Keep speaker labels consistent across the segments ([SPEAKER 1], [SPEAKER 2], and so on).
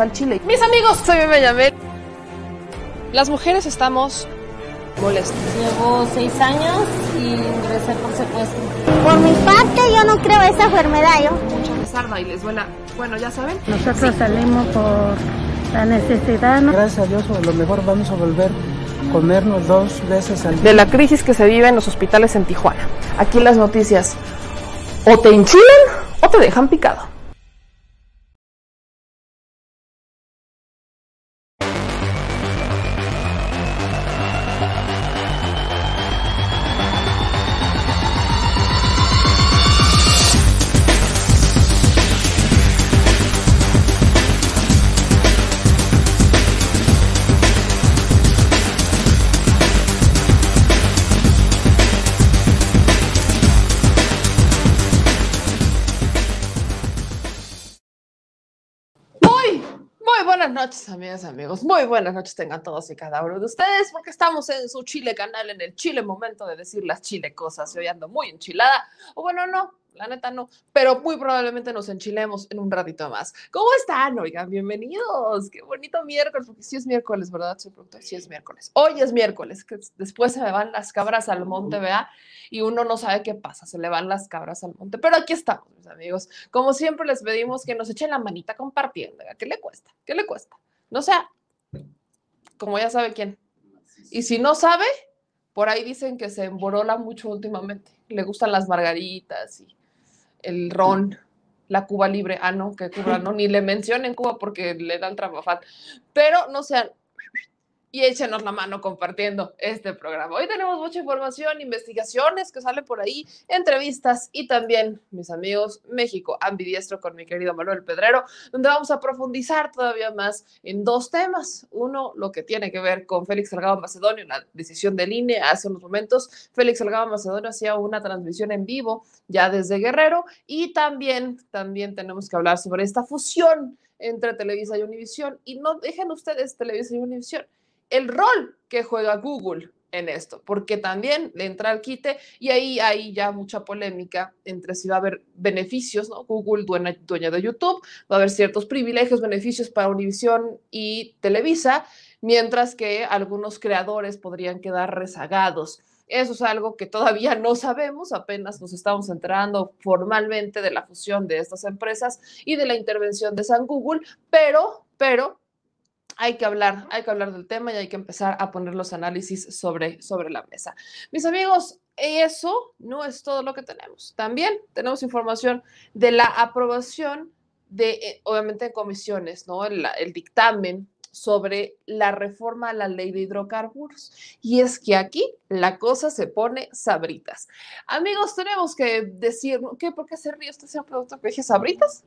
[SPEAKER 1] al Chile. Mis amigos, soy Yamel. Las mujeres estamos molestas.
[SPEAKER 2] Llevo seis años y ingresé por secuestro.
[SPEAKER 3] Por mi parte, yo no creo esa enfermedad. Yo.
[SPEAKER 1] Mucha rezarda y les duela. Bueno, ya saben.
[SPEAKER 4] Nosotros salimos por la necesidad. ¿no?
[SPEAKER 5] Gracias a Dios, a lo mejor vamos a volver a comernos dos veces al día.
[SPEAKER 1] De la crisis que se vive en los hospitales en Tijuana. Aquí las noticias o te enchilan o te dejan picado. Amigas amigos. Muy buenas noches tengan todos y cada uno de ustedes, porque estamos en su Chile canal, en el Chile momento de decir las Chile cosas. Yo ando muy enchilada, o bueno, no, la neta no, pero muy probablemente nos enchilemos en un ratito más. ¿Cómo están? Oigan, bienvenidos. Qué bonito miércoles, porque sí es miércoles, ¿verdad? Soy productor, sí es miércoles. Hoy es miércoles, que después se me van las cabras al monte, vea, y uno no sabe qué pasa, se le van las cabras al monte. Pero aquí estamos, mis amigos. Como siempre les pedimos que nos echen la manita compartiendo. ¿Qué le cuesta? ¿Qué le cuesta? No sea, como ya sabe quién. Y si no sabe, por ahí dicen que se emborola mucho últimamente. Le gustan las margaritas y el ron, la Cuba libre. Ah, no, que Cuba no, ni le mencionen Cuba porque le dan tramafal. Pero no sean y échenos la mano compartiendo este programa. Hoy tenemos mucha información, investigaciones que salen por ahí, entrevistas y también, mis amigos, México ambidiestro con mi querido Manuel Pedrero, donde vamos a profundizar todavía más en dos temas. Uno, lo que tiene que ver con Félix Salgado Macedonio, la decisión del INE hace unos momentos. Félix Salgado Macedonio hacía una transmisión en vivo ya desde Guerrero y también, también tenemos que hablar sobre esta fusión entre Televisa y Univisión. Y no dejen ustedes Televisa y Univisión el rol que juega Google en esto, porque también le entra al quite y ahí hay ya mucha polémica entre si va a haber beneficios, ¿no? Google, dueña, dueña de YouTube, va a haber ciertos privilegios, beneficios para Univision y Televisa, mientras que algunos creadores podrían quedar rezagados. Eso es algo que todavía no sabemos, apenas nos estamos enterando formalmente de la fusión de estas empresas y de la intervención de San Google, pero, pero hay que hablar, hay que hablar del tema y hay que empezar a poner los análisis sobre, sobre la mesa. Mis amigos, eso no es todo lo que tenemos. También tenemos información de la aprobación de, eh, obviamente, en comisiones, ¿no? El, dictamen sobre la reforma a la ley de hidrocarburos. Y es que aquí la cosa se pone sabritas. Amigos, tenemos que decir, ¿qué? ¿Por qué se ríe este señor que dije sabritas?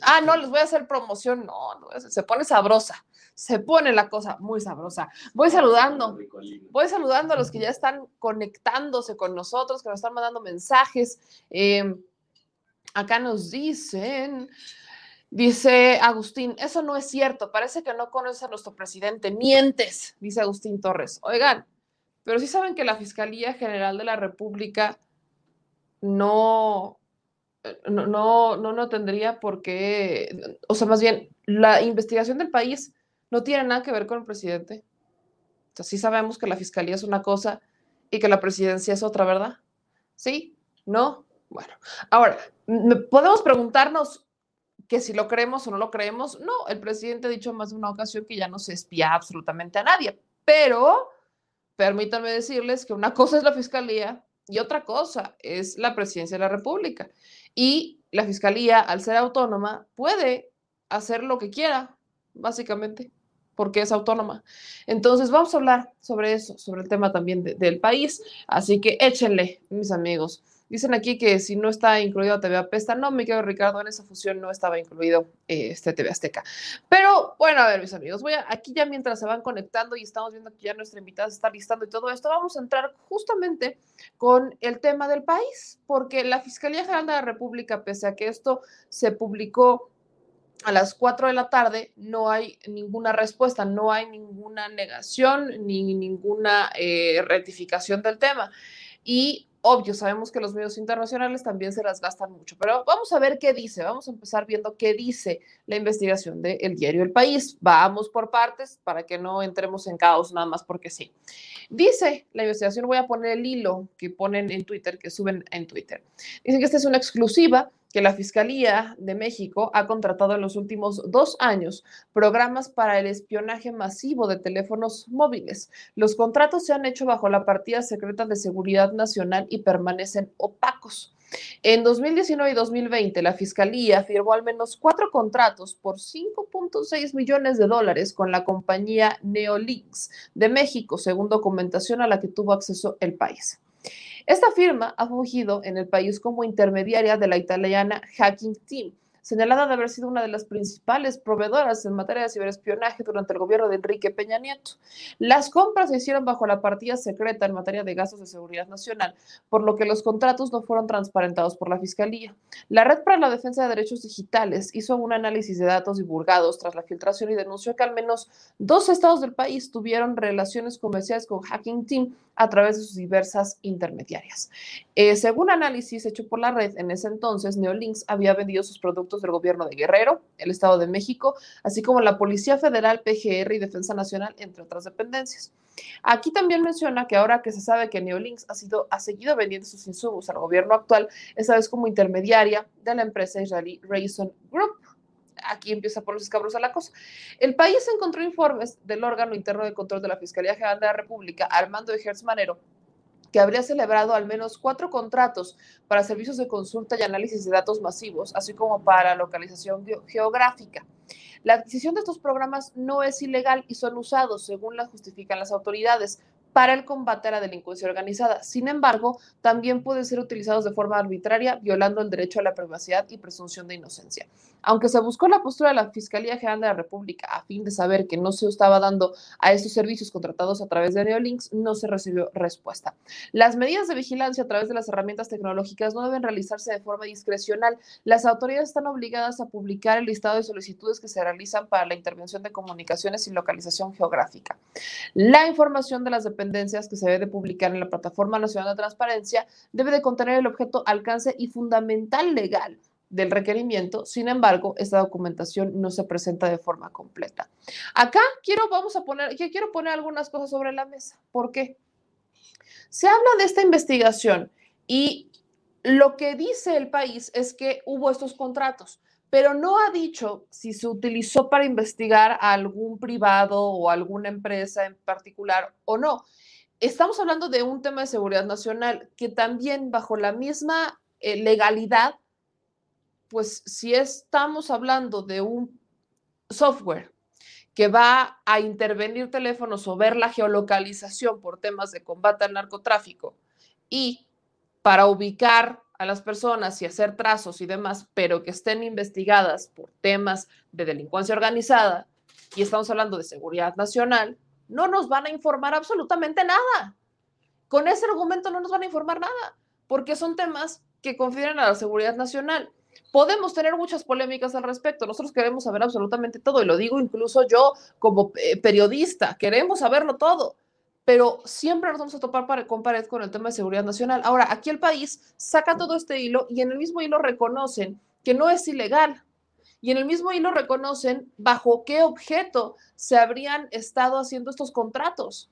[SPEAKER 1] Ah, no, les voy a hacer promoción. No, no, se pone sabrosa. Se pone la cosa muy sabrosa. Voy saludando, voy saludando a los que ya están conectándose con nosotros, que nos están mandando mensajes. Eh, acá nos dicen, dice Agustín, eso no es cierto, parece que no conoces a nuestro presidente, mientes, dice Agustín Torres. Oigan, pero sí saben que la Fiscalía General de la República no, no, no, no, no tendría por qué, o sea, más bien, la investigación del país no tiene nada que ver con el presidente. Sea, sí sabemos que la fiscalía es una cosa y que la presidencia es otra, ¿verdad? ¿Sí? ¿No? Bueno, ahora, podemos preguntarnos que si lo creemos o no lo creemos. No, el presidente ha dicho más de una ocasión que ya no se espía absolutamente a nadie, pero permítanme decirles que una cosa es la fiscalía y otra cosa es la presidencia de la República. Y la fiscalía, al ser autónoma, puede hacer lo que quiera, básicamente, porque es autónoma. Entonces, vamos a hablar sobre eso, sobre el tema también de, del país. Así que échenle, mis amigos. Dicen aquí que si no está incluido TV Apesta, no, me quedo Ricardo, en esa fusión no estaba incluido eh, este TV Azteca. Pero bueno, a ver, mis amigos, voy a, aquí ya mientras se van conectando y estamos viendo que ya nuestra invitada está listando y todo esto, vamos a entrar justamente con el tema del país, porque la Fiscalía General de la República, pese a que esto se publicó a las 4 de la tarde no hay ninguna respuesta, no hay ninguna negación ni ninguna eh, rectificación del tema. Y obvio, sabemos que los medios internacionales también se las gastan mucho, pero vamos a ver qué dice. Vamos a empezar viendo qué dice la investigación del diario El País. Vamos por partes para que no entremos en caos nada más porque sí. Dice la investigación, voy a poner el hilo que ponen en Twitter, que suben en Twitter. Dicen que esta es una exclusiva que la Fiscalía de México ha contratado en los últimos dos años programas para el espionaje masivo de teléfonos móviles. Los contratos se han hecho bajo la partida secreta de Seguridad Nacional y permanecen opacos. En 2019 y 2020, la Fiscalía firmó al menos cuatro contratos por 5.6 millones de dólares con la compañía Neolinks de México, según documentación a la que tuvo acceso el país. Esta firma ha fungido en el país como intermediaria de la italiana Hacking Team, señalada de haber sido una de las principales proveedoras en materia de ciberespionaje durante el gobierno de Enrique Peña Nieto. Las compras se hicieron bajo la partida secreta en materia de gastos de seguridad nacional, por lo que los contratos no fueron transparentados por la Fiscalía. La Red para la Defensa de Derechos Digitales hizo un análisis de datos divulgados tras la filtración y denunció que al menos dos estados del país tuvieron relaciones comerciales con Hacking Team a través de sus diversas intermediarias. Eh, según análisis hecho por la red, en ese entonces Neolinks había vendido sus productos del gobierno de Guerrero, el Estado de México, así como la Policía Federal, PGR y Defensa Nacional, entre otras dependencias. Aquí también menciona que ahora que se sabe que Neolinks ha, sido, ha seguido vendiendo sus insumos al gobierno actual, esta vez como intermediaria de la empresa israelí Rayson Group aquí empieza por los escabros a la cosa. El país encontró informes del órgano interno de control de la Fiscalía General de la República, al mando de Gertz Manero, que habría celebrado al menos cuatro contratos para servicios de consulta y análisis de datos masivos, así como para localización geográfica. La adquisición de estos programas no es ilegal y son usados, según la justifican las autoridades, para el combate a la delincuencia organizada. Sin embargo, también pueden ser utilizados de forma arbitraria, violando el derecho a la privacidad y presunción de inocencia. Aunque se buscó la postura de la Fiscalía General de la República a fin de saber que no se estaba dando a estos servicios contratados a través de Neolinks, no se recibió respuesta. Las medidas de vigilancia a través de las herramientas tecnológicas no deben realizarse de forma discrecional. Las autoridades están obligadas a publicar el listado de solicitudes que se realizan para la intervención de comunicaciones y localización geográfica. La información de las que se debe de publicar en la Plataforma Nacional de Transparencia debe de contener el objeto, alcance y fundamental legal del requerimiento. Sin embargo, esta documentación no se presenta de forma completa. Acá quiero, vamos a poner, quiero poner algunas cosas sobre la mesa. ¿Por qué? Se habla de esta investigación y lo que dice el país es que hubo estos contratos, pero no ha dicho si se utilizó para investigar a algún privado o alguna empresa en particular o no. Estamos hablando de un tema de seguridad nacional que también bajo la misma eh, legalidad pues si estamos hablando de un software que va a intervenir teléfonos o ver la geolocalización por temas de combate al narcotráfico y para ubicar a las personas y hacer trazos y demás, pero que estén investigadas por temas de delincuencia organizada, y estamos hablando de seguridad nacional, no nos van a informar absolutamente nada. Con ese argumento no nos van a informar nada, porque son temas que confieren a la seguridad nacional. Podemos tener muchas polémicas al respecto. Nosotros queremos saber absolutamente todo y lo digo incluso yo como eh, periodista, queremos saberlo todo, pero siempre nos vamos a topar con pared con el tema de seguridad nacional. Ahora, aquí el país saca todo este hilo y en el mismo hilo reconocen que no es ilegal. Y en el mismo hilo reconocen bajo qué objeto se habrían estado haciendo estos contratos.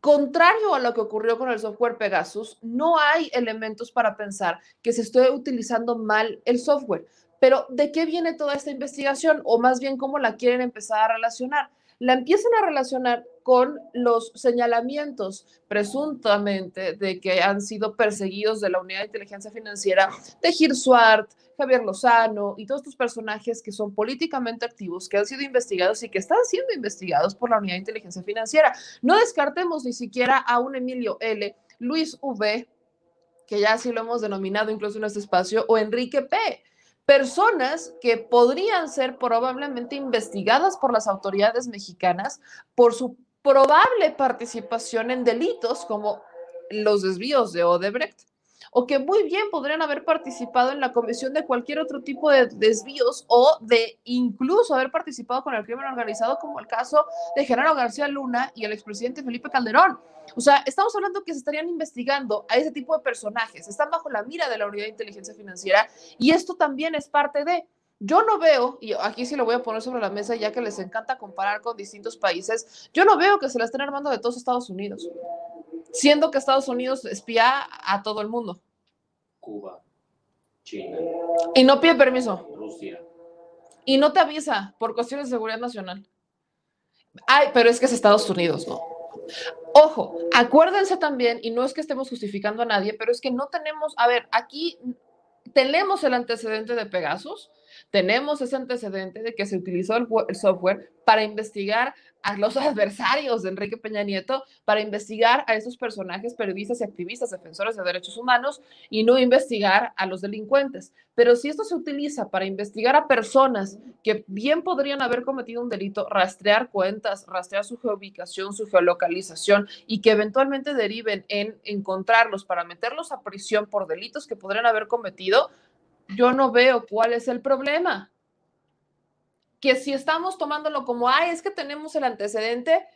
[SPEAKER 1] Contrario a lo que ocurrió con el software Pegasus, no hay elementos para pensar que se esté utilizando mal el software. Pero ¿de qué viene toda esta investigación? O más bien, ¿cómo la quieren empezar a relacionar? La empiezan a relacionar con los señalamientos presuntamente de que han sido perseguidos de la Unidad de Inteligencia Financiera de Gir Swart, Javier Lozano y todos estos personajes que son políticamente activos, que han sido investigados y que están siendo investigados por la Unidad de Inteligencia Financiera. No descartemos ni siquiera a un Emilio L., Luis V., que ya así lo hemos denominado incluso en este espacio, o Enrique P., personas que podrían ser probablemente investigadas por las autoridades mexicanas por su probable participación en delitos como los desvíos de Odebrecht o que muy bien podrían haber participado en la comisión de cualquier otro tipo de desvíos o de incluso haber participado con el crimen organizado, como el caso de Genaro García Luna y el expresidente Felipe Calderón. O sea, estamos hablando que se estarían investigando a ese tipo de personajes, están bajo la mira de la Unidad de Inteligencia Financiera y esto también es parte de... Yo no veo, y aquí sí lo voy a poner sobre la mesa ya que les encanta comparar con distintos países, yo no veo que se la estén armando de todos Estados Unidos, siendo que Estados Unidos espía a todo el mundo.
[SPEAKER 6] Cuba, China,
[SPEAKER 1] Y no pide permiso.
[SPEAKER 6] Rusia.
[SPEAKER 1] Y no te avisa por cuestiones de seguridad nacional. Ay, pero es que es Estados Unidos, ¿no? Ojo, acuérdense también, y no es que estemos justificando a nadie, pero es que no tenemos, a ver, aquí tenemos el antecedente de Pegasus, tenemos ese antecedente de que se utilizó el, software para investigar a los adversarios de Enrique Peña Nieto, para investigar a esos personajes periodistas y activistas defensores de derechos humanos y no investigar a los delincuentes. Pero si esto se utiliza para investigar a personas que bien podrían haber cometido un delito, rastrear cuentas, rastrear su geoubicación, su geolocalización y que eventualmente deriven en encontrarlos para meterlos a prisión por delitos que podrían haber cometido, yo no veo cuál es el problema. Que si estamos tomándolo como, ay, es que tenemos el antecedente,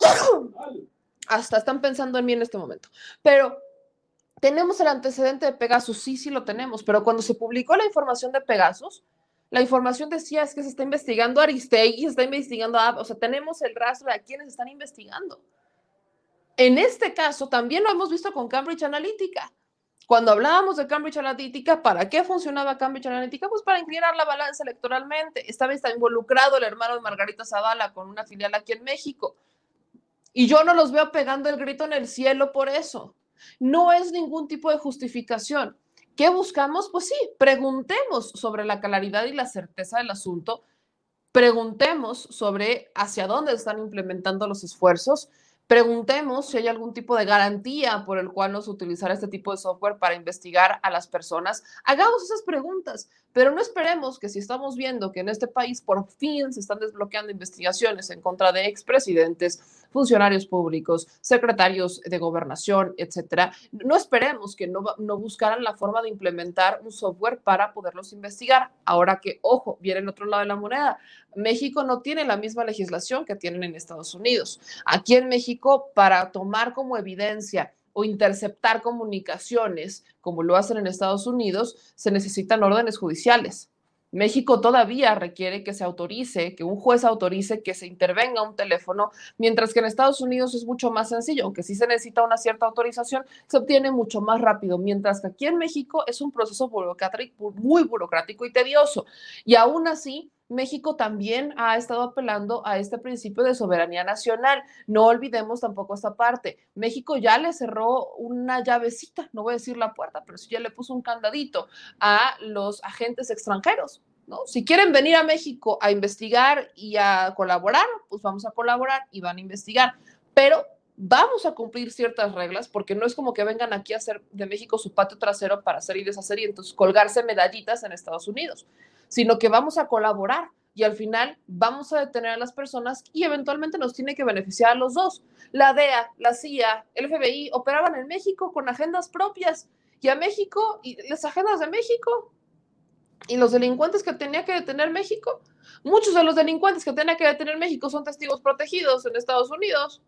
[SPEAKER 1] hasta están pensando en mí en este momento, pero tenemos el antecedente de Pegasus, sí, sí lo tenemos, pero cuando se publicó la información de Pegasus, la información decía es que se está investigando a Aristegui, se está investigando a, o sea, tenemos el rastro de a quienes están investigando. En este caso, también lo hemos visto con Cambridge Analytica cuando hablábamos de Cambridge Analytica, ¿para qué funcionaba Cambridge Analytica? Pues para inclinar la balanza electoralmente. Estaba involucrado el hermano de Margarita Zavala con una filial aquí en México. Y yo no los veo pegando el grito en el cielo por eso. No es ningún tipo de justificación. ¿Qué buscamos? Pues sí, preguntemos sobre la claridad y la certeza del asunto. Preguntemos sobre hacia dónde están implementando los esfuerzos Preguntemos si hay algún tipo de garantía por el cual nos utilizará este tipo de software para investigar a las personas. Hagamos esas preguntas, pero no esperemos que si estamos viendo que en este país por fin se están desbloqueando investigaciones en contra de expresidentes, funcionarios públicos, secretarios de gobernación, etcétera, no esperemos que no, no buscaran la forma de implementar un software para poderlos investigar. Ahora que, ojo, viene el otro lado de la moneda. México no tiene la misma legislación que tienen en Estados Unidos. Aquí en México, para tomar como evidencia o interceptar comunicaciones, como lo hacen en Estados Unidos, se necesitan órdenes judiciales. México todavía requiere que se autorice, que un juez autorice que se intervenga un teléfono, mientras que en Estados Unidos es mucho más sencillo, aunque sí se necesita una cierta autorización, se obtiene mucho más rápido, mientras que aquí en México es un proceso burocrático, muy burocrático y tedioso. Y aún así, México también ha estado apelando a este principio de soberanía nacional. No olvidemos tampoco esta parte. México ya le cerró una llavecita, no voy a decir la puerta, pero sí ya le puso un candadito a los agentes extranjeros. ¿no? Si quieren venir a México a investigar y a colaborar, pues vamos a colaborar y van a investigar. Pero vamos a cumplir ciertas reglas, porque no es como que vengan aquí a hacer de México su patio trasero para hacer y deshacer y entonces colgarse medallitas en Estados Unidos sino que vamos a colaborar y al final vamos a detener a las personas y eventualmente nos tiene que beneficiar a los dos. La DEA, la CIA, el FBI operaban en México con agendas propias y a México y las agendas de México y los delincuentes que tenía que detener México, muchos de los delincuentes que tenía que detener México son testigos protegidos en Estados Unidos.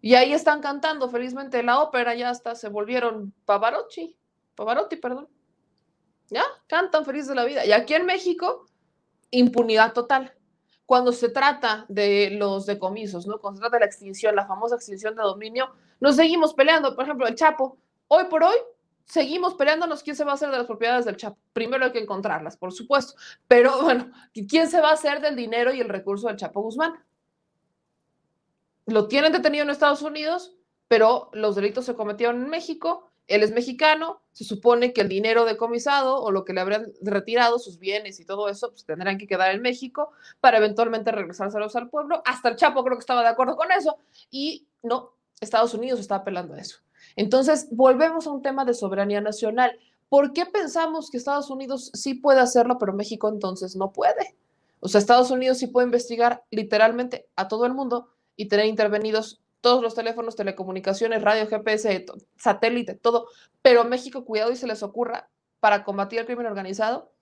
[SPEAKER 1] Y ahí están cantando felizmente la ópera, ya hasta se volvieron Pavarotti, Pavarotti, perdón. ¿Ya? Cantan felices de la vida. Y aquí en México, impunidad total. Cuando se trata de los decomisos, ¿no? Cuando se trata de la extinción, la famosa extinción de dominio, nos seguimos peleando. Por ejemplo, el Chapo. Hoy por hoy, seguimos peleándonos quién se va a hacer de las propiedades del Chapo. Primero hay que encontrarlas, por supuesto. Pero bueno, ¿quién se va a hacer del dinero y el recurso del Chapo Guzmán? Lo tienen detenido en Estados Unidos, pero los delitos se cometieron en México él es mexicano, se supone que el dinero decomisado o lo que le habrían retirado, sus bienes y todo eso, pues tendrán que quedar en México para eventualmente regresárselos al pueblo. Hasta el Chapo creo que estaba de acuerdo con eso y no, Estados Unidos está apelando a eso. Entonces, volvemos a un tema de soberanía nacional. ¿Por qué pensamos que Estados Unidos sí puede hacerlo, pero México entonces no puede? O sea, Estados Unidos sí puede investigar literalmente a todo el mundo y tener intervenidos todos los teléfonos, telecomunicaciones, radio, GPS, satélite, todo, pero México, cuidado y se les ocurra para combatir el crimen organizado.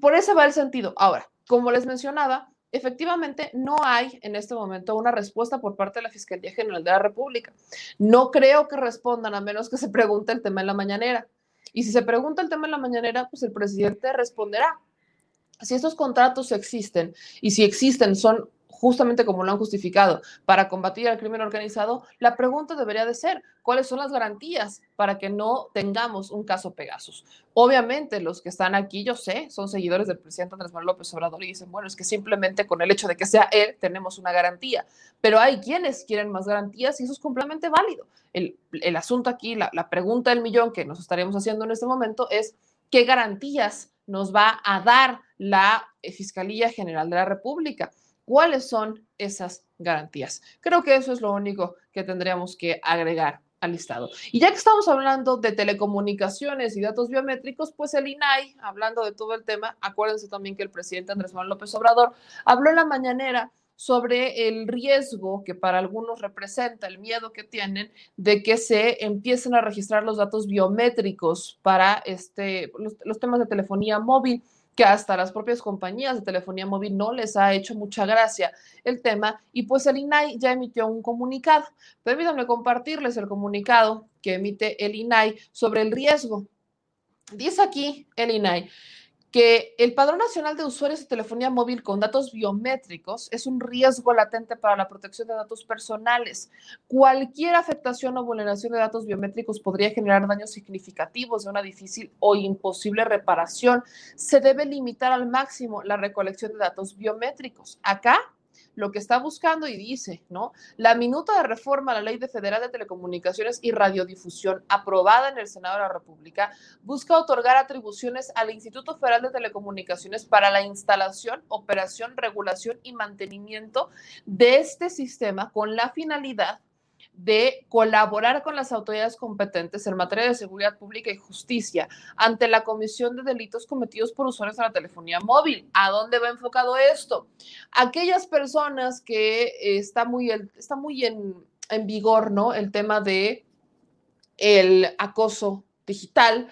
[SPEAKER 1] Por ese va el sentido. Ahora, como les mencionaba, efectivamente no hay en este momento una respuesta por parte de la Fiscalía General de la República. No creo que respondan a menos que se pregunte el tema en la mañanera. Y si se pregunta el tema en la mañanera, pues el presidente responderá. Si estos contratos existen y si existen son justamente como lo han justificado, para combatir al crimen organizado, la pregunta debería de ser, ¿cuáles son las garantías para que no tengamos un caso Pegasus? Obviamente los que están aquí, yo sé, son seguidores del presidente Andrés Manuel López Obrador y dicen, bueno, es que simplemente con el hecho de que sea él tenemos una garantía, pero hay quienes quieren más garantías y eso es completamente válido. El, asunto aquí, la, la pregunta del millón que nos estaremos haciendo en este momento es, ¿qué garantías nos va a dar la Fiscalía General de la República? Cuáles son esas garantías. Creo que eso es lo único que tendríamos que agregar al listado. Y ya que estamos hablando de telecomunicaciones y datos biométricos, pues el INAI, hablando de todo el tema, acuérdense también que el presidente Andrés Manuel López Obrador habló en la mañanera sobre el riesgo que para algunos representa, el miedo que tienen de que se empiecen a registrar los datos biométricos para este, los, los temas de telefonía móvil que hasta las propias compañías de telefonía móvil no les ha hecho mucha gracia el tema y pues el INAI ya emitió un comunicado. Permítanme compartirles el comunicado que emite el INAI sobre el riesgo. Dice aquí el INAI, que el Padrón Nacional de Usuarios de Telefonía Móvil con datos biométricos es un riesgo latente para la protección de datos personales. Cualquier afectación o vulneración de datos biométricos podría generar daños significativos de una difícil o imposible reparación. Se debe limitar al máximo la recolección de datos biométricos. Acá lo que está buscando y dice, ¿no? La minuta de reforma a la Ley de Federal de Telecomunicaciones y Radiodifusión aprobada en el Senado de la República busca otorgar atribuciones al Instituto Federal de Telecomunicaciones para la instalación, operación, regulación y mantenimiento de este sistema con la finalidad de colaborar con las autoridades competentes en materia de seguridad pública y justicia ante la comisión de delitos cometidos por usuarios de la telefonía móvil. ¿A dónde va enfocado esto? Aquellas personas que está muy, está muy en, en vigor, ¿no? El tema de el acoso digital,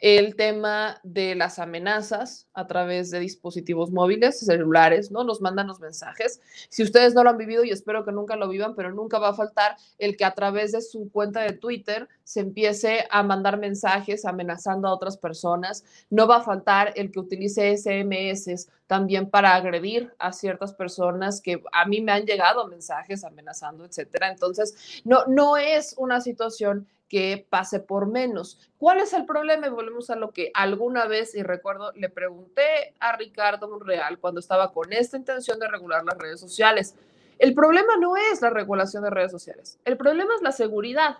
[SPEAKER 1] el tema de las amenazas a través de dispositivos móviles, celulares, ¿no? Nos mandan los mensajes. Si ustedes no lo han vivido y espero que nunca lo vivan, pero nunca va a faltar el que a través de su cuenta de Twitter se empiece a mandar mensajes amenazando a otras personas. No va a faltar el que utilice SMS también para agredir a ciertas personas que a mí me han llegado mensajes amenazando, etcétera. Entonces, no, no es una situación que pase por menos. ¿Cuál es el problema? Y volvemos a lo que alguna vez, y recuerdo, le pregunté a Ricardo Monreal cuando estaba con esta intención de regular las redes sociales. El problema no es la regulación de redes sociales, el problema es la seguridad.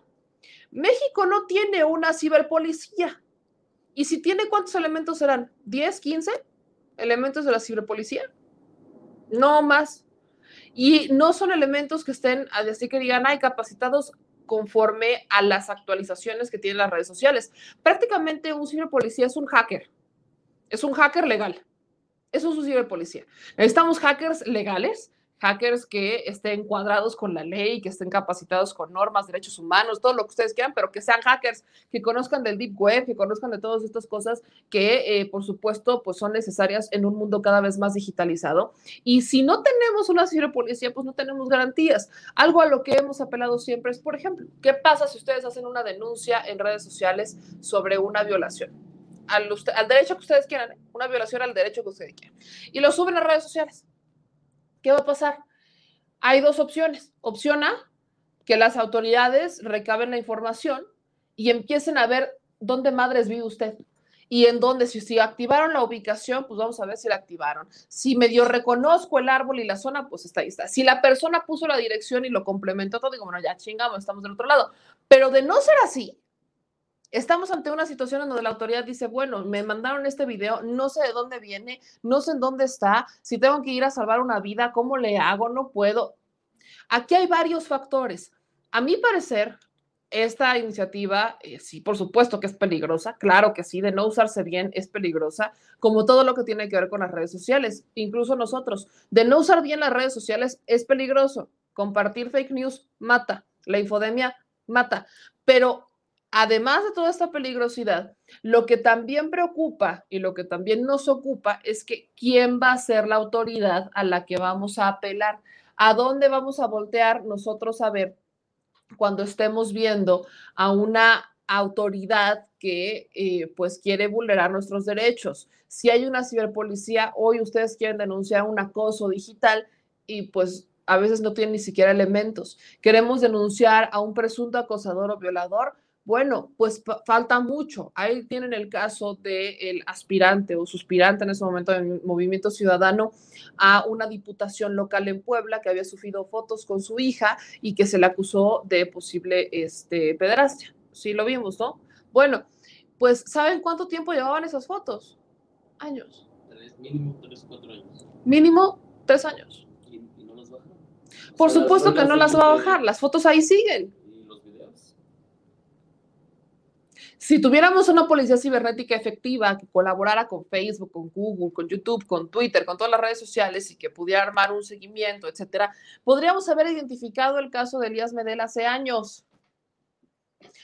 [SPEAKER 1] México no tiene una ciberpolicía. Y si tiene, ¿cuántos elementos serán? ¿10, 15 elementos de la ciberpolicía? No más. Y no son elementos que estén, así que digan, hay capacitados conforme a las actualizaciones que tienen las redes sociales. Prácticamente un ciberpolicía es un hacker, es un hacker legal. Eso es un ciberpolicía. Necesitamos hackers legales hackers que estén cuadrados con la ley, que estén capacitados con normas, derechos humanos, todo lo que ustedes quieran, pero que sean hackers, que conozcan del deep web, que conozcan de todas estas cosas que, eh, por supuesto, pues son necesarias en un mundo cada vez más digitalizado. Y si no tenemos una ciberpolicía, pues no tenemos garantías. Algo a lo que hemos apelado siempre es, por ejemplo, ¿qué pasa si ustedes hacen una denuncia en redes sociales sobre una violación? Al, al derecho que ustedes quieran, una violación al derecho que ustedes quieran. Y lo suben a redes sociales ¿qué va a pasar? Hay dos opciones. Opción A, que las autoridades recaben la información y empiecen a ver dónde madres vive usted y en dónde, si, si activaron la ubicación, pues vamos a ver si la activaron. Si medio reconozco el árbol y la zona, pues está ahí está. Si la persona puso la dirección y lo complementó todo, digo, bueno, ya chingamos, estamos del otro lado. Pero de no ser así, Estamos ante una situación en donde la autoridad dice, bueno, me mandaron este video, no sé de dónde viene, no sé en dónde está, si tengo que ir a salvar una vida, ¿cómo le hago? No puedo. Aquí hay varios factores. A mi parecer, esta iniciativa, eh, sí, por supuesto que es peligrosa, claro que sí, de no usarse bien es peligrosa, como todo lo que tiene que ver con las redes sociales, incluso nosotros, de no usar bien las redes sociales es peligroso. Compartir fake news mata, La infodemia mata. Pero además de toda esta peligrosidad, lo que también preocupa y lo que también nos ocupa es que quién va a ser la autoridad a la que vamos a apelar, a dónde vamos a voltear nosotros a ver cuando estemos viendo a una autoridad que eh, pues quiere vulnerar nuestros derechos. Si hay una ciberpolicía, hoy ustedes quieren denunciar un acoso digital y pues a veces no tienen ni siquiera elementos. Queremos denunciar a un presunto acosador o violador, bueno, pues falta mucho. Ahí tienen el caso del aspirante o suspirante en ese momento del Movimiento Ciudadano a una diputación local en Puebla que había sufrido fotos con su hija y que se le acusó de posible este, pederastia. Sí, lo vimos, ¿no? Bueno, pues ¿saben cuánto tiempo llevaban esas fotos? Años.
[SPEAKER 6] mínimo tres, cuatro años.
[SPEAKER 1] Mínimo tres años.
[SPEAKER 6] ¿Y, no las bajan?
[SPEAKER 1] Por supuesto que no las va a bajar. Las fotos ahí siguen. Si tuviéramos una policía cibernética efectiva que colaborara con Facebook, con Google, con YouTube, con Twitter, con todas las redes sociales y que pudiera armar un seguimiento, etcétera, podríamos haber identificado el caso de Elías Medel hace años.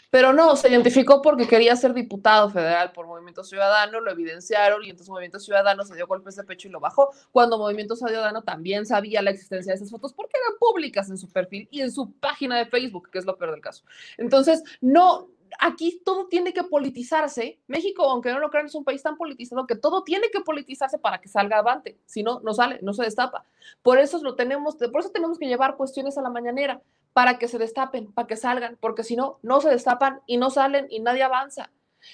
[SPEAKER 1] Pero no, se identificó porque quería ser diputado federal por Movimiento Ciudadano, lo evidenciaron y entonces Movimiento Ciudadano se dio golpes de pecho y lo bajó, cuando Movimiento Ciudadano también sabía la existencia de esas fotos porque eran públicas en su perfil y en su página de Facebook, que es lo peor del caso. Entonces, no, aquí todo tiene que politizarse. México, aunque no lo crean, es un país tan politizado que todo tiene que politizarse para que salga avante. Si no, no sale, no se destapa. Por eso lo tenemos, por eso tenemos que llevar cuestiones a la mañanera, para que se destapen, para que salgan, porque si no, no se destapan y no salen y nadie avanza.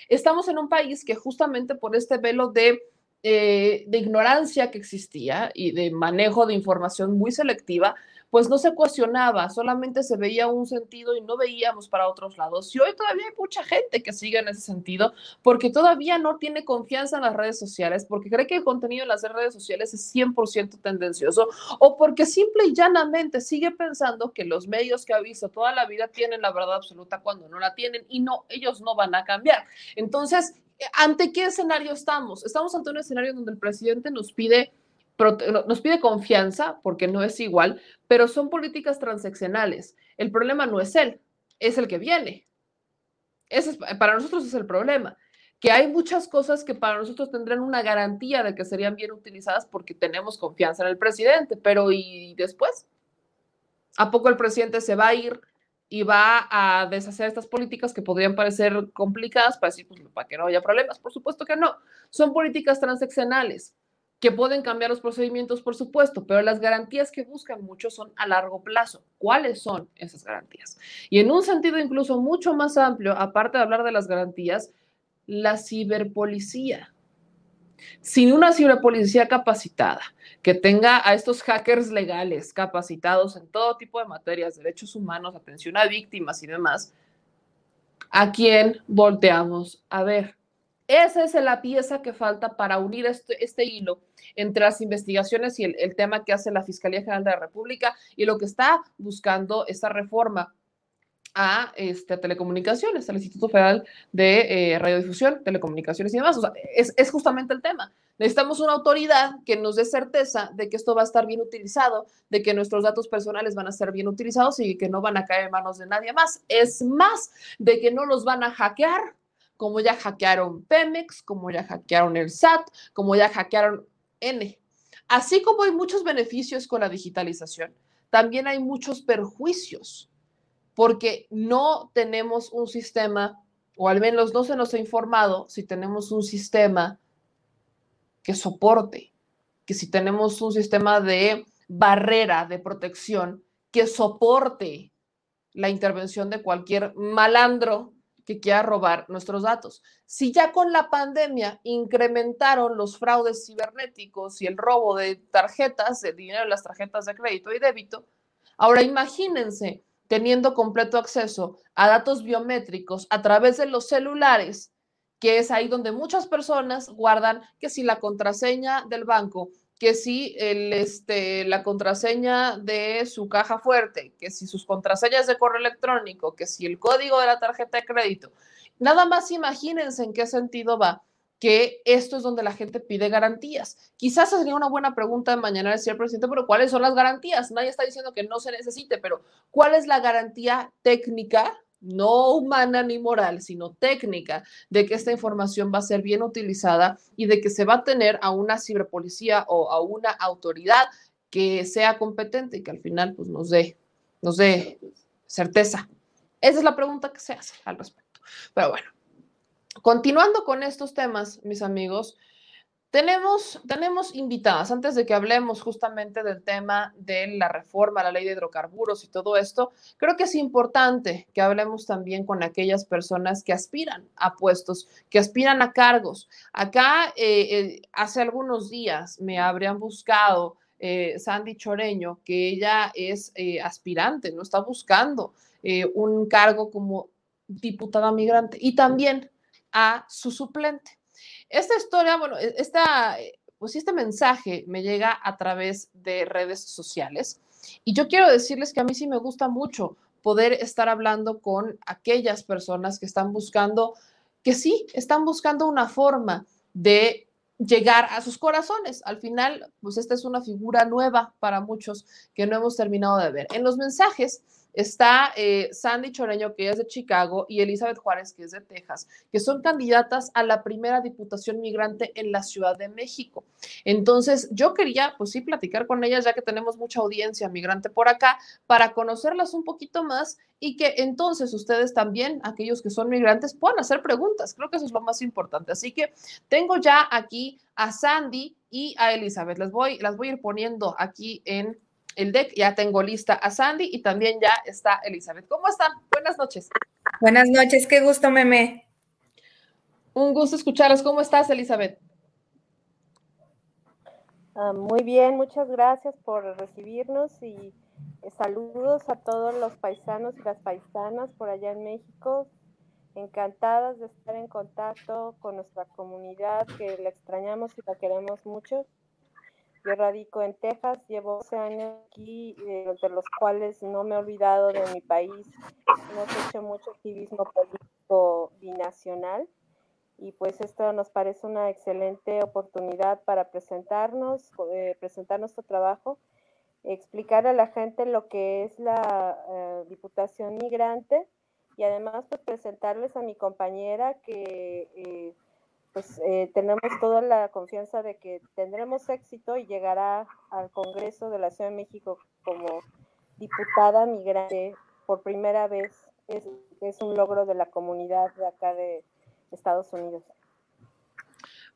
[SPEAKER 1] Estamos en un país que justamente por este velo de eh, de ignorancia que existía y de manejo de información muy selectiva, pues no se cuestionaba, solamente se veía un sentido y no veíamos para otros lados. Y hoy todavía hay mucha gente que sigue en ese sentido porque todavía no tiene confianza en las redes sociales, porque cree que el contenido en las redes sociales es 100% tendencioso o porque simple y llanamente sigue pensando que los medios que ha visto toda la vida tienen la verdad absoluta cuando no la tienen y no, ellos no van a cambiar. Entonces, ¿ante qué escenario estamos? Estamos ante un escenario donde el presidente nos pide nos pide confianza porque no es igual, pero son políticas transaccionales. El problema no es él, es el que viene. Ese para nosotros es el problema, que hay muchas cosas que para nosotros tendrán una garantía de que serían bien utilizadas porque tenemos confianza en el presidente, pero ¿y después? ¿A poco el presidente se va a ir y va a deshacer estas políticas que podrían parecer complicadas para decir, pues, para que no haya problemas? Por supuesto que no. Son políticas transaccionales que pueden cambiar los procedimientos, por supuesto, pero las garantías que buscan muchos son a largo plazo. ¿Cuáles son esas garantías? Y en un sentido incluso mucho más amplio, aparte de hablar de las garantías, la ciberpolicía. Sin una ciberpolicía capacitada, que tenga a estos hackers legales capacitados en todo tipo de materias, derechos humanos, atención a víctimas y demás, ¿a quién volteamos a ver? Esa es la pieza que falta para unir este, este hilo entre las investigaciones y el, tema que hace la Fiscalía General de la República y lo que está buscando esta reforma a este, telecomunicaciones, al Instituto Federal de eh, Radiodifusión, Telecomunicaciones y demás. Es, es, justamente el tema. Necesitamos una autoridad que nos dé certeza de que esto va a estar bien utilizado, de que nuestros datos personales van a ser bien utilizados y que no van a caer en manos de nadie más. Es más, de que no los van a hackear como ya hackearon Pemex, como ya hackearon el SAT, como ya hackearon N. Así como hay muchos beneficios con la digitalización, también hay muchos perjuicios, porque no tenemos un sistema, o al menos no se nos ha informado si tenemos un sistema que soporte, que si tenemos un sistema de barrera de protección que soporte la intervención de cualquier malandro que quiera robar nuestros datos. Si ya con la pandemia incrementaron los fraudes cibernéticos y el robo de tarjetas, de dinero las tarjetas de crédito y débito, ahora imagínense teniendo completo acceso a datos biométricos a través de los celulares, que es ahí donde muchas personas guardan que si la contraseña del banco que si el, este, la contraseña de su caja fuerte, que si sus contraseñas de correo electrónico, que si el código de la tarjeta de crédito. Nada más imagínense en qué sentido va que esto es donde la gente pide garantías. Quizás sería una buena pregunta de mañana decir presidente, pero ¿cuáles son las garantías? Nadie está diciendo que no se necesite, pero ¿cuál es la garantía técnica no humana ni moral, sino técnica, de que esta información va a ser bien utilizada y de que se va a tener a una ciberpolicía o a una autoridad que sea competente y que al final pues, nos dé, nos dé certeza. Esa es la pregunta que se hace al respecto. Pero bueno, continuando con estos temas, mis amigos, tenemos, tenemos invitadas, antes de que hablemos justamente del tema de la reforma la ley de hidrocarburos y todo esto, creo que es importante que hablemos también con aquellas personas que aspiran a puestos, que aspiran a cargos. Acá, eh, eh, hace algunos días me habrían buscado eh, Sandy Choreño, que ella es aspirante, no está buscando un cargo como diputada migrante y también a su suplente. Esta historia, bueno, e, esta, eh, pues este mensaje me llega a través de redes sociales y yo quiero decirles que a mí sí me gusta mucho poder estar hablando con aquellas personas que están buscando, que sí, están buscando una forma de llegar a sus corazones. Al final, pues esta es una figura nueva para muchos que no hemos terminado de ver. En los mensajes Está eh, Sandy Choreño, que es de Chicago, y Elizabeth Juárez, que es de Texas, que son candidatas a la primera diputación migrante en la Ciudad de México. Entonces, yo quería, pues sí, platicar con ellas, ya que tenemos mucha audiencia migrante por acá, para conocerlas un poquito más y que entonces ustedes también, aquellos que son migrantes, puedan hacer preguntas. Creo que eso es lo más importante. Así que tengo ya aquí a Sandy y a Elizabeth. Les voy, las voy a ir poniendo aquí en el deck. Ya tengo lista a Sandy y también ya está Elizabeth. ¿Cómo están? Buenas noches.
[SPEAKER 7] Buenas noches, qué gusto, meme.
[SPEAKER 1] Un gusto escucharlos. ¿Cómo estás, Elizabeth?
[SPEAKER 2] Ah, muy bien, muchas gracias por recibirnos y eh, saludos a todos los paisanos y las paisanas por allá en México. Encantadas de estar en contacto con nuestra comunidad que la extrañamos y la queremos mucho. Yo radico en Texas, llevo 12 años aquí, eh, de los cuales no me he olvidado de mi país. Hemos hecho mucho activismo político binacional y pues esto nos parece una excelente oportunidad para presentarnos, eh, presentar nuestro trabajo, explicar a la gente lo que es la eh, Diputación Migrante y además pues presentarles a mi compañera que pues eh, tenemos toda la confianza de que tendremos éxito y llegará al Congreso de la Ciudad de México como diputada migrante por primera vez. Es, un logro de la comunidad de acá de Estados Unidos.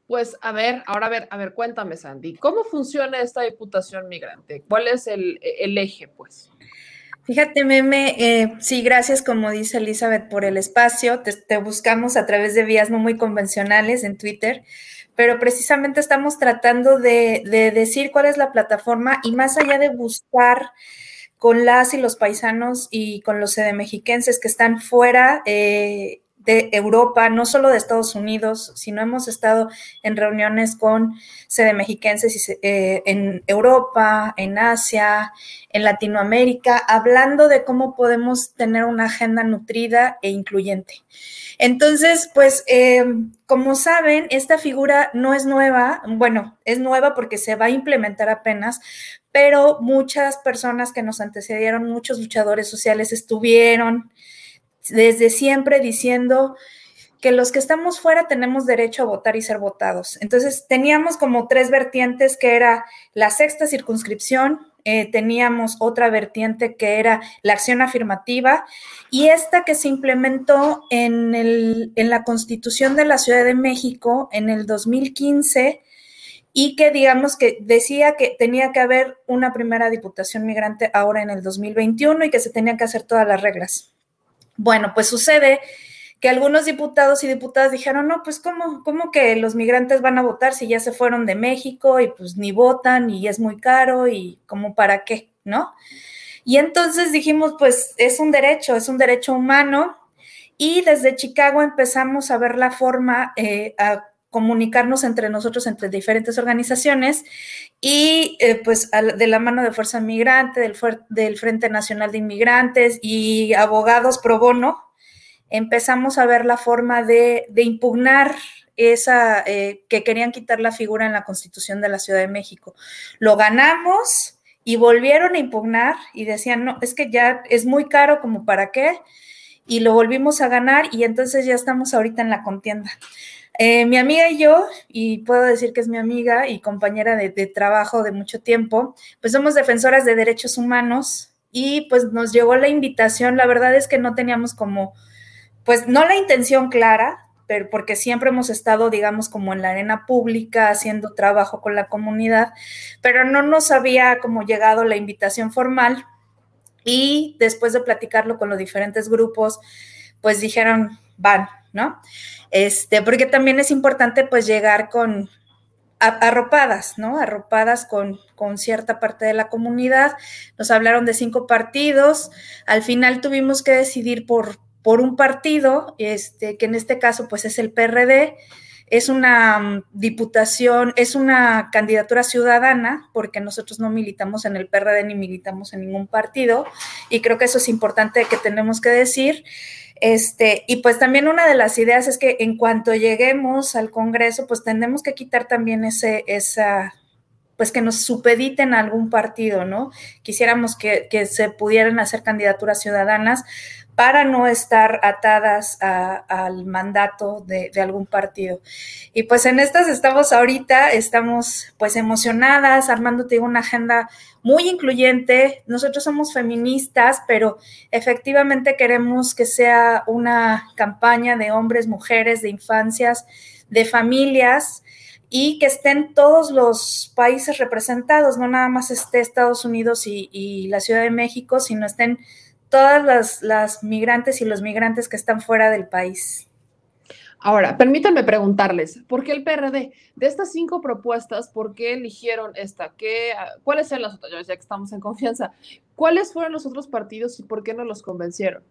[SPEAKER 1] Pues a ver, ahora a ver, a ver, cuéntame, Sandy, ¿cómo funciona esta diputación migrante? ¿Cuál es el, el eje, pues?
[SPEAKER 7] Fíjate, Meme, eh, sí, gracias, como dice Elizabeth, por el espacio. Te, buscamos a través de vías no muy convencionales en Twitter, pero precisamente estamos tratando de, decir cuál es la plataforma y más allá de buscar con las y los paisanos y con los mexiquenses que están fuera, eh, de Europa, no solo de Estados Unidos, sino hemos estado en reuniones con sede mexiquenses eh, en Europa, en Asia, en Latinoamérica, hablando de cómo podemos tener una agenda nutrida e incluyente. Entonces, pues, eh, como saben, esta figura no es nueva, bueno, es nueva porque se va a implementar apenas, pero muchas personas que nos antecedieron, muchos luchadores sociales estuvieron desde siempre diciendo que los que estamos fuera tenemos derecho a votar y ser votados. Entonces teníamos como tres vertientes que era la sexta circunscripción, eh, teníamos otra vertiente que era la acción afirmativa y esta que se implementó en, el, en la constitución de la Ciudad de México en el 2015 y que digamos que decía que tenía que haber una primera diputación migrante ahora en el 2021 y que se tenían que hacer todas las reglas. Bueno, pues sucede que algunos diputados y diputadas dijeron, no, pues ¿cómo, cómo que los migrantes van a votar si ya se fueron de México y pues ni votan y es muy caro y como para qué, ¿no? Y entonces dijimos, pues es un derecho, es un derecho humano y desde Chicago empezamos a ver la forma eh, a comunicarnos entre nosotros, entre diferentes organizaciones y eh, pues de la mano de Fuerza Migrante, del, del Frente Nacional de Inmigrantes y abogados pro bono, empezamos a ver la forma de, impugnar esa, eh, que querían quitar la figura en la Constitución de la Ciudad de México. Lo ganamos y volvieron a impugnar y decían, no, es que ya es muy caro como para qué, y lo volvimos a ganar y entonces ya estamos ahorita en la contienda. Eh, mi amiga y yo, y puedo decir que es mi amiga y compañera de, de, trabajo de mucho tiempo, pues somos defensoras de derechos humanos y pues nos llegó la invitación, la verdad es que no teníamos como, pues no la intención clara, pero porque siempre hemos estado, digamos, como en la arena pública, haciendo trabajo con la comunidad, pero no nos había como llegado la invitación formal. Y después de platicarlo con los diferentes grupos, pues dijeron, van, ¿no? Este, porque también es importante pues llegar con arropadas, ¿no? Arropadas con, con cierta parte de la comunidad. Nos hablaron de cinco partidos. Al final tuvimos que decidir por, por un partido, este, que en este caso pues es el PRD. Es una mm, diputación, es una candidatura ciudadana, porque nosotros no militamos en el PRD ni militamos en ningún partido, y creo que eso es importante que tenemos que decir. Este, y pues también una de las ideas es que en cuanto lleguemos al Congreso, pues tendremos que quitar también ese, esa, pues que nos supediten a algún partido, ¿no? Quisiéramos que, que se pudieran hacer candidaturas ciudadanas para no estar atadas al mandato de, algún partido. Y pues en estas estamos ahorita, estamos pues emocionadas, armándote una agenda muy incluyente. Nosotros somos feministas, pero efectivamente queremos que sea una campaña de hombres, mujeres, de infancias, de familias y que estén todos los países representados, no nada más esté Estados Unidos y, y la Ciudad de México, sino estén todas las, las migrantes y los migrantes que están fuera del país.
[SPEAKER 1] Ahora, permítanme preguntarles, ¿por qué el PRD? De estas cinco propuestas, ¿por qué eligieron esta? ¿Qué, ¿Cuáles eran las otras? Ya que estamos en confianza, ¿cuáles fueron los otros partidos y por qué no los convencieron?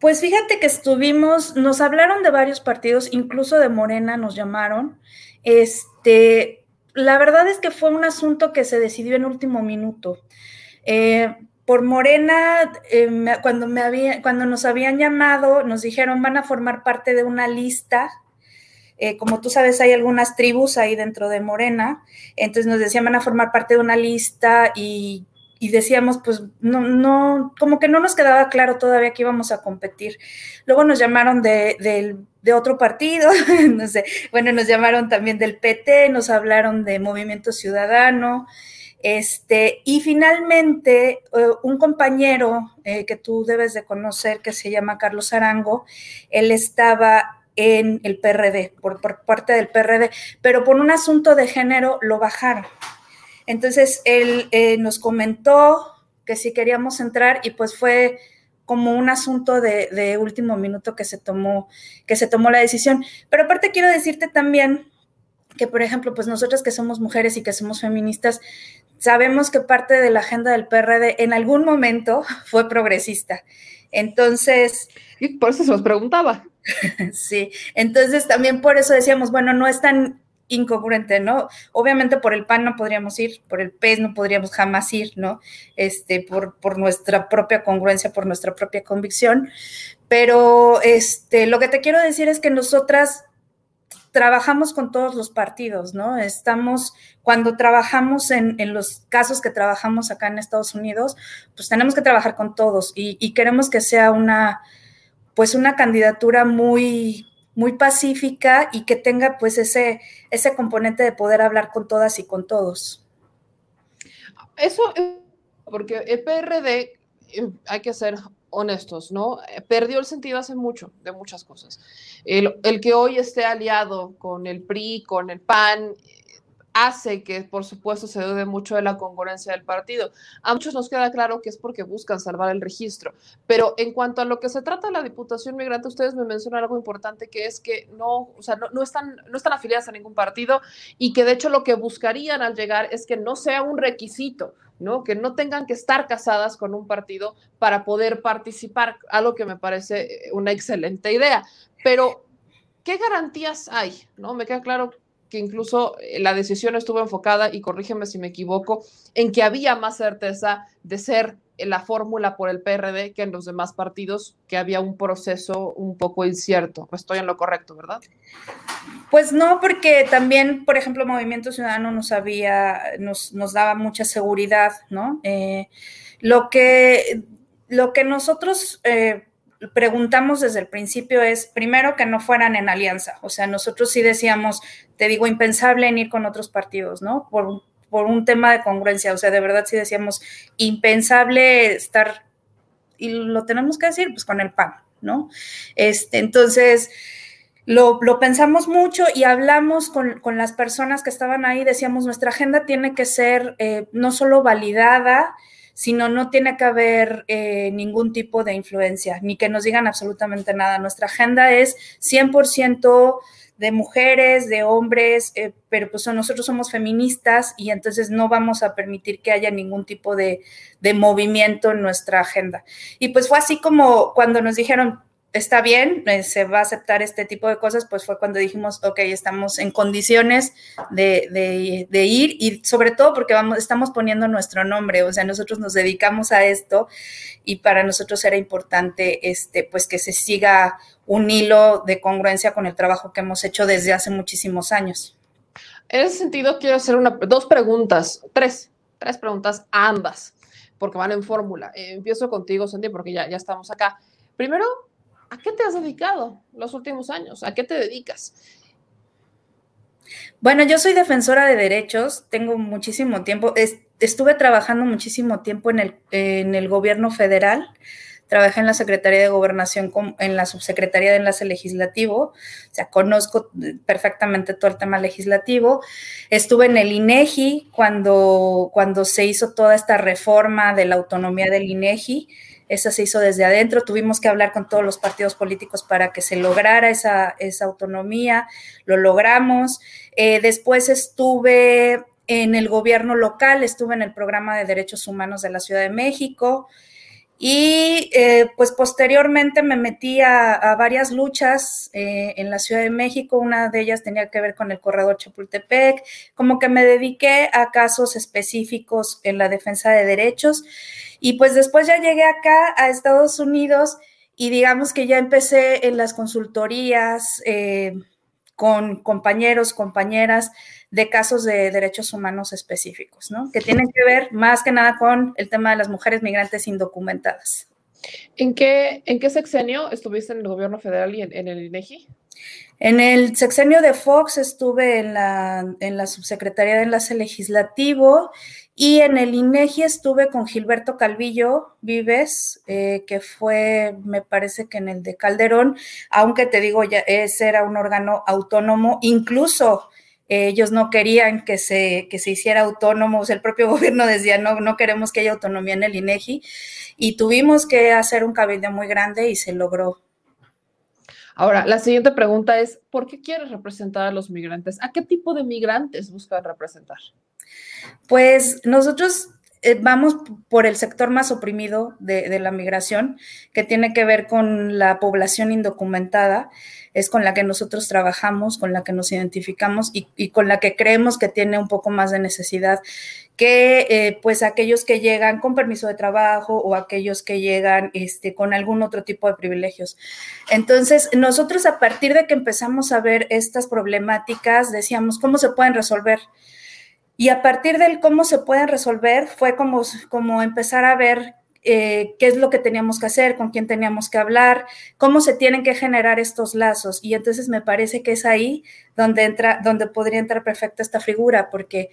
[SPEAKER 7] Pues fíjate que estuvimos, nos hablaron de varios partidos, incluso de Morena nos llamaron. Este, la verdad es que fue un asunto que se decidió en último minuto. Eh, por Morena, eh, cuando, me había, cuando nos habían llamado, nos dijeron van a formar parte de una lista. Eh, como tú sabes, hay algunas tribus ahí dentro de Morena. Entonces nos decían van a formar parte de una lista y, decíamos, pues no, no, como que no nos quedaba claro todavía que íbamos a competir. Luego nos llamaron de, otro partido, bueno, nos llamaron también del PT, nos hablaron de Movimiento Ciudadano. Este, y finalmente, uh, un compañero eh, que tú debes de conocer, que se llama Carlos Arango, él estaba en el PRD, por, parte del PRD, pero por un asunto de género lo bajaron. Entonces, él eh, nos comentó que si queríamos entrar y pues fue como un asunto de, de, último minuto que se tomó, que se tomó la decisión. Pero aparte quiero decirte también que, por ejemplo, pues nosotras que somos mujeres y que somos feministas, sabemos que parte de la agenda del PRD en algún momento fue progresista. Entonces...
[SPEAKER 1] Y por eso se los preguntaba.
[SPEAKER 7] sí, entonces también por eso decíamos, bueno, no es tan incongruente, ¿no? Obviamente por el PAN no podríamos ir, por el PES no podríamos jamás ir, ¿no? Este, por, por nuestra propia congruencia, por nuestra propia convicción. Pero este, lo que te quiero decir es que nosotras trabajamos con todos los partidos, ¿no? Estamos, cuando trabajamos en, los casos que trabajamos acá en Estados Unidos, pues tenemos que trabajar con todos y, y queremos que sea una, pues una candidatura muy, muy pacífica y que tenga pues ese, ese componente de poder hablar con todas y con todos.
[SPEAKER 1] Eso, porque el PRD, eh, hay que ser honestos, ¿no? Perdió el sentido hace mucho de muchas cosas. El, el, que hoy esté aliado con el PRI, con el PAN, hace que, por supuesto, se dude mucho de la congruencia del partido. A muchos nos queda claro que es porque buscan salvar el registro, pero en cuanto a lo que se trata de la Diputación Migrante, ustedes me mencionan algo importante que es que no, o sea, no, no, están, no están afiliadas a ningún partido y que de hecho lo que buscarían al llegar es que no sea un requisito, ¿no? Que no tengan que estar casadas con un partido para poder participar, algo que me parece una excelente idea. Pero, ¿qué garantías hay? ¿No? Me queda claro que incluso la decisión estuvo enfocada, y corrígeme si me equivoco, en que había más certeza de ser la fórmula por el PRD que en los demás partidos, que había un proceso un poco incierto. Estoy en lo correcto, ¿verdad?
[SPEAKER 7] Pues no, porque también, por ejemplo, Movimiento Ciudadano nos había, nos, nos daba mucha seguridad, ¿no? Eh, lo que, lo que nosotros eh, preguntamos desde el principio es, primero, que no fueran en alianza. O sea, nosotros sí decíamos, te digo, impensable en ir con otros partidos, ¿no? Por, por un tema de congruencia. O sea, de verdad sí decíamos, impensable estar, y lo tenemos que decir, pues con el PAN, ¿no? Este, entonces, lo, pensamos mucho y hablamos con, con, las personas que estaban ahí, decíamos, nuestra agenda tiene que ser eh, no solo validada, sino no tiene que haber eh, ningún tipo de influencia, ni que nos digan absolutamente nada. Nuestra agenda es 100% de mujeres, de hombres, eh, pero pues nosotros somos feministas y entonces no vamos a permitir que haya ningún tipo de, de movimiento en nuestra agenda. Y pues fue así como cuando nos dijeron, está bien, eh, se va a aceptar este tipo de cosas, pues fue cuando dijimos, ok, estamos en condiciones de, de, de, ir y sobre todo porque vamos, estamos poniendo nuestro nombre, o sea, nosotros nos dedicamos a esto y para nosotros era importante, este, pues que se siga un hilo de congruencia con el trabajo que hemos hecho desde hace muchísimos años.
[SPEAKER 1] En ese sentido, quiero hacer una, dos preguntas, tres, tres preguntas, ambas, porque van en fórmula. Eh, empiezo contigo, Sandy, porque ya, ya estamos acá. Primero, ¿a qué te has dedicado los últimos años? ¿A qué te dedicas?
[SPEAKER 7] Bueno, yo soy defensora de derechos, tengo muchísimo tiempo, es, estuve trabajando muchísimo tiempo en el, en el gobierno federal, trabajé en la Secretaría de Gobernación, en la Subsecretaría de Enlace Legislativo, o sea, conozco perfectamente todo el tema legislativo. Estuve en el INEGI cuando, cuando se hizo toda esta reforma de la autonomía del INEGI esa se hizo desde adentro, tuvimos que hablar con todos los partidos políticos para que se lograra esa, esa autonomía, lo logramos. Eh, después estuve en el gobierno local, estuve en el programa de derechos humanos de la Ciudad de México y eh, pues posteriormente me metí a, varias luchas eh, en la Ciudad de México, una de ellas tenía que ver con el corredor Chapultepec, como que me dediqué a casos específicos en la defensa de derechos. Y pues después ya llegué acá a Estados Unidos y digamos que ya empecé en las consultorías eh, con compañeros, compañeras de casos de derechos humanos específicos, ¿no? Que tienen que ver más que nada con el tema de las mujeres migrantes indocumentadas.
[SPEAKER 1] ¿En qué, en qué sexenio estuviste en el gobierno federal y en, en el INEGI?
[SPEAKER 7] En el sexenio de Fox estuve en la, en la subsecretaría de enlace legislativo y en el INEGI estuve con Gilberto Calvillo Vives, eh, que fue, me parece que en el de Calderón, aunque te digo, ya ese era un órgano autónomo, incluso ellos no querían que se, que se hiciera autónomo, o sea, el propio gobierno decía, no, no queremos que haya autonomía en el INEGI, y tuvimos que hacer un cabildo muy grande y se logró.
[SPEAKER 1] Ahora, la siguiente pregunta es, ¿por qué quieres representar a los migrantes? ¿A qué tipo de migrantes buscas representar?
[SPEAKER 7] Pues nosotros eh, vamos por el sector más oprimido de, de, la migración, que tiene que ver con la población indocumentada, es con la que nosotros trabajamos, con la que nos identificamos y, y con la que creemos que tiene un poco más de necesidad que eh, pues aquellos que llegan con permiso de trabajo o aquellos que llegan este, con algún otro tipo de privilegios. Entonces, nosotros a partir de que empezamos a ver estas problemáticas, decíamos, ¿cómo se pueden resolver? Y a partir del cómo se pueden resolver, fue como, como empezar a ver eh, qué es lo que teníamos que hacer, con quién teníamos que hablar, cómo se tienen que generar estos lazos. Y entonces me parece que es ahí donde entra, donde podría entrar perfecta esta figura, porque,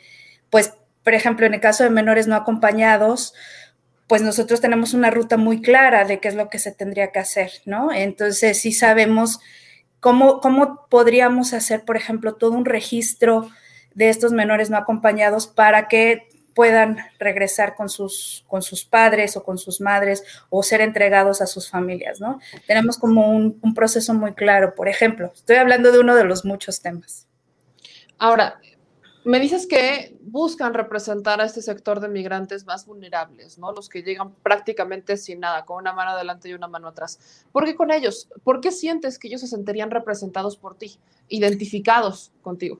[SPEAKER 7] pues, por ejemplo, en el caso de menores no acompañados, pues nosotros tenemos una ruta muy clara de qué es lo que se tendría que hacer, ¿no? Entonces sí sabemos cómo, cómo podríamos hacer, por ejemplo, todo un registro de estos menores no acompañados para que puedan regresar con sus, con sus padres o con sus madres o ser entregados a sus familias, ¿no? Tenemos como un, un proceso muy claro, por ejemplo. Estoy hablando de uno de los muchos temas.
[SPEAKER 1] Ahora, me dices que buscan representar a este sector de migrantes más vulnerables, ¿no? Los que llegan prácticamente sin nada, con una mano adelante y una mano atrás. ¿Por qué con ellos? ¿Por qué sientes que ellos se sentirían representados por ti, identificados contigo?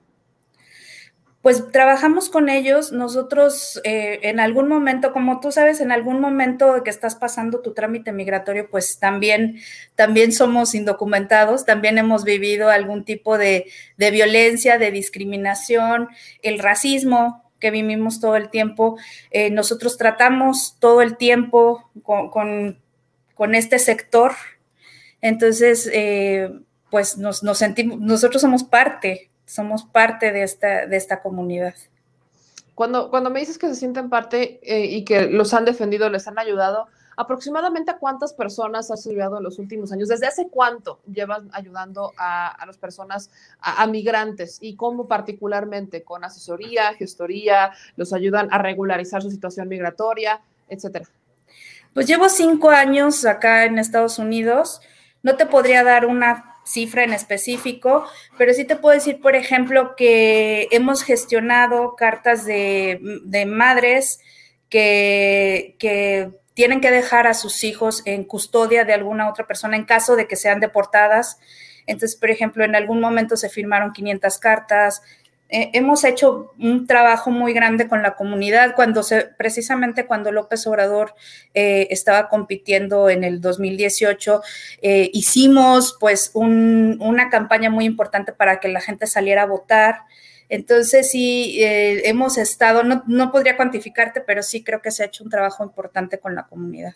[SPEAKER 7] Pues trabajamos con ellos. Nosotros eh, en algún momento, como tú sabes, en algún momento que estás pasando tu trámite migratorio, pues también, también somos indocumentados, también hemos vivido algún tipo de, violencia, de discriminación, el racismo que vivimos todo el tiempo. Eh, nosotros tratamos todo el tiempo con, este sector. Entonces, eh, pues nos, nos sentimos, nosotros somos parte somos parte de esta, de esta comunidad.
[SPEAKER 1] Cuando, cuando me dices que se sienten parte eh, y que los han defendido, les han ayudado, ¿aproximadamente a cuántas personas has ayudado en los últimos años? ¿Desde hace cuánto llevas ayudando a, las personas, a, migrantes? ¿Y cómo particularmente? ¿Con asesoría, gestoría? ¿Los ayudan a regularizar su situación migratoria, etcétera?
[SPEAKER 7] Pues llevo cinco años acá en Estados Unidos. No te podría dar una cifra en específico, pero sí te puedo decir, por ejemplo, que hemos gestionado cartas de, madres que, que tienen que dejar a sus hijos en custodia de alguna otra persona en caso de que sean deportadas. Entonces, por ejemplo, en algún momento se firmaron 500 cartas, eh, hemos hecho un trabajo muy grande con la comunidad cuando se, precisamente cuando López Obrador eh, estaba compitiendo en el 2018, eh, hicimos pues una campaña muy importante para que la gente saliera a votar. Entonces sí, hemos estado, no, no podría cuantificarte, pero sí creo que se ha hecho un trabajo importante con la comunidad.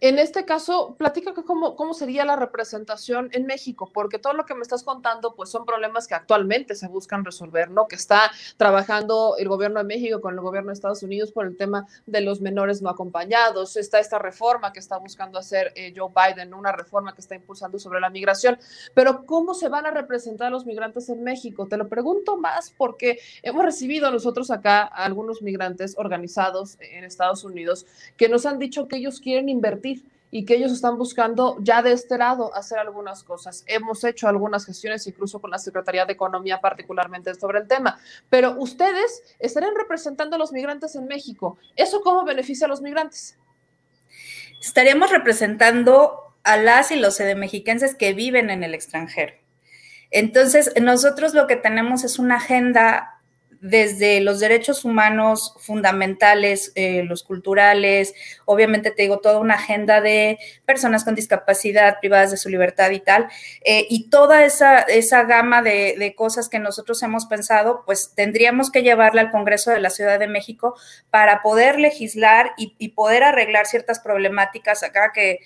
[SPEAKER 1] En este caso, platica cómo, cómo sería la representación en México, porque todo lo que me estás contando, pues son problemas que actualmente se buscan resolver, ¿no? Que está trabajando el gobierno de México con el gobierno de Estados Unidos por el tema de los menores no acompañados. Está esta reforma que está buscando hacer eh, Joe Biden, una reforma que está impulsando sobre la migración. Pero ¿cómo se van a representar los migrantes en México? Te lo pregunto más porque hemos recibido nosotros acá a algunos migrantes organizados en Estados Unidos que nos han dicho que ellos quieren invertir y que ellos están buscando ya de este lado hacer algunas cosas. Hemos hecho algunas gestiones incluso con la Secretaría de Economía particularmente sobre el tema, pero ustedes estarán representando a los migrantes en México. ¿Eso cómo beneficia a los migrantes?
[SPEAKER 7] Estaríamos representando a las y los mexiquenses que viven en el extranjero. Entonces, nosotros lo que tenemos es una agenda desde los derechos humanos fundamentales, eh, los culturales, obviamente te digo, toda una agenda de personas con discapacidad privadas de su libertad y tal, eh, y toda esa, esa gama de, cosas que nosotros hemos pensado, pues tendríamos que llevarla al Congreso de la Ciudad de México para poder legislar y, y poder arreglar ciertas problemáticas acá que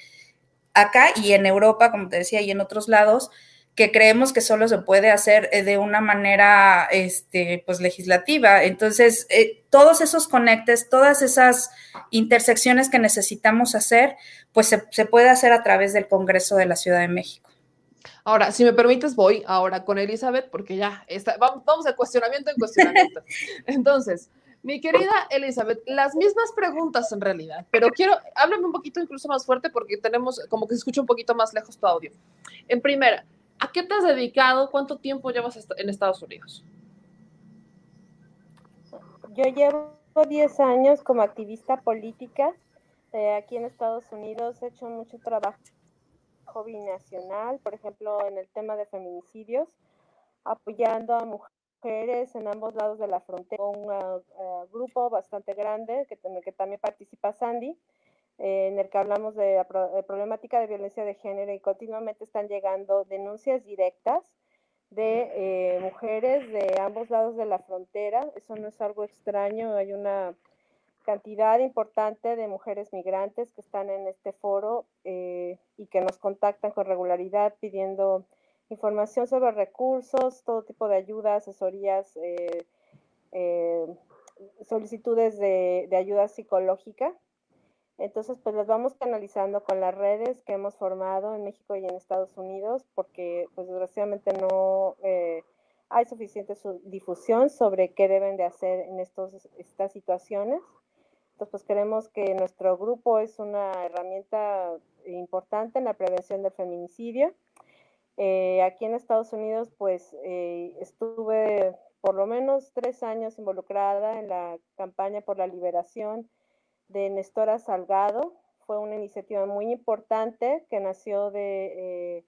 [SPEAKER 7] acá y en Europa, como te decía, y en otros lados, que creemos que solo se puede hacer eh, de una manera este, pues, legislativa. Entonces, eh, todos esos conectes, todas esas intersecciones que necesitamos hacer, pues se, puede hacer a través del Congreso de la Ciudad de México.
[SPEAKER 1] Ahora, si me permites, voy ahora con Elizabeth, porque ya está, vamos, vamos de cuestionamiento en cuestionamiento. Entonces, mi querida Elizabeth, las mismas preguntas en realidad, pero quiero, háblame un poquito incluso más fuerte porque tenemos, como que se escucha un poquito más lejos tu audio. En primera, ¿A qué te has dedicado? ¿Cuánto tiempo llevas en Estados Unidos?
[SPEAKER 2] Yo llevo 10 años como activista política eh, aquí en Estados Unidos. He hecho mucho trabajo binacional, por ejemplo, en el tema de feminicidios, apoyando a mujeres en ambos lados de la frontera. Un uh, grupo bastante grande que, en el que también participa Sandy en el que hablamos de la problemática de violencia de género y continuamente están llegando denuncias directas de eh, mujeres de ambos lados de la frontera. Eso no es algo extraño, hay una cantidad importante de mujeres migrantes que están en este foro eh, y que nos contactan con regularidad pidiendo información sobre recursos, todo tipo de ayuda, asesorías, eh, solicitudes de, de ayuda psicológica entonces, pues las vamos canalizando con las redes que hemos formado en México y en Estados Unidos, porque pues desgraciadamente no eh, hay suficiente difusión sobre qué deben de hacer en estos, estas situaciones. Entonces, pues queremos que nuestro grupo es una herramienta importante en la prevención del feminicidio. Eh, aquí en Estados Unidos, pues eh, estuve por lo menos tres años involucrada en la campaña por la liberación de Nestora Salgado. Fue una iniciativa muy importante que nació de eh,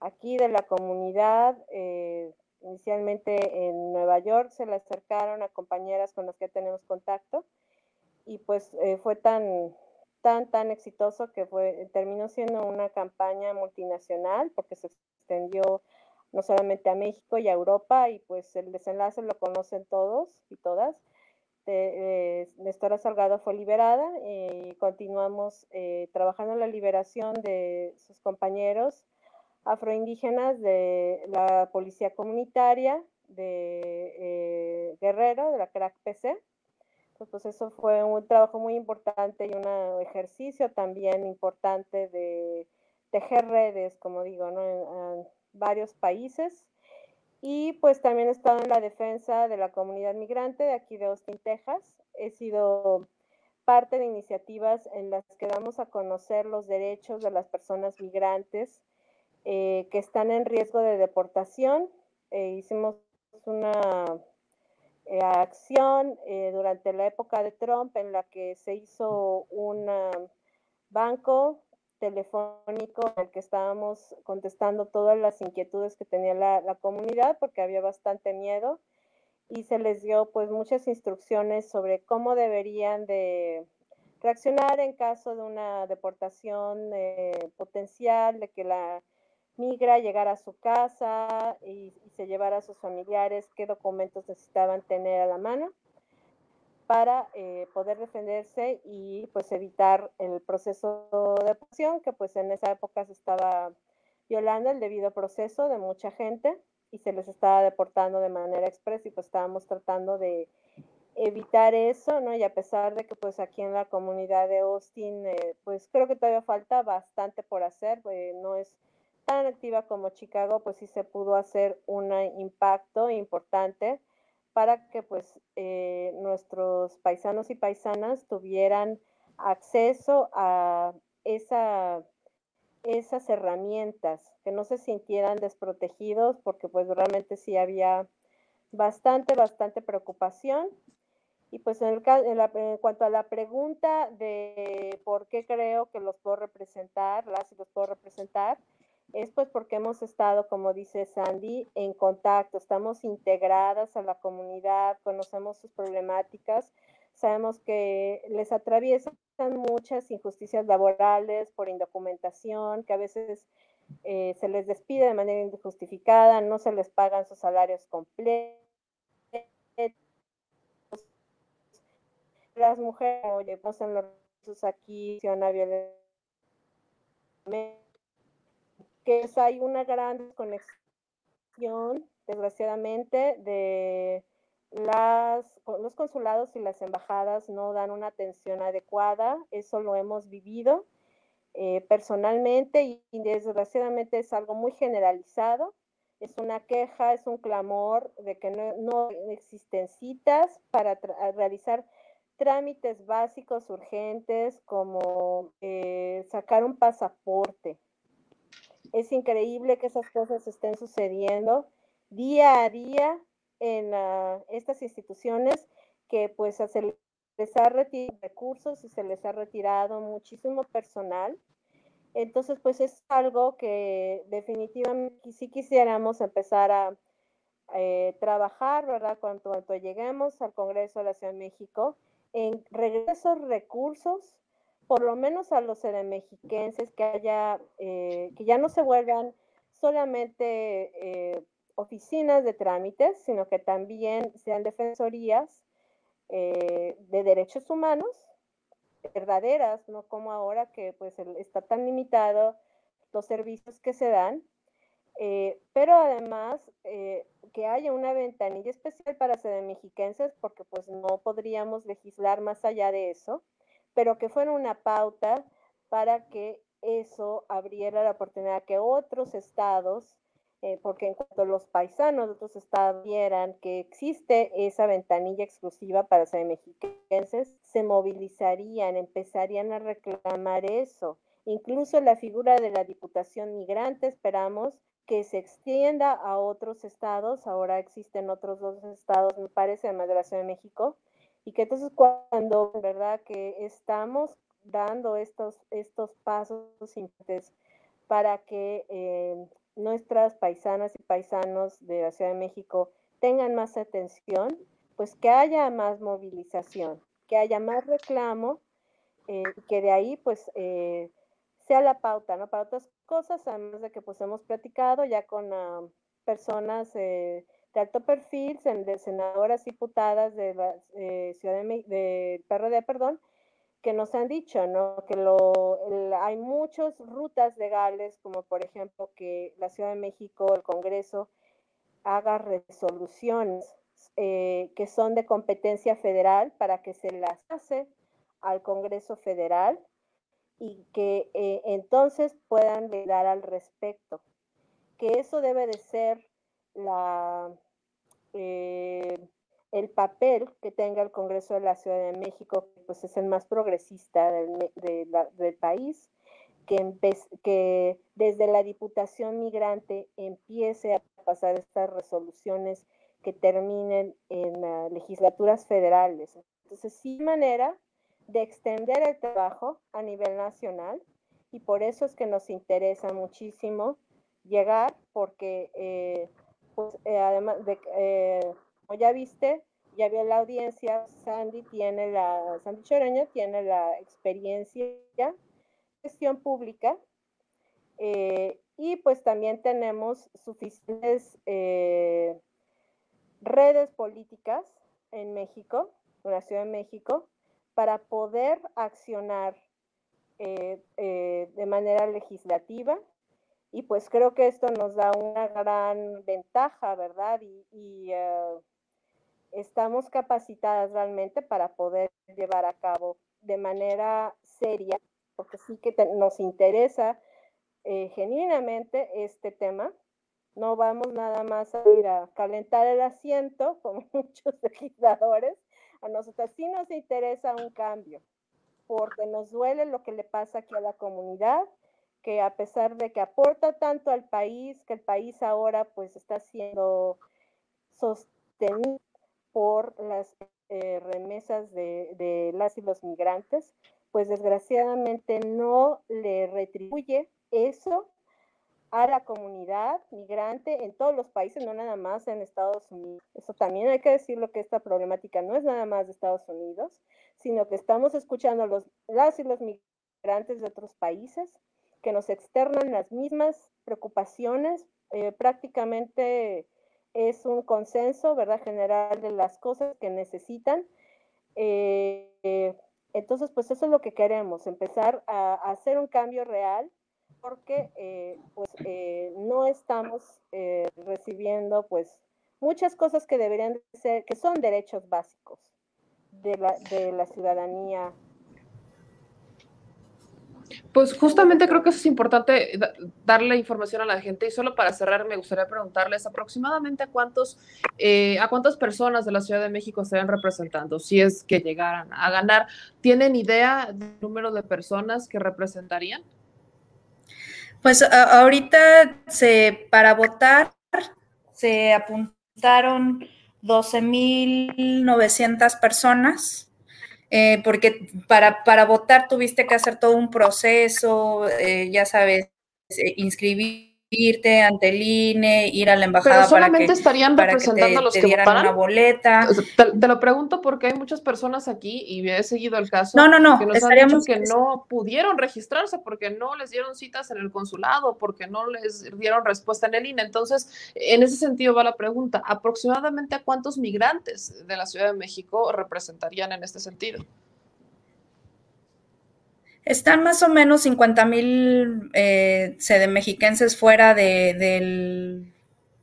[SPEAKER 2] aquí, de la comunidad, eh, inicialmente en Nueva York se le acercaron a compañeras con las que tenemos contacto y pues eh, fue tan, tan, tan exitoso que terminó siendo una campaña multinacional porque se extendió no solamente a México y a Europa y pues el desenlace lo conocen todos y todas. Eh, Nestora Salgado fue liberada y continuamos eh, trabajando en la liberación de sus compañeros afroindígenas de la Policía Comunitaria de eh, Guerrero, de la CRAC PC. Pues, eso fue un trabajo muy importante y un ejercicio también importante de tejer redes, como digo, ¿no? en, varios países. Y pues también he estado en la defensa de la comunidad migrante de aquí de Austin, Texas. He sido parte de iniciativas en las que damos a conocer los derechos de las personas migrantes eh, que están en riesgo de deportación. Eh, hicimos una eh, acción durante la época de Trump en la que se hizo un banco telefónico en el que estábamos contestando todas las inquietudes que tenía la, comunidad porque había bastante miedo y se les dio pues muchas instrucciones sobre cómo deberían de reaccionar en caso de una deportación potencial, de que la migra, llegar a su casa y, se llevara a sus familiares qué documentos necesitaban tener a la mano para eh, poder defenderse y pues evitar el proceso de deportación que pues en esa época se estaba violando el debido proceso de mucha gente y se les estaba deportando de manera expresa y pues estábamos tratando de evitar eso, ¿no? Y a pesar de que pues aquí en la comunidad de Austin, eh, pues creo que todavía falta bastante por hacer, eh, no es tan activa como Chicago, pues sí se pudo hacer un impacto importante para que pues eh, nuestros paisanos y paisanas tuvieran acceso a esa, esas herramientas, que no se sintieran desprotegidos, porque pues realmente sí había bastante, bastante preocupación. Y pues en, el, en, en, cuanto a la pregunta de por qué creo que los puedo representar, las y los puedo representar, es pues porque hemos estado, como dice Sandy, en contacto, estamos integradas a la comunidad, conocemos sus problemáticas, sabemos que les atraviesan muchas injusticias laborales por indocumentación, que a veces eh, se les despide de manera injustificada, no se les pagan sus salarios completos. Las mujeres, oye, en los aquí, una violencia que hay una gran desconexión, desgraciadamente, de las, los consulados y las embajadas no dan una atención adecuada, eso lo hemos vivido eh, personalmente y, desgraciadamente es algo muy generalizado, es una queja, es un clamor de que no, existen citas para realizar trámites básicos urgentes como eh, sacar un pasaporte, es increíble que esas cosas estén sucediendo día a día en estas instituciones que pues se les ha retirado recursos y se les ha retirado muchísimo personal. Entonces, pues es algo que definitivamente sí quisiéramos empezar a eh, trabajar, ¿verdad? Cuando, cuando lleguemos al Congreso de la Ciudad de México, en regresos recursos por lo menos a los mexiquenses que haya, eh, que ya no se vuelvan solamente eh, oficinas de trámites, sino que también sean defensorías eh, de derechos humanos verdaderas, no como ahora que pues está tan limitado los servicios que se dan, pero además que haya una ventanilla especial para mexiquenses, porque pues no podríamos legislar más allá de eso, pero que fuera una pauta para que eso abriera la oportunidad que otros estados, eh, porque en cuanto los paisanos de otros estados vieran que existe esa ventanilla exclusiva para ser mexiquenses, se movilizarían, empezarían a reclamar eso. Incluso la figura de la Diputación Migrante esperamos que se extienda a otros estados, ahora existen otros dos estados, me parece, además de la Ciudad de México, y que entonces cuando, ¿verdad? Que estamos dando estos, estos pasos para que eh, nuestras paisanas y paisanos de la Ciudad de México tengan más atención, pues que haya más movilización, que haya más reclamo eh, que de ahí pues eh, sea la pauta, ¿no? Para otras cosas, además de que pues hemos platicado ya con uh, personas eh, de alto perfil, de senadoras diputadas de la eh, Ciudad de, de PRD, perdón, que nos han dicho, ¿no? Que lo, hay muchas rutas legales, como por ejemplo que la Ciudad de México, el Congreso, haga resoluciones eh, que son de competencia federal para que se las hace al Congreso Federal y que eh, entonces puedan dar al respecto. Que eso debe de ser la, eh, el papel que tenga el Congreso de la Ciudad de México, pues es el más progresista del, país, que, desde la Diputación Migrante empiece a pasar estas resoluciones que terminen en uh, legislaturas federales. Entonces, sí manera de extender el trabajo a nivel nacional y por eso es que nos interesa muchísimo llegar porque eh, pues, eh, además de eh, como ya viste ya vio la audiencia Sandy tiene la Sandy Choreño tiene la experiencia gestión pública eh, y pues también tenemos suficientes redes políticas en México en la Ciudad de México para poder accionar de manera legislativa. Y pues creo que esto nos da una gran ventaja, ¿verdad? Y, uh, estamos capacitadas realmente para poder llevar a cabo de manera seria, porque sí que nos interesa eh, genuinamente este tema. No vamos nada más a ir a calentar el asiento, como muchos legisladores, a nosotros sí nos interesa un cambio, porque nos duele lo que le pasa aquí a la comunidad, que a pesar de que aporta tanto al país, que el país ahora pues está siendo sostenido por las eh, remesas de, de las y los migrantes, pues desgraciadamente no le retribuye eso a la comunidad migrante en todos los países, no nada más en Estados Unidos. Eso también hay que decirlo que esta problemática no es nada más de Estados Unidos, sino que estamos escuchando a los, las y los migrantes de otros países que nos externan las mismas preocupaciones. Eh, prácticamente es un consenso, ¿verdad?, general de las cosas que necesitan. Eh, entonces, pues eso es lo que queremos, empezar a, hacer un cambio real porque eh, pues eh, no estamos eh, recibiendo pues muchas cosas que deberían ser, que son derechos básicos de la, de la ciudadanía.
[SPEAKER 1] Pues justamente creo que eso es importante darle información a la gente y solo para cerrar me gustaría preguntarles aproximadamente a cuántos eh, a cuántas personas de la Ciudad de México ven representando si es que llegaran a ganar. ¿Tienen idea del número de personas que representarían?
[SPEAKER 7] Pues ahorita se, para votar se apuntaron 12.900 personas, eh, porque para, para votar tuviste que hacer todo un proceso, eh, ya sabes, eh, inscribir irte ante el INE, ir a la embajada
[SPEAKER 1] Pero solamente
[SPEAKER 7] para que,
[SPEAKER 1] estarían
[SPEAKER 7] para
[SPEAKER 1] representando
[SPEAKER 7] que te,
[SPEAKER 1] a los
[SPEAKER 7] te
[SPEAKER 1] que votaran.
[SPEAKER 7] una boleta.
[SPEAKER 1] Te, te, lo pregunto porque hay muchas personas aquí y he seguido el caso
[SPEAKER 7] No, no, no,
[SPEAKER 1] que nos han
[SPEAKER 7] estaríamos
[SPEAKER 1] dicho que no pudieron registrarse porque no les dieron citas en el consulado, porque no les dieron respuesta en el INE. Entonces, en ese sentido va la pregunta, aproximadamente a cuántos migrantes de la Ciudad de México representarían en este sentido.
[SPEAKER 7] Están más o menos 50 mil eh, sedemexiquenses fuera de, del,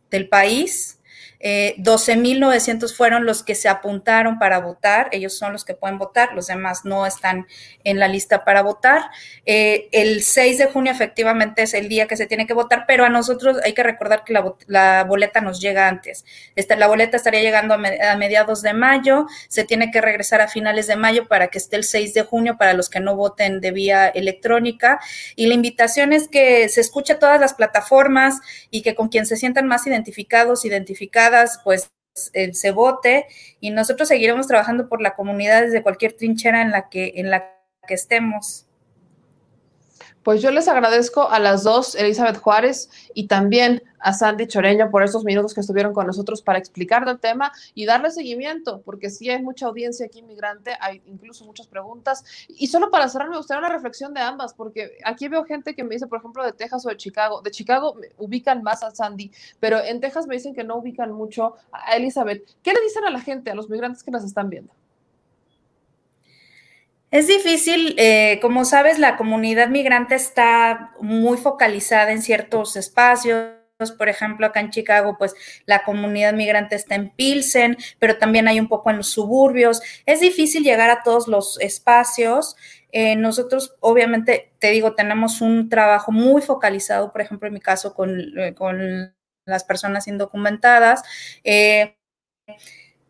[SPEAKER 7] del, país. Eh, 12.900 fueron los que se apuntaron para votar, ellos son los que pueden votar, los demás no están en la lista para votar. Eh, el 6 de junio efectivamente es el día que se tiene que votar, pero a nosotros hay que recordar que la, boleta nos llega antes. Esta, la boleta estaría llegando a, a, mediados de mayo, se tiene que regresar a finales de mayo para que esté el 6 de junio para los que no voten de vía electrónica. Y la invitación es que se escuche todas las plataformas y que con quien se sientan más identificados, identificadas, pues se vote y nosotros seguiremos trabajando por la comunidad desde cualquier trinchera en la que, en la que estemos.
[SPEAKER 1] Pues yo les agradezco a las dos, Elizabeth Juárez y también a Sandy Choreño por estos minutos que estuvieron con nosotros para explicar el tema y darle seguimiento, porque sí hay mucha audiencia aquí inmigrante, hay incluso muchas preguntas. Y solo para cerrar, me gustaría una reflexión de ambas, porque aquí veo gente que me dice, por ejemplo, de Texas o de Chicago. De Chicago ubican más a Sandy, pero en Texas me dicen que no ubican mucho a Elizabeth. ¿Qué le dicen a la gente, a los migrantes que nos están viendo?
[SPEAKER 7] Es difícil, eh, como sabes, la comunidad migrante está muy focalizada en ciertos espacios. Por ejemplo, acá en Chicago, pues la comunidad migrante está en Pilsen, pero también hay un poco en los suburbios. Es difícil llegar a todos los espacios. Eh, nosotros, obviamente, te digo, tenemos un trabajo muy focalizado, por ejemplo, en mi caso, con, eh, con las personas indocumentadas. Eh,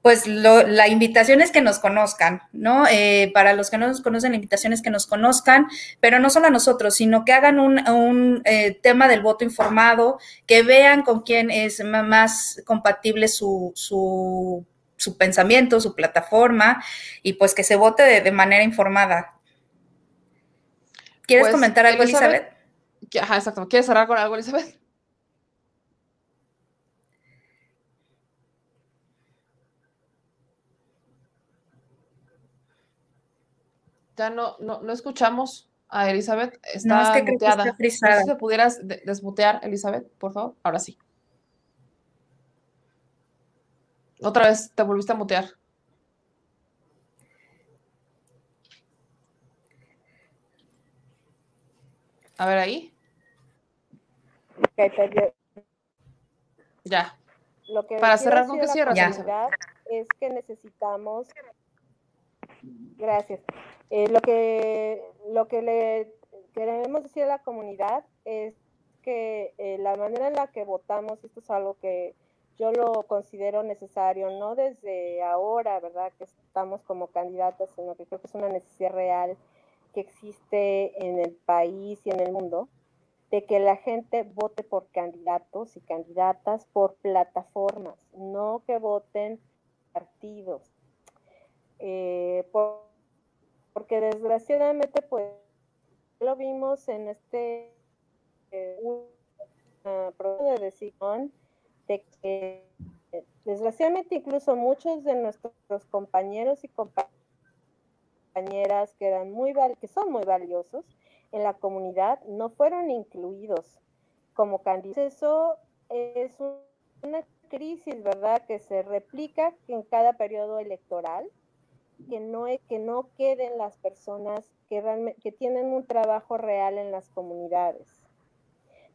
[SPEAKER 7] pues la invitación es que nos conozcan, ¿no? Eh, para los que no nos conocen, la invitación es que nos conozcan, pero no solo a nosotros, sino que hagan un, eh, tema del voto informado, que vean con quién es más compatible su, su, su pensamiento, su plataforma, y pues que se vote de, manera informada. ¿Quieres pues, comentar algo, Elizabeth?
[SPEAKER 1] Elizabeth? Ajá, exacto. ¿Quieres cerrar con algo, Elizabeth? Ya no, no, no escuchamos a Elizabeth. Está no, es que muteada. no sé si pudieras desmutear, Elizabeth, por favor. Ahora sí. Otra vez te volviste a mutear. A ver ahí. Ya.
[SPEAKER 2] Lo que
[SPEAKER 1] Para cerrar con qué cierras.
[SPEAKER 2] Es que necesitamos. Gracias. Eh, lo, que, lo que le queremos decir a la comunidad es que eh, la manera en la que votamos, esto es algo que yo lo considero necesario, no desde ahora, ¿verdad? Que estamos como candidatos, sino que creo que es una necesidad real que existe en el país y en el mundo, de que la gente vote por candidatos y candidatas por plataformas, no que voten partidos. Eh, por, porque desgraciadamente pues lo vimos en este eh, de decisión de que desgraciadamente incluso muchos de nuestros compañeros y compañeras que eran muy que son muy valiosos en la comunidad no fueron incluidos como candidatos. Eso es una crisis, ¿verdad?, que se replica en cada periodo electoral que no, que no queden las personas que, realmente, que tienen un trabajo real en las comunidades,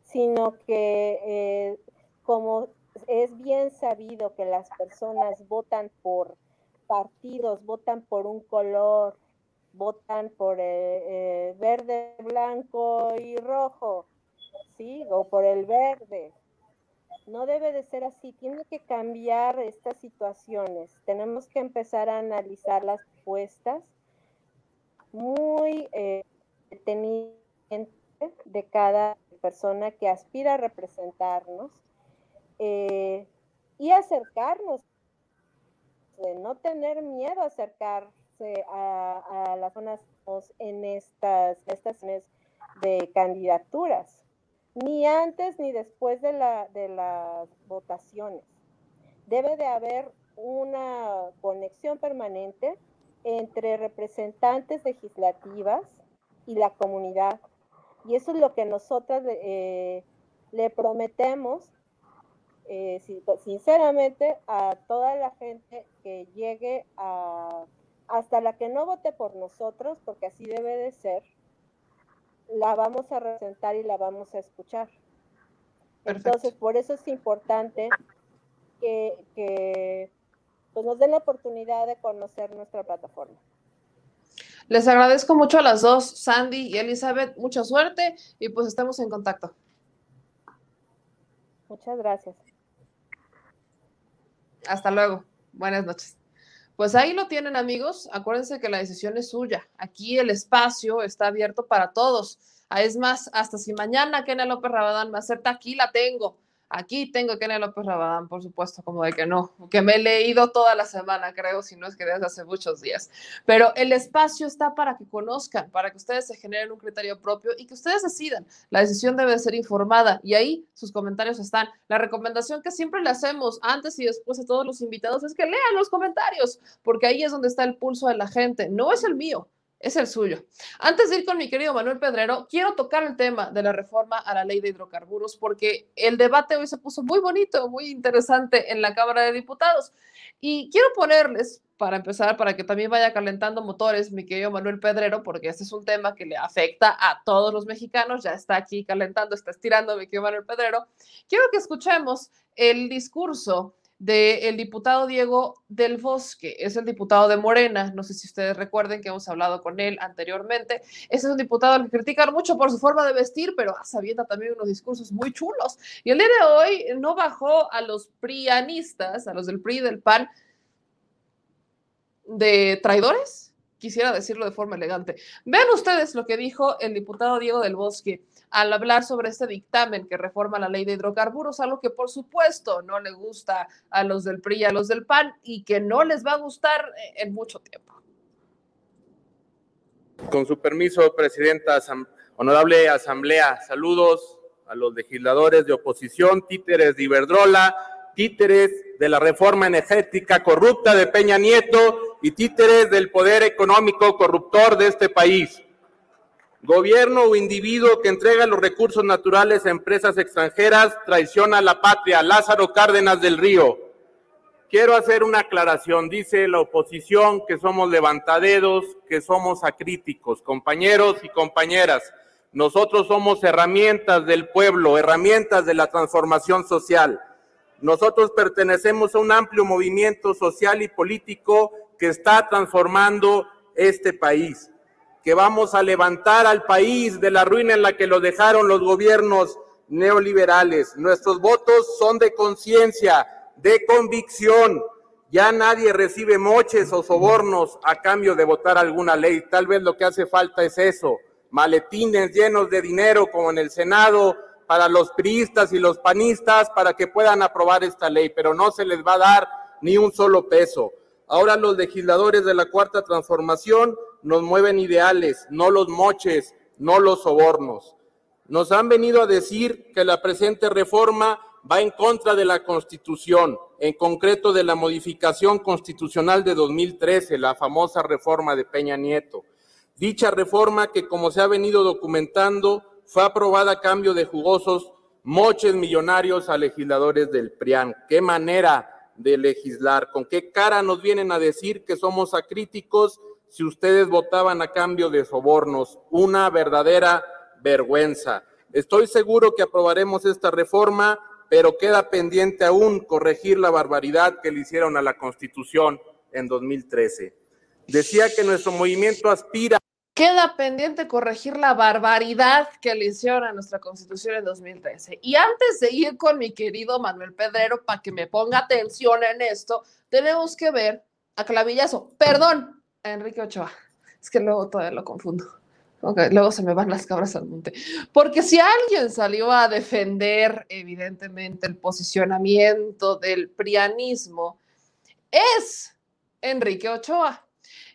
[SPEAKER 2] sino que eh, como es bien sabido que las personas votan por partidos, votan por un color, votan por eh, eh, verde, blanco y rojo, ¿sí? O por el verde. No debe de ser así, tiene que cambiar estas situaciones. Tenemos que empezar a analizar las propuestas muy eh, de cada persona que aspira a representarnos eh, y acercarnos, no tener miedo a acercarse a, las zonas en estas, estas de candidaturas ni antes ni después de, la, de las votaciones. Debe de haber una conexión permanente entre representantes legislativas y la comunidad. Y eso es lo que nosotras eh, le prometemos, eh, sinceramente, a toda la gente que llegue a, hasta la que no vote por nosotros, porque así debe de ser, la vamos a representar y la vamos a escuchar. Entonces, por eso es importante que, pues nos den la oportunidad de conocer nuestra plataforma.
[SPEAKER 1] Les agradezco mucho a las dos, Sandy y Elizabeth, mucha suerte y pues estamos en contacto.
[SPEAKER 2] Muchas gracias. Hasta
[SPEAKER 1] luego. Buenas noches. Pues ahí lo tienen amigos. Acuérdense que la decisión es suya. Aquí el espacio está abierto para todos. Ah, es más, hasta si mañana Kenia López Rabadán me acepta, aquí la tengo. Aquí tengo Kenia López Rabadán, por supuesto, como de que no, que me he leído toda la semana, creo, si no es que desde hace muchos días. Pero el espacio está para que conozcan, para que ustedes se generen un criterio propio y que ustedes decidan. La decisión debe ser informada y ahí sus comentarios están. La recomendación que siempre le hacemos antes y después a todos los invitados es que lean los comentarios, porque ahí es donde está el pulso de la gente. No es el mío, es el suyo. Antes de ir con mi querido Manuel Pedrero, quiero tocar el tema de la reforma a la ley de hidrocarburos porque el debate hoy se puso muy bonito, muy interesante en la Cámara de Diputados. Y quiero ponerles, para empezar, para que también vaya calentando motores, mi querido Manuel Pedrero, porque este es un tema que le afecta a todos los mexicanos, ya está aquí calentando, está estirando mi querido Manuel Pedrero. Quiero que escuchemos el discurso del diputado Diego del Bosque, es el diputado de Morena, no sé si ustedes recuerden que hemos hablado con él anteriormente, ese es un diputado al que critican mucho por su forma de vestir, pero sabiendo también unos discursos muy chulos, y el día de hoy no bajó a los prianistas, a los del PRI del PAN, de traidores, quisiera decirlo de forma elegante. Vean ustedes lo que dijo el diputado Diego del Bosque al hablar sobre este dictamen que reforma la ley de hidrocarburos, algo que por supuesto no le gusta a los del PRI y a los del PAN y que no les va a gustar en mucho tiempo.
[SPEAKER 8] Con su permiso, Presidenta, honorable Asamblea, saludos a los legisladores de oposición, títeres de Iberdrola, títeres de la reforma energética corrupta de Peña Nieto y títeres del poder económico corruptor de este país gobierno o individuo que entrega los recursos naturales a empresas extranjeras traiciona a la patria. Lázaro Cárdenas del Río. Quiero hacer una aclaración. Dice la oposición que somos levantaderos, que somos acríticos. Compañeros y compañeras, nosotros somos herramientas del pueblo, herramientas de la transformación social. Nosotros pertenecemos a un amplio movimiento social y político que está transformando este país que vamos a levantar al país de la ruina en la que lo dejaron los gobiernos neoliberales. Nuestros votos son de conciencia, de convicción. Ya nadie recibe moches o sobornos a cambio de votar alguna ley. Tal vez lo que hace falta es eso, maletines llenos de dinero como en el Senado para los priistas y los panistas para que puedan aprobar esta ley, pero no se les va a dar ni un solo peso. Ahora los legisladores de la Cuarta Transformación nos mueven ideales, no los moches, no los sobornos. Nos han venido a decir que la presente reforma va en contra de la Constitución, en concreto de la modificación constitucional de 2013, la famosa reforma de Peña Nieto. Dicha reforma que, como se ha venido documentando, fue aprobada a cambio de jugosos moches millonarios a legisladores del PRIAN. Qué manera de legislar, con qué cara nos vienen a decir que somos acríticos si ustedes votaban a cambio de sobornos. Una verdadera vergüenza. Estoy seguro que aprobaremos esta reforma, pero queda pendiente aún corregir la barbaridad que le hicieron a la Constitución en 2013. Decía que nuestro movimiento aspira.
[SPEAKER 1] Queda pendiente corregir la barbaridad que le hicieron a nuestra Constitución en 2013. Y antes de ir con mi querido Manuel Pedrero, para que me ponga atención en esto, tenemos que ver a Clavillazo. Perdón, Enrique Ochoa. Es que luego todavía lo confundo. luego se me van las cabras al monte. Porque si alguien salió a defender, evidentemente, el posicionamiento del prianismo, es Enrique Ochoa.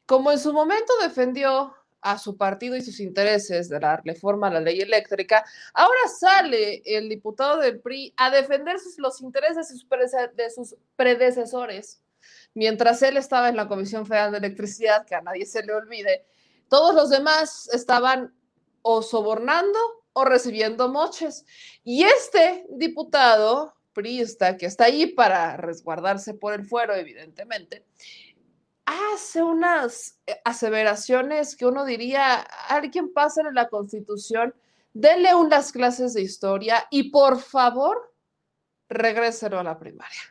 [SPEAKER 1] Como en su momento defendió a su partido y sus intereses de la reforma a la ley eléctrica, ahora sale el diputado del PRI a defender los intereses de sus predecesores mientras él estaba en la Comisión Federal de Electricidad, que a nadie se le olvide, todos los demás estaban o sobornando o recibiendo moches. Y este diputado priista, que está ahí para resguardarse por el fuero, evidentemente, hace unas eh, aseveraciones que uno diría, alguien pasa en la Constitución, denle unas clases de historia y por favor, regréselo a la primaria.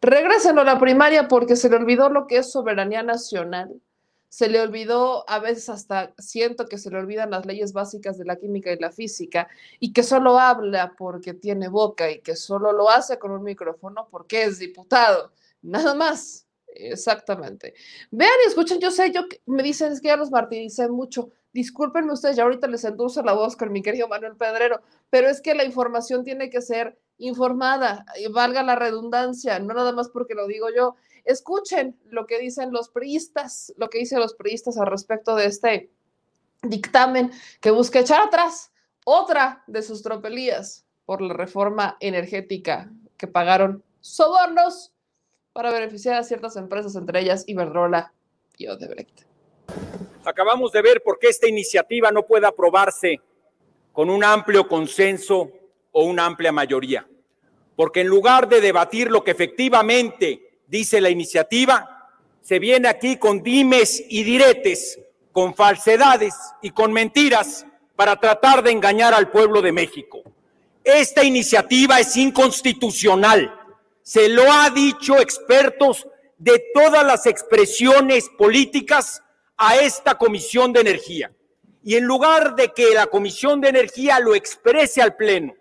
[SPEAKER 1] Regresen a la primaria porque se le olvidó lo que es soberanía nacional. Se le olvidó, a veces hasta siento que se le olvidan las leyes básicas de la química y la física, y que solo habla porque tiene boca y que solo lo hace con un micrófono porque es diputado. Nada más. Exactamente. Vean y escuchen, yo sé, yo me dicen es que ya los martiricé mucho. discúlpenme ustedes, ya ahorita les endulzo la voz con mi querido Manuel Pedrero, pero es que la información tiene que ser informada, y valga la redundancia, no nada más porque lo digo yo. Escuchen lo que dicen los priistas, lo que dicen los priistas al respecto de este dictamen que busca echar atrás otra de sus tropelías por la reforma energética que pagaron sobornos para beneficiar a ciertas empresas, entre ellas Iberdrola y Odebrecht.
[SPEAKER 9] Acabamos de ver por qué esta iniciativa no puede aprobarse con un amplio consenso o una amplia mayoría. Porque en lugar de debatir lo que efectivamente dice la iniciativa, se viene aquí con dimes y diretes, con falsedades y con mentiras para tratar de engañar al pueblo de México. Esta iniciativa es inconstitucional. Se lo ha dicho expertos de todas las expresiones políticas a esta Comisión de Energía. Y en lugar de que la Comisión de Energía lo exprese al Pleno,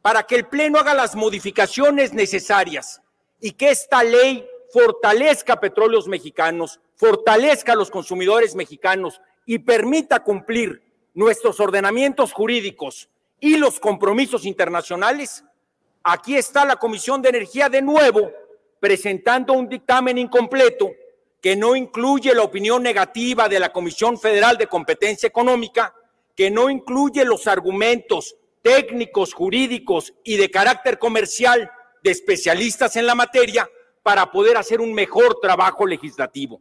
[SPEAKER 9] para que el Pleno haga las modificaciones necesarias y que esta ley fortalezca petróleos mexicanos, fortalezca a los consumidores mexicanos y permita cumplir nuestros ordenamientos jurídicos y los compromisos internacionales, aquí está la Comisión de Energía de nuevo presentando un dictamen incompleto que no incluye la opinión negativa de la Comisión Federal de Competencia Económica, que no incluye los argumentos técnicos, jurídicos y de carácter comercial de especialistas en la materia para poder hacer un mejor trabajo legislativo.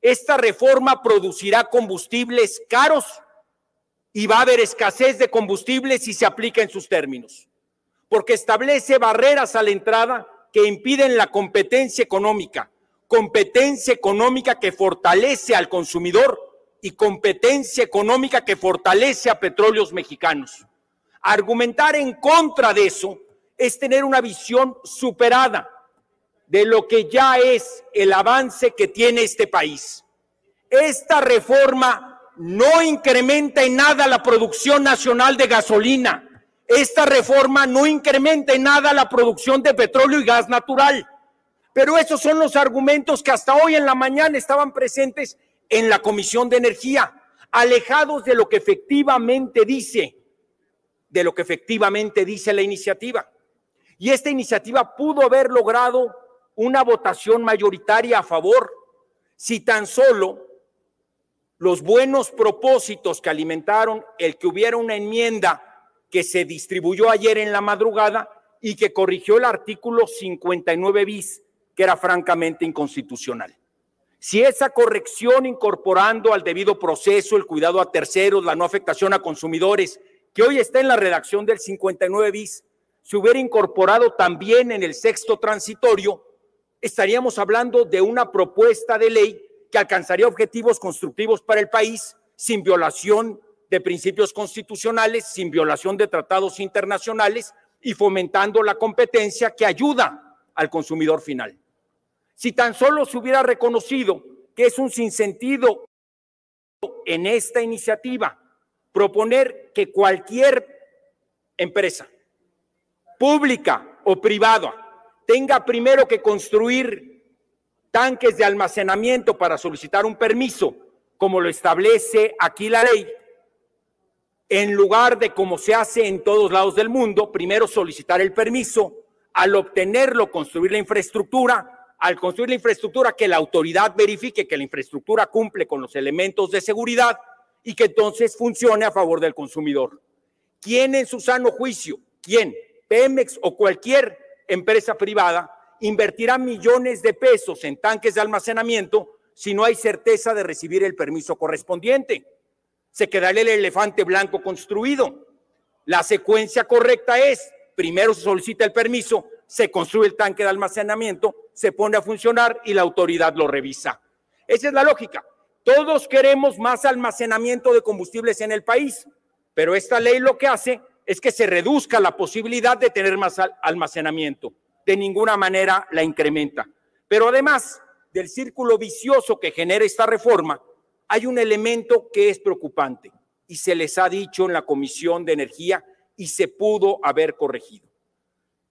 [SPEAKER 9] Esta reforma producirá combustibles caros y va a haber escasez de combustible si se aplica en sus términos, porque establece barreras a la entrada que impiden la competencia económica, competencia económica que fortalece al consumidor y competencia económica que fortalece a petróleos mexicanos. Argumentar en contra de eso es tener una visión superada de lo que ya es el avance que tiene este país. Esta reforma no incrementa en nada la producción nacional de gasolina. Esta reforma no incrementa en nada la producción de petróleo y gas natural. Pero esos son los argumentos que hasta hoy en la mañana estaban presentes en la Comisión de Energía, alejados de lo que efectivamente dice, de lo que efectivamente dice la iniciativa. Y esta iniciativa pudo haber logrado una votación mayoritaria a favor si tan solo los buenos propósitos que alimentaron el que hubiera una enmienda que se distribuyó ayer en la madrugada y que corrigió el artículo 59 bis, que era francamente inconstitucional. Si esa corrección incorporando al debido proceso, el cuidado a terceros, la no afectación a consumidores, que hoy está en la redacción del 59 bis, se hubiera incorporado también en el sexto transitorio, estaríamos hablando de una propuesta de ley que alcanzaría objetivos constructivos para el país sin violación de principios constitucionales, sin violación de tratados internacionales y fomentando la competencia que ayuda al consumidor final. Si tan solo se hubiera reconocido que es un sinsentido en esta iniciativa proponer que cualquier empresa, pública o privada, tenga primero que construir tanques de almacenamiento para solicitar un permiso, como lo establece aquí la ley, en lugar de como se hace en todos lados del mundo, primero solicitar el permiso, al obtenerlo, construir la infraestructura, al construir la infraestructura, que la autoridad verifique que la infraestructura cumple con los elementos de seguridad y que entonces funcione a favor del consumidor. ¿Quién en su sano juicio, quién, Pemex o cualquier empresa privada, invertirá millones de pesos en tanques de almacenamiento si no hay certeza de recibir el permiso correspondiente. Se quedará el elefante blanco construido. La secuencia correcta es, primero se solicita el permiso, se construye el tanque de almacenamiento, se pone a funcionar y la autoridad lo revisa. Esa es la lógica. Todos queremos más almacenamiento de combustibles en el país, pero esta ley lo que hace es que se reduzca la posibilidad de tener más almacenamiento de ninguna manera la incrementa. Pero además del círculo vicioso que genera esta reforma, hay un elemento que es preocupante y se les ha dicho en la Comisión de Energía y se pudo haber corregido.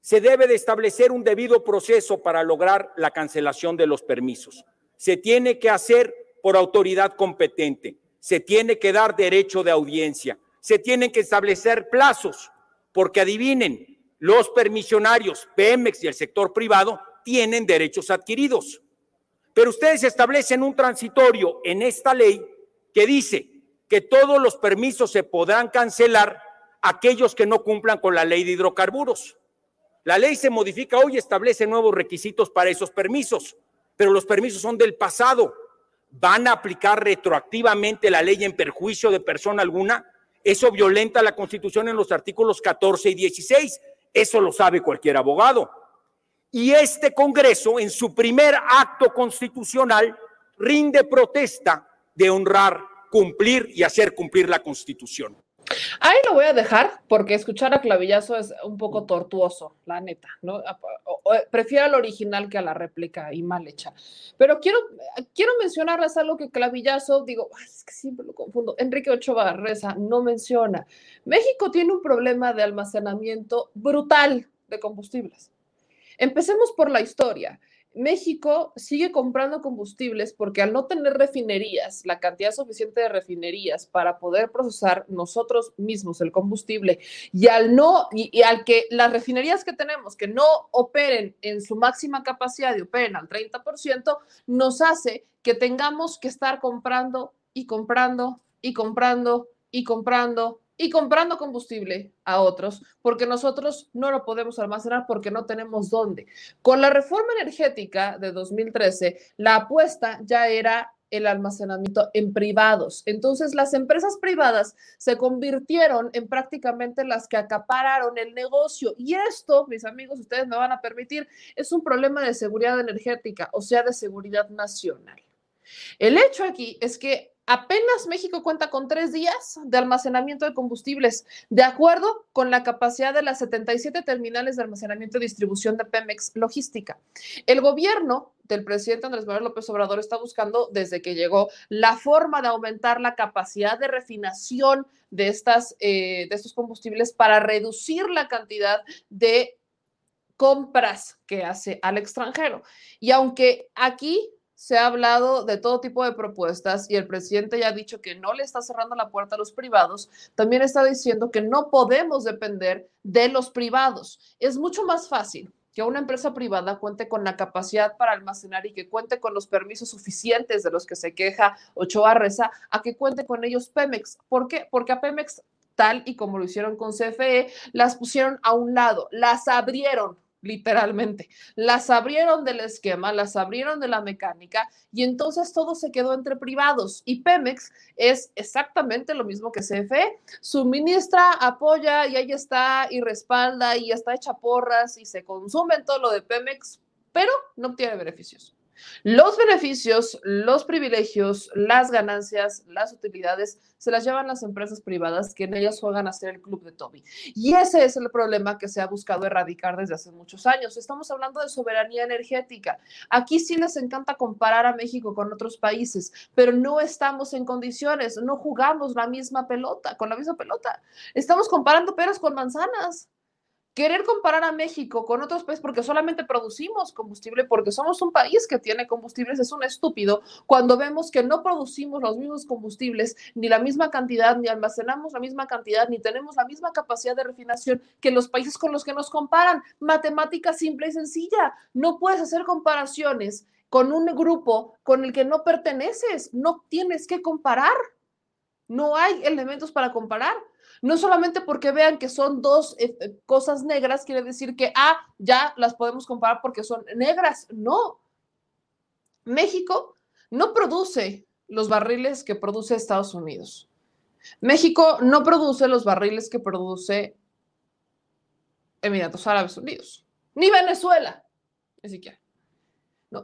[SPEAKER 9] Se debe de establecer un debido proceso para lograr la cancelación de los permisos. Se tiene que hacer por autoridad competente. se tiene que dar derecho de audiencia, se tienen que establecer plazos, porque adivinen, los permisionarios, Pemex y el sector privado, tienen derechos adquiridos. Pero ustedes establecen un transitorio en esta ley que dice que todos los permisos se podrán cancelar aquellos que no cumplan con la ley de hidrocarburos. La ley se modifica hoy y establece nuevos requisitos para esos permisos, pero los permisos son del pasado. ¿Van a aplicar retroactivamente la ley en perjuicio de persona alguna? Eso violenta la Constitución en los artículos 14 y 16. Eso lo sabe cualquier abogado. Y este Congreso, en su primer acto constitucional, rinde protesta de honrar, cumplir y hacer cumplir la Constitución.
[SPEAKER 1] Ahí lo voy a dejar porque escuchar a Clavillazo es un poco tortuoso, la neta, ¿no? Prefiero al original que a la réplica y mal hecha. Pero quiero, quiero mencionarles algo que Clavillazo, digo, es que siempre lo confundo, Enrique Ochoa Reza no menciona. México tiene un problema de almacenamiento brutal de combustibles. Empecemos por la historia. México sigue comprando combustibles porque al no tener refinerías, la cantidad suficiente de refinerías para poder procesar nosotros mismos el combustible y al no y, al que las refinerías que tenemos que no operen en su máxima capacidad y operen al 30%, nos hace que tengamos que estar comprando y comprando y comprando y comprando y comprando combustible a otros, porque nosotros no lo podemos almacenar porque no tenemos dónde. Con la reforma energética de 2013, la apuesta ya era el almacenamiento en privados. Entonces, las empresas privadas se convirtieron en prácticamente las que acapararon el negocio. Y esto, mis amigos, ustedes me van a permitir, es un problema de seguridad energética, o sea, de seguridad nacional. El hecho aquí es que apenas México cuenta con tres días de almacenamiento de combustibles, de acuerdo con la capacidad de las 77 terminales de almacenamiento y distribución de Pemex Logística. El gobierno del presidente Andrés Manuel López Obrador está buscando desde que llegó la forma de aumentar la capacidad de refinación de, estas, eh, de estos combustibles para reducir la cantidad de compras que hace al extranjero. Y aunque aquí se ha hablado de todo tipo de propuestas y el presidente ya ha dicho que no le está cerrando la puerta a los privados, también está diciendo que no podemos depender de los privados. Es mucho más fácil que una empresa privada cuente con la capacidad para almacenar y que cuente con los permisos suficientes de los que se queja Ochoa Reza, a que cuente con ellos Pemex. ¿Por qué? Porque a Pemex, tal y como lo hicieron con CFE, las pusieron a un lado, las abrieron literalmente. Las abrieron del esquema, las abrieron de la mecánica y entonces todo se quedó entre privados. Y Pemex es exactamente lo mismo que CFE. Suministra, apoya y ahí está y respalda y está hecha porras y se consume todo lo de Pemex, pero no obtiene beneficios. Los beneficios, los privilegios, las ganancias, las utilidades se las llevan las empresas privadas que en ellas juegan a ser el club de Toby. Y ese es el problema que se ha buscado erradicar desde hace muchos años. Estamos hablando de soberanía energética. Aquí sí les encanta comparar a México con otros países, pero no estamos en condiciones, no jugamos la misma pelota, con la misma pelota. Estamos comparando peras con manzanas querer comparar a México con otros países porque solamente producimos combustible, porque somos un país que tiene combustibles, es un estúpido cuando vemos que no producimos los mismos combustibles, ni la misma cantidad, ni almacenamos la misma cantidad, ni tenemos la misma capacidad de refinación que los países con los que nos comparan. Matemática simple y sencilla. No puedes hacer comparaciones con un grupo con el que no perteneces. No tienes que comparar. No hay elementos para comparar. No solamente porque vean que son dos eh, eh, cosas negras, quiere decir que, ah, ya las podemos comparar porque son negras. No. México no produce los barriles que produce Estados Unidos. México no produce los barriles que produce Emiratos Árabes Unidos, ni Venezuela, ni siquiera.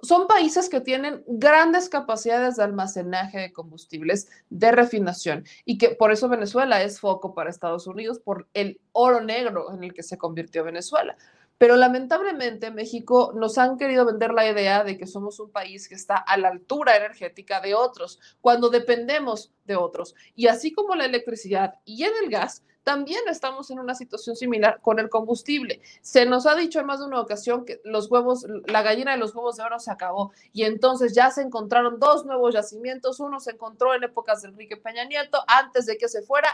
[SPEAKER 1] Son países que tienen grandes capacidades de almacenaje de combustibles, de refinación, y que por eso Venezuela es foco para Estados Unidos por el oro negro en el que se convirtió Venezuela. Pero lamentablemente México nos han querido vender la idea de que somos un país que está a la altura energética de otros, cuando dependemos de otros. Y así como la electricidad y en el gas, también estamos en una situación similar con el combustible. Se nos ha dicho en más de una ocasión que los huevos, la gallina de los huevos de oro se acabó y entonces ya se encontraron dos nuevos yacimientos. Uno se encontró en épocas de Enrique Peña Nieto, antes de que se fuera,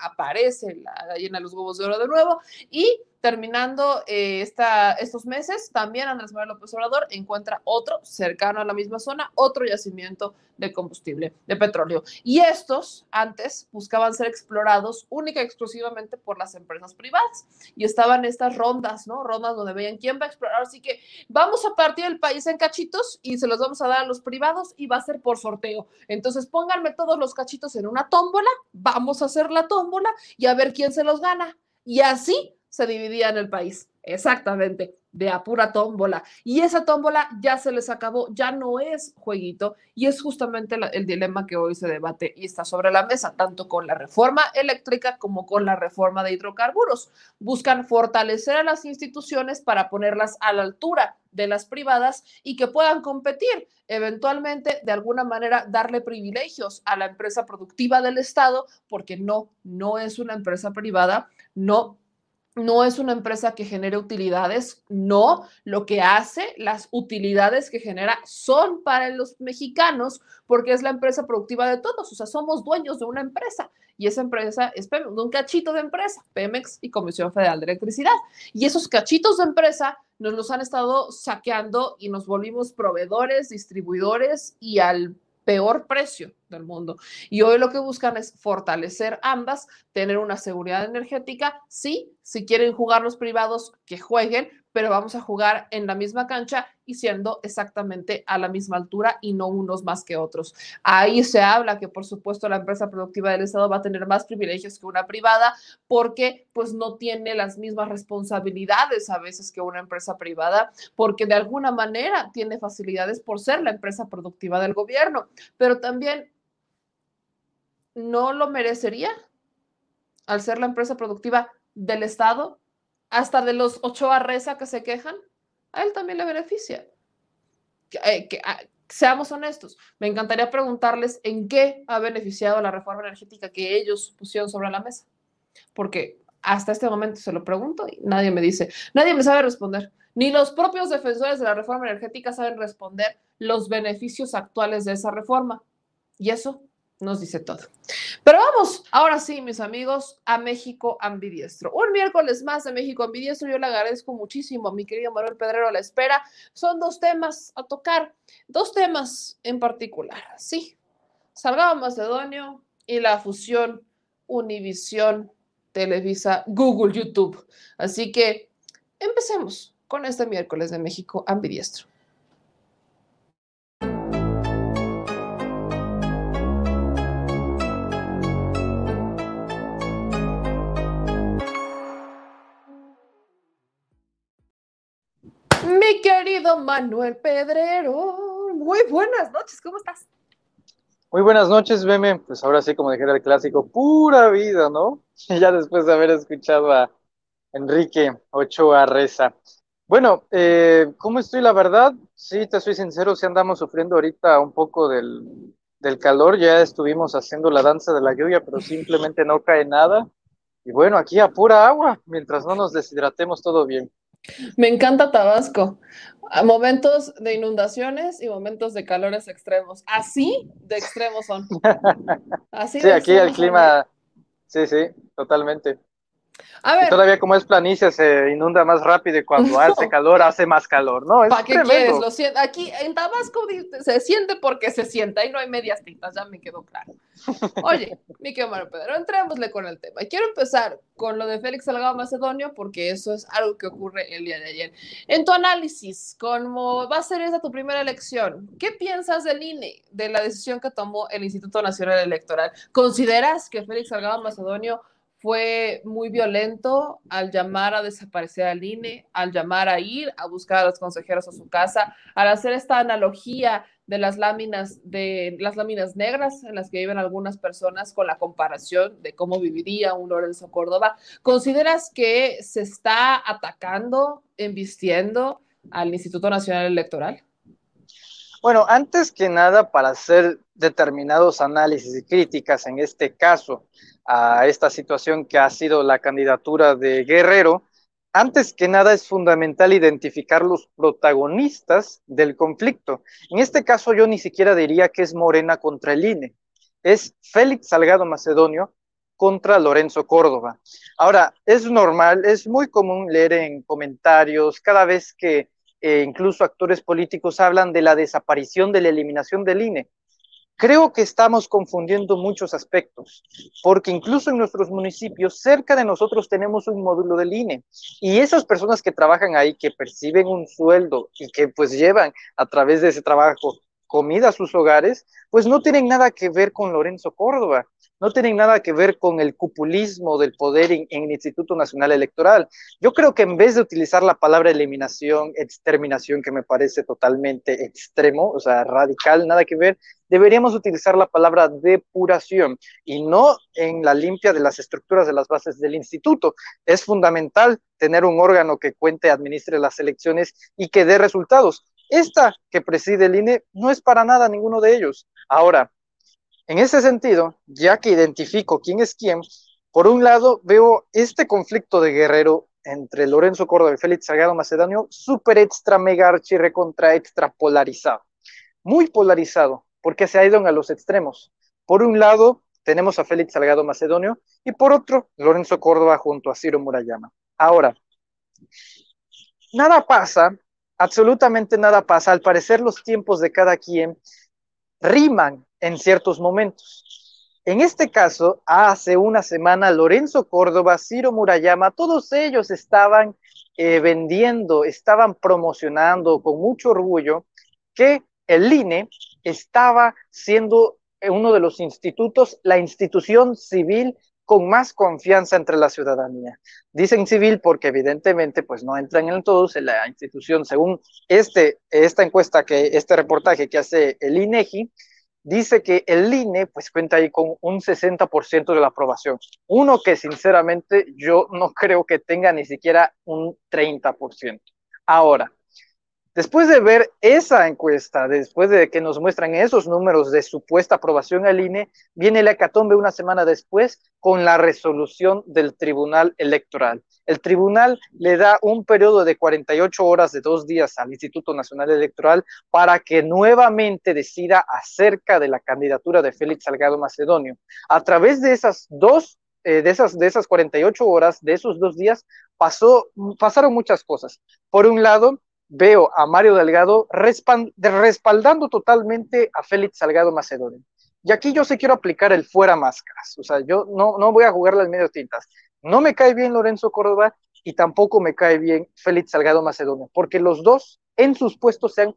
[SPEAKER 1] aparece la gallina de los huevos de oro de nuevo y terminando eh, esta, estos meses, también Andrés Manuel López Obrador encuentra otro cercano a la misma zona, otro yacimiento de combustible, de petróleo. Y estos antes buscaban ser explorados única y exclusivamente por las empresas privadas. Y estaban estas rondas, ¿no? Rondas donde veían quién va a explorar. Así que vamos a partir el país en cachitos y se los vamos a dar a los privados y va a ser por sorteo. Entonces pónganme todos los cachitos en una tómbola, vamos a hacer la tómbola y a ver quién se los gana. Y así se dividía en el país. Exactamente, de a pura tómbola. Y esa tómbola ya se les acabó, ya no es jueguito. Y es justamente el dilema que hoy se debate y está sobre la mesa, tanto con la reforma eléctrica como con la reforma de hidrocarburos. Buscan fortalecer a las instituciones para ponerlas a la altura de las privadas y que puedan competir. Eventualmente, de alguna manera, darle privilegios a la empresa productiva del Estado, porque no, no es una empresa privada, no no es una empresa que genere utilidades, no, lo que hace, las utilidades que genera son para los mexicanos porque es la empresa productiva de todos, o sea, somos dueños de una empresa y esa empresa es Pemex, un cachito de empresa, Pemex y Comisión Federal de Electricidad. Y esos cachitos de empresa nos los han estado saqueando y nos volvimos proveedores, distribuidores y al peor precio del mundo. Y hoy lo que buscan es fortalecer ambas, tener una seguridad energética, sí, si quieren jugar los privados, que jueguen, pero vamos a jugar en la misma cancha y siendo exactamente a la misma altura y no unos más que otros. Ahí se habla que, por supuesto, la empresa productiva del Estado va a tener más privilegios que una privada porque pues no tiene las mismas responsabilidades a veces que una empresa privada, porque de alguna manera tiene facilidades por ser la empresa productiva del gobierno, pero también no lo merecería al ser la empresa productiva del Estado hasta de los ocho Reza que se quejan, a él también le beneficia. Eh, que, ah, seamos honestos, me encantaría preguntarles en qué ha beneficiado la reforma energética que ellos pusieron sobre la mesa, porque hasta este momento se lo pregunto y nadie me dice, nadie me sabe responder. Ni los propios defensores de la reforma energética saben responder los beneficios actuales de esa reforma. Y eso nos dice todo. Pero vamos, ahora sí, mis amigos, a México Ambidiestro. Un miércoles más de México Ambidiestro. Yo le agradezco muchísimo a mi querido Manuel Pedrero a la espera. Son dos temas a tocar, dos temas en particular. Sí, Salgado Macedonio y la fusión Univisión, Televisa, Google, YouTube. Así que empecemos con este miércoles de México Ambidiestro. Querido Manuel Pedrero, muy buenas noches, ¿cómo estás?
[SPEAKER 10] Muy buenas noches, Meme. Pues ahora sí, como dijera el clásico, pura vida, ¿no? Ya después de haber escuchado a Enrique Ochoa Reza. Bueno, eh, ¿cómo estoy? La verdad, sí, te soy sincero, sí andamos sufriendo ahorita un poco del, del calor. Ya estuvimos haciendo la danza de la lluvia, pero simplemente no cae nada. Y bueno, aquí a pura agua, mientras no nos deshidratemos, todo bien.
[SPEAKER 1] Me encanta Tabasco. Momentos de inundaciones y momentos de calores extremos. Así de extremos son.
[SPEAKER 10] Así sí, aquí el clima. Sí, sí, totalmente. A ver. todavía como es planicie se inunda más rápido y cuando hace calor hace más calor, ¿no?
[SPEAKER 1] ¿Para qué quieres? Lo siento. Aquí en Tabasco se siente porque se siente, ahí no hay medias tintas, ya me quedó claro. Oye, mi querido Pedro, entrémosle con el tema. Y quiero empezar con lo de Félix Salgado Macedonio porque eso es algo que ocurre el día de ayer. En tu análisis, como va a ser esa tu primera elección, ¿qué piensas del INE, de la decisión que tomó el Instituto Nacional Electoral? ¿Consideras que Félix Salgado Macedonio fue muy violento al llamar a desaparecer al INE, al llamar a ir a buscar a los consejeros a su casa, al hacer esta analogía de las láminas de las láminas negras en las que viven algunas personas con la comparación de cómo viviría un Lorenzo Córdoba. ¿Consideras que se está atacando, embistiendo al Instituto Nacional Electoral?
[SPEAKER 10] Bueno, antes que nada, para hacer determinados análisis y críticas en este caso, a esta situación que ha sido la candidatura de Guerrero, antes que nada es fundamental identificar los protagonistas del conflicto. En este caso yo ni siquiera diría que es Morena contra el INE, es Félix Salgado Macedonio contra Lorenzo Córdoba. Ahora, es normal, es muy común leer en comentarios cada vez que eh, incluso actores políticos hablan de la desaparición, de la eliminación del INE. Creo que estamos confundiendo muchos aspectos, porque incluso en nuestros municipios, cerca de nosotros tenemos un módulo del INE, y esas personas que trabajan ahí, que perciben un sueldo y que pues llevan a través de ese trabajo comida a sus hogares, pues no tienen nada que ver con Lorenzo Córdoba no tienen nada que ver con el cupulismo del poder en, el Instituto Nacional Electoral. Yo creo que en vez de utilizar la palabra eliminación, exterminación, que me parece totalmente extremo, o sea, radical, nada que ver, deberíamos utilizar la palabra depuración y no en la limpia de las estructuras de las bases del instituto. Es fundamental tener un órgano que cuente, administre las elecciones y que dé resultados. Esta que preside el INE no es para nada ninguno de ellos. Ahora, en ese sentido, ya que identifico quién es quién, por un lado veo este conflicto de guerrero entre Lorenzo Córdoba y Félix Salgado Macedonio, súper extra mega archi recontra extra polarizado. Muy polarizado, porque se ha ido a los extremos. Por un lado, tenemos a Félix Salgado Macedonio y por otro, Lorenzo Córdoba junto a Ciro Murayama. Ahora, nada pasa, absolutamente nada pasa. Al parecer, los tiempos de cada quien riman en ciertos momentos. En este caso, hace una semana, Lorenzo Córdoba, Ciro Murayama, todos ellos estaban eh, vendiendo, estaban promocionando con mucho orgullo que el INE estaba siendo uno de los institutos, la institución civil con más confianza entre la ciudadanía. Dicen civil porque evidentemente pues no entran en todos en la institución, según este, esta encuesta, que este reportaje que hace el INEGI, dice que el INE pues cuenta ahí con un 60% de la aprobación. Uno que sinceramente yo no creo que tenga ni siquiera un 30%. Ahora, Después de ver esa encuesta, después de que nos muestran esos números de supuesta aprobación al INE, viene la hecatombe una semana después con la resolución del Tribunal Electoral. El tribunal le da un periodo de 48 horas de dos días al Instituto Nacional Electoral para que nuevamente decida acerca de la candidatura de Félix Salgado Macedonio. A través de esas dos eh, de, esas, de esas 48 horas, de esos dos días, pasó, pasaron muchas cosas. Por un lado, veo a Mario Delgado respaldando totalmente a Félix Salgado Macedonio. Y aquí yo sí quiero aplicar el fuera máscaras. O sea, yo no, no voy a jugar las medio tintas. No me cae bien Lorenzo Córdoba y tampoco me cae bien Félix Salgado Macedonio, porque los dos en sus puestos se han,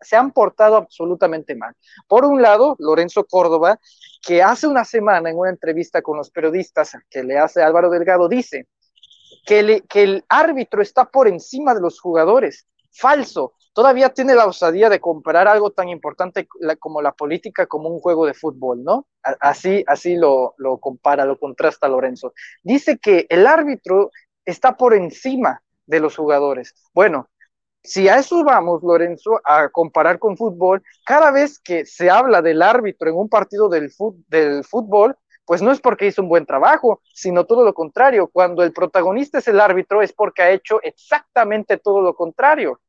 [SPEAKER 10] se han portado absolutamente mal. Por un lado, Lorenzo Córdoba, que hace una semana en una entrevista con los periodistas que le hace Álvaro Delgado, dice que, que el árbitro está por encima de los jugadores falso. Todavía tiene la osadía de comparar algo tan importante como la política como un juego de fútbol, ¿no? Así, así lo, compara, lo contrasta Lorenzo. Dice que el árbitro está por encima de los jugadores. Bueno, si a eso vamos, Lorenzo, a comparar con fútbol, cada vez que se habla del árbitro en un partido del, del fútbol, pues no es porque hizo un buen trabajo, sino todo lo contrario. Cuando el protagonista es el árbitro es porque ha hecho exactamente todo lo contrario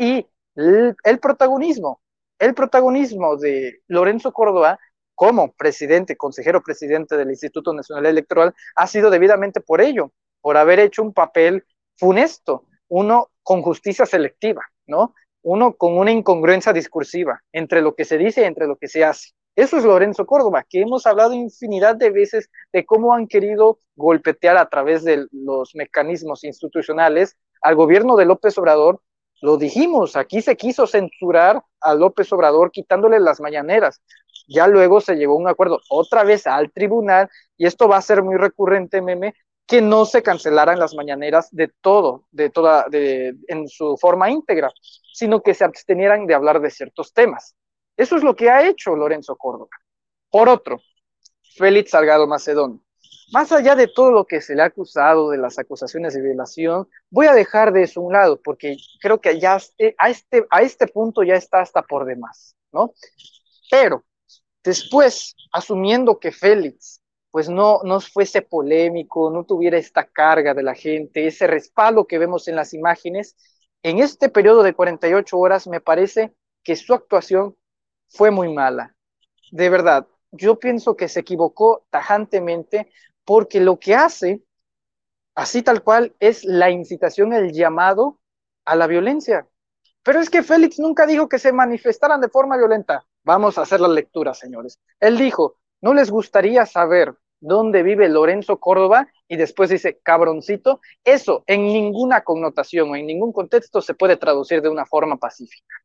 [SPEAKER 10] y el, protagonismo, el protagonismo de Lorenzo Córdoba como presidente, consejero presidente del Instituto Nacional Electoral, ha sido debidamente por ello, por haber hecho un papel funesto, uno con justicia selectiva, ¿no? Uno con una incongruencia discursiva entre lo que se dice y entre lo que se hace. Eso es Lorenzo Córdoba, que hemos hablado infinidad de veces de cómo han querido golpetear a través de los mecanismos institucionales al gobierno de López Obrador lo dijimos, aquí se quiso censurar a López Obrador quitándole las mañaneras. Ya luego se llegó un acuerdo otra vez al tribunal y esto va a ser muy recurrente, meme, que no se cancelaran las mañaneras de todo, de toda, de, en su forma íntegra, sino que se abstenieran de hablar de ciertos temas. Eso es lo que ha hecho Lorenzo Córdoba. Por otro, Félix Salgado Macedón más allá de todo lo que se le ha acusado de las acusaciones de violación, voy a dejar de eso un lado, porque creo que ya a este, a este punto ya está hasta por demás, ¿no? Pero después, asumiendo que Félix pues no, no fuese polémico, no tuviera esta carga de la gente, ese respaldo que vemos en las imágenes, en este periodo de 48 horas me parece que su actuación fue muy mala. De verdad, yo pienso que se equivocó tajantemente porque lo que hace, así tal cual, es la incitación, el llamado a la violencia. Pero es que Félix nunca dijo que se manifestaran de forma violenta. Vamos a hacer la lectura, señores. Él dijo, ¿no les gustaría saber dónde vive Lorenzo Córdoba? Y después dice, cabroncito. Eso en ninguna connotación o en ningún contexto se puede traducir de una forma pacífica.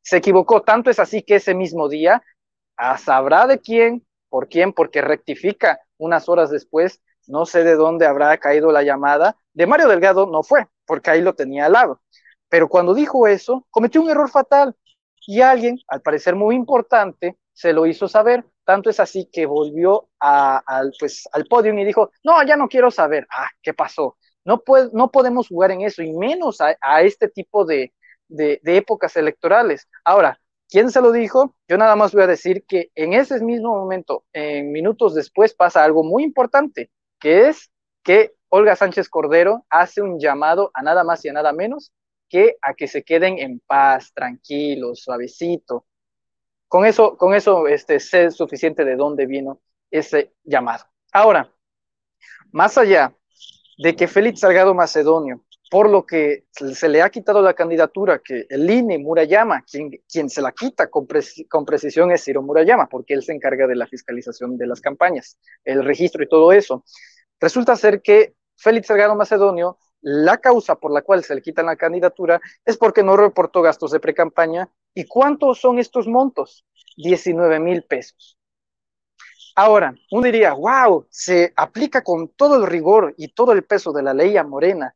[SPEAKER 10] Se equivocó, tanto es así que ese mismo día, a sabrá de quién, por quién, porque rectifica unas horas después, no sé de dónde habrá caído la llamada, de Mario Delgado no fue, porque ahí lo tenía al lado. Pero cuando dijo eso, cometió un error fatal y alguien, al parecer muy importante, se lo hizo saber. Tanto es así que volvió al, pues, al podio y dijo, no, ya no quiero saber. Ah, ¿qué pasó? No, no podemos jugar en eso y menos a, este tipo de, de, épocas electorales. Ahora, ¿quién se lo dijo? Yo nada más voy a decir que en ese mismo momento, en minutos después, pasa algo muy importante, que es que Olga Sánchez Cordero hace un llamado a nada más y a nada menos que a que se queden en paz, tranquilos, suavecito. Con eso, con eso este, sé suficiente de dónde vino ese llamado. Ahora, más allá de que Félix Salgado Macedonio, por lo que se le ha quitado la candidatura, que el INE Murayama, quien, quien se la quita con, precisión es Ciro Murayama, porque él se encarga de la fiscalización de las campañas, el registro y todo eso. Resulta ser que Félix Salgado Macedonio la causa por la cual se le quita la candidatura es porque no reportó gastos de precampaña. ¿Y cuántos son estos montos? 19 mil pesos. Ahora, uno diría, wow, se aplica con todo el rigor y todo el peso de la ley a Morena,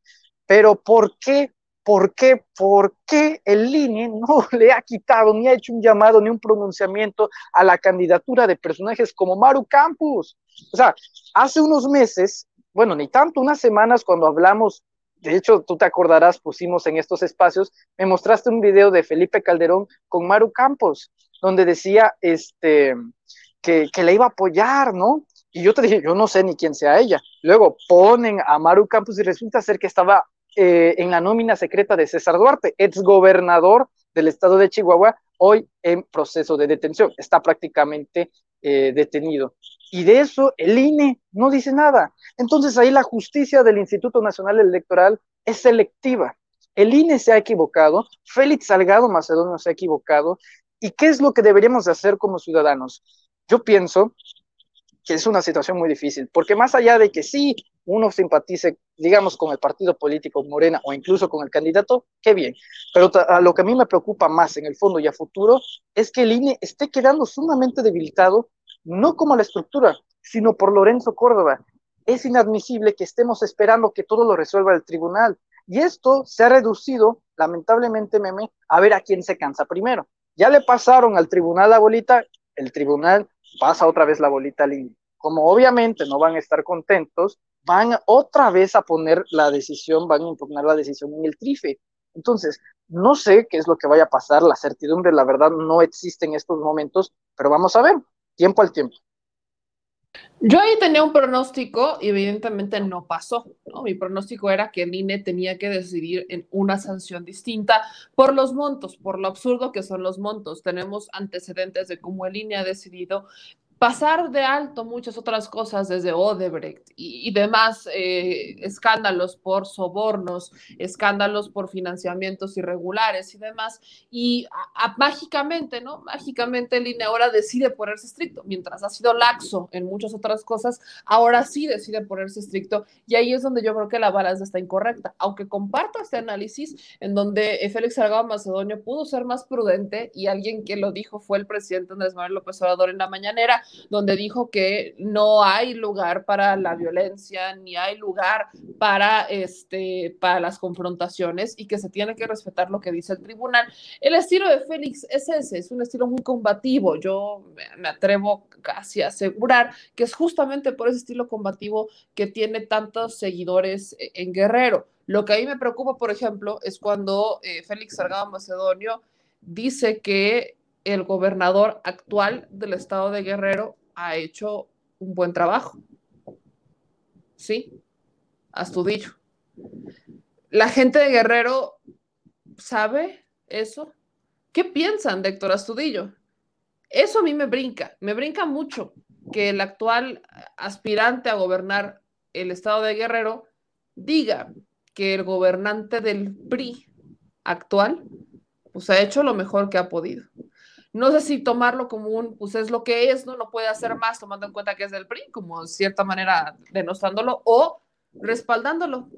[SPEAKER 10] pero ¿por qué? ¿Por qué? ¿Por qué el INE no le ha quitado ni ha hecho un llamado ni un pronunciamiento a la candidatura de personajes como Maru Campos? O sea, hace unos meses, bueno, ni tanto, unas semanas cuando hablamos de hecho, tú te acordarás, pusimos en estos espacios, me mostraste un video de Felipe Calderón con Maru Campos, donde decía este, que, que le iba a apoyar, ¿no? Y yo te dije, yo no sé ni quién sea ella. Luego ponen a Maru Campos y resulta ser que estaba eh, en la nómina secreta de César Duarte, ex gobernador del estado de Chihuahua, hoy en proceso de detención. Está prácticamente eh, detenido. Y de eso el INE no dice nada. Entonces ahí la justicia del Instituto Nacional Electoral es selectiva. El INE se ha equivocado, Félix Salgado Macedonio se ha equivocado. ¿Y qué es lo que deberíamos de hacer como ciudadanos? Yo pienso que es una situación muy difícil, porque más allá de que sí, uno simpatice, digamos, con el partido político Morena o incluso con el candidato, qué bien. Pero a lo que a mí me preocupa más en el fondo y a futuro es que el INE esté quedando sumamente debilitado, no como la estructura, sino por Lorenzo Córdoba. Es inadmisible que estemos esperando que todo lo resuelva el tribunal. Y esto se ha reducido, lamentablemente, meme, a ver a quién se cansa primero. Ya le pasaron al tribunal la bolita, el tribunal pasa otra vez la bolita al INE. Como obviamente no van a estar contentos, van otra vez a poner la decisión, van a impugnar la decisión en el trife. Entonces, no sé qué es lo que vaya a pasar, la certidumbre, la verdad, no existe en estos momentos, pero vamos a ver, tiempo al tiempo.
[SPEAKER 1] Yo ahí tenía un pronóstico y evidentemente no pasó. ¿no? Mi pronóstico era que el INE tenía que decidir en una sanción distinta por los montos, por lo absurdo que son los montos. Tenemos antecedentes de cómo el INE ha decidido pasar de alto muchas otras cosas desde Odebrecht y, demás eh, escándalos por sobornos, escándalos por financiamientos irregulares y demás. Y mágicamente, ¿no? Mágicamente el INE ahora decide ponerse estricto, mientras ha sido laxo en muchas otras cosas, ahora sí decide ponerse estricto y ahí es donde yo creo que la balanza está incorrecta. Aunque comparto este análisis en donde Félix Salgado Macedonio pudo ser más prudente y alguien que lo dijo fue el presidente Andrés Manuel López Obrador en la mañanera, donde dijo que no hay lugar para la violencia, ni hay lugar para, este, para las confrontaciones y que se tiene que respetar lo que dice el tribunal. El estilo de Félix es ese, es un estilo muy combativo. Yo me atrevo casi a asegurar que es justamente por ese estilo combativo que tiene tantos seguidores e-, en Guerrero. Lo que a mí me preocupa, por ejemplo, es cuando eh, Félix Salgado Macedonio dice que el gobernador actual del estado de Guerrero ha hecho un buen trabajo. Sí, Astudillo. La gente de Guerrero sabe eso. ¿Qué piensan de Héctor Astudillo? Eso a mí me brinca, me brinca mucho que el actual aspirante a gobernar el estado de Guerrero diga que el gobernante del PRI actual pues ha hecho lo mejor que ha podido. No sé si tomarlo como un, pues es lo que es, ¿no? No puede hacer más tomando en cuenta que es del PRI, como de cierta manera denostándolo o respaldándolo.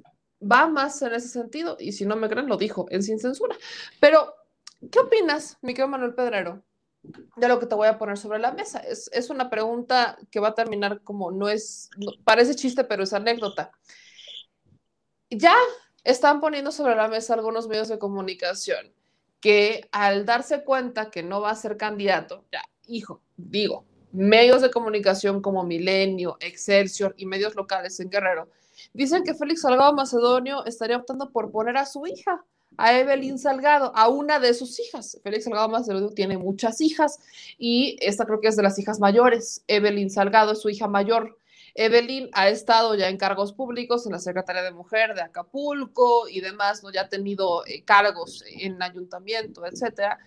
[SPEAKER 1] Va más en ese sentido, y si no me creen, lo dijo en Sin Censura. Pero, ¿qué opinas, mi querido Manuel Pedrero, de lo que te voy a poner sobre la mesa? Es, es una pregunta que va a terminar como no es, parece chiste, pero es anécdota. Ya están poniendo sobre la mesa algunos medios de comunicación que al darse cuenta que no va a ser candidato, ya, hijo, digo, medios de comunicación como Milenio, Excelsior y medios locales en Guerrero, dicen que Félix Salgado Macedonio estaría optando por poner a su hija, a Evelyn Salgado, a una de sus hijas. Félix Salgado Macedonio tiene muchas hijas y esta creo que es de las hijas mayores. Evelyn Salgado es su hija mayor. Evelyn ha estado ya en cargos públicos en la Secretaría de Mujer de Acapulco y demás, ¿no? Ya ha tenido eh, cargos en ayuntamiento, etcétera.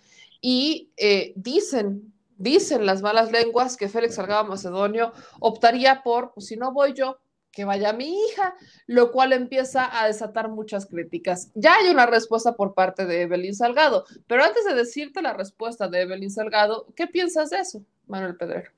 [SPEAKER 1] Y eh, dicen, dicen las malas lenguas que Félix Salgado Macedonio optaría por, pues si no voy yo, que vaya mi hija, lo cual empieza a desatar muchas críticas. Ya hay una respuesta por parte de Evelyn Salgado, pero antes de decirte la respuesta de Evelyn Salgado, ¿qué piensas de eso, Manuel Pedrero?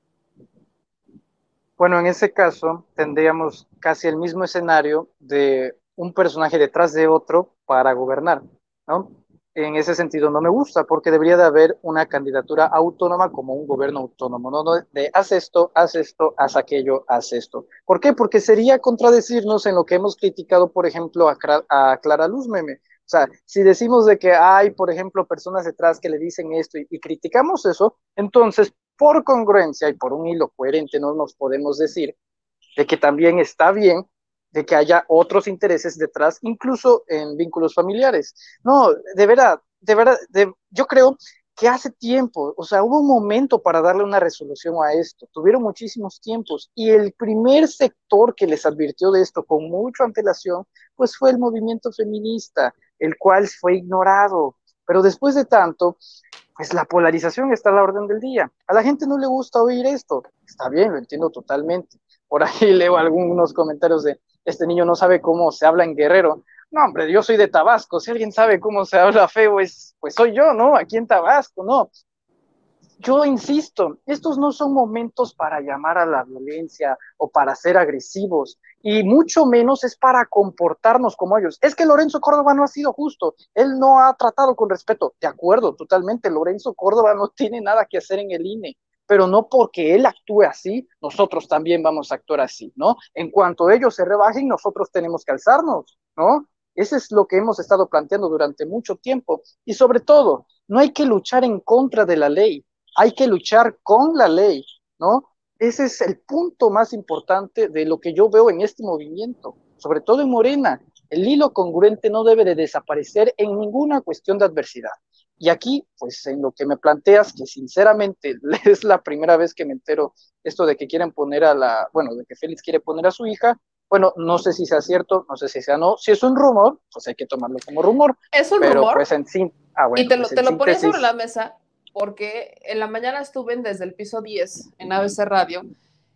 [SPEAKER 10] Bueno, en ese caso tendríamos casi el mismo escenario de un personaje detrás de otro para gobernar, ¿no? En ese sentido no me gusta porque debería de haber una candidatura autónoma como un gobierno autónomo, no, de haz esto, haz esto, haz aquello, haz esto. ¿Por qué? Porque sería contradecirnos en lo que hemos criticado, por ejemplo, a, Clara Luz Meme. O sea, si decimos de que hay, por ejemplo, personas detrás que le dicen esto y criticamos eso, entonces por congruencia y por un hilo coherente no nos podemos decir de que también está bien de que haya otros intereses detrás, incluso en vínculos familiares. No, de verdad, de verdad, yo creo que hace tiempo, o sea, hubo un momento para darle una resolución a esto, tuvieron muchísimos tiempos y el primer sector que les advirtió de esto con mucha antelación, pues fue el movimiento feminista, el cual fue ignorado. Pero después de tanto, pues la polarización está a la orden del día. A la gente no le gusta oír esto. Está bien, lo entiendo totalmente. Por ahí leo algunos comentarios de, este niño no sabe cómo se habla en guerrero. No, hombre, yo soy de Tabasco. Si alguien sabe cómo se habla feo, es, pues soy yo, ¿no? Aquí en Tabasco, ¿no? Yo insisto, estos no son momentos para llamar a la violencia o para ser agresivos, y mucho menos es para comportarnos como ellos. Es que Lorenzo Córdoba no ha sido justo, él no ha tratado con respeto. De acuerdo, totalmente, Lorenzo Córdoba no tiene nada que hacer en el INE, pero no porque él actúe así, nosotros también vamos a actuar así, ¿no? En cuanto ellos se rebajen, nosotros tenemos que alzarnos, ¿no? Ese es lo que hemos estado planteando durante mucho tiempo. Y sobre todo, no hay que luchar en contra de la ley, hay que luchar con la ley, ¿no? Ese es el punto más importante de lo que yo veo en este movimiento, sobre todo en Morena. El hilo congruente no debe de desaparecer en ninguna cuestión de adversidad. Y aquí, pues en lo que me planteas, que sinceramente es la primera vez que me entero esto de que quieren poner a la, bueno, de que Félix quiere poner a su hija, bueno, no sé si sea cierto, no sé si sea no. Si es un rumor, pues hay que tomarlo como rumor.
[SPEAKER 1] Es un
[SPEAKER 10] pero
[SPEAKER 1] rumor.
[SPEAKER 10] Pues en sí, ah, bueno,
[SPEAKER 1] y te lo,
[SPEAKER 10] pues
[SPEAKER 1] te lo
[SPEAKER 10] síntesis,
[SPEAKER 1] sobre la mesa porque en la mañana estuve desde el piso 10 en ABC Radio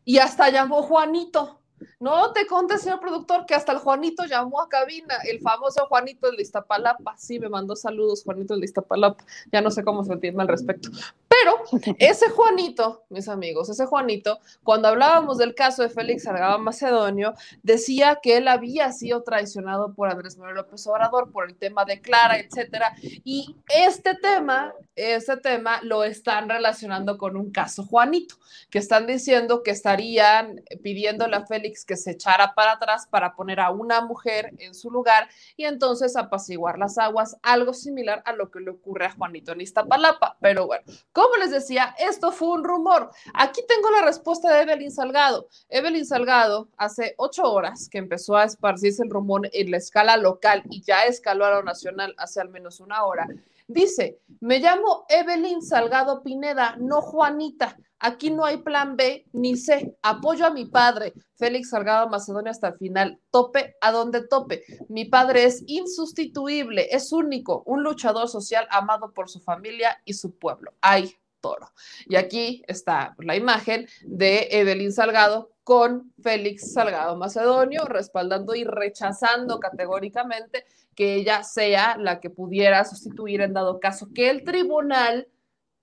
[SPEAKER 1] y hasta llamó Juanito. No te conté, señor productor, que hasta el Juanito llamó a cabina, el famoso Juanito del Iztapalapa. Sí, me mandó saludos, Juanito del Iztapalapa. Ya no sé cómo se entiende al respecto. Pero ese Juanito, mis amigos, ese Juanito, cuando hablábamos del caso de Félix Salgado Macedonio, decía que él había sido traicionado por Andrés Manuel López Obrador por el tema de Clara, etcétera. Y este tema, este tema lo están relacionando con un caso Juanito, que están diciendo que estarían pidiéndole a Félix que se echara para atrás para poner a una mujer en su lugar y entonces apaciguar las aguas, algo similar a lo que le ocurre a Juanito en Iztapalapa. Pero bueno, como les decía, esto fue un rumor. Aquí tengo la respuesta de Evelyn Salgado. Evelyn Salgado, hace ocho horas que empezó a esparcirse el rumor en la escala local y ya escaló a lo nacional hace al menos una hora, Dice, me llamo Evelyn Salgado Pineda, no Juanita. Aquí no hay plan B ni C. Apoyo a mi padre, Félix Salgado Macedonio hasta el final. Tope a donde tope. Mi padre es insustituible, es único, un luchador social amado por su familia y su pueblo. Ay, toro. Y aquí está la imagen de Evelyn Salgado con Félix Salgado Macedonio, respaldando y rechazando categóricamente que ella sea la que pudiera sustituir en dado caso que el tribunal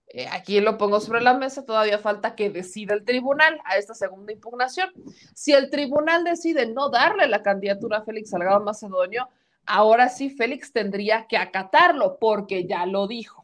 [SPEAKER 1] eh, aquí lo pongo sobre la mesa, todavía falta que decida el tribunal a esta segunda impugnación. Si el tribunal decide no darle la candidatura a Félix Salgado Macedonio, ahora sí Félix tendría que acatarlo porque ya lo dijo.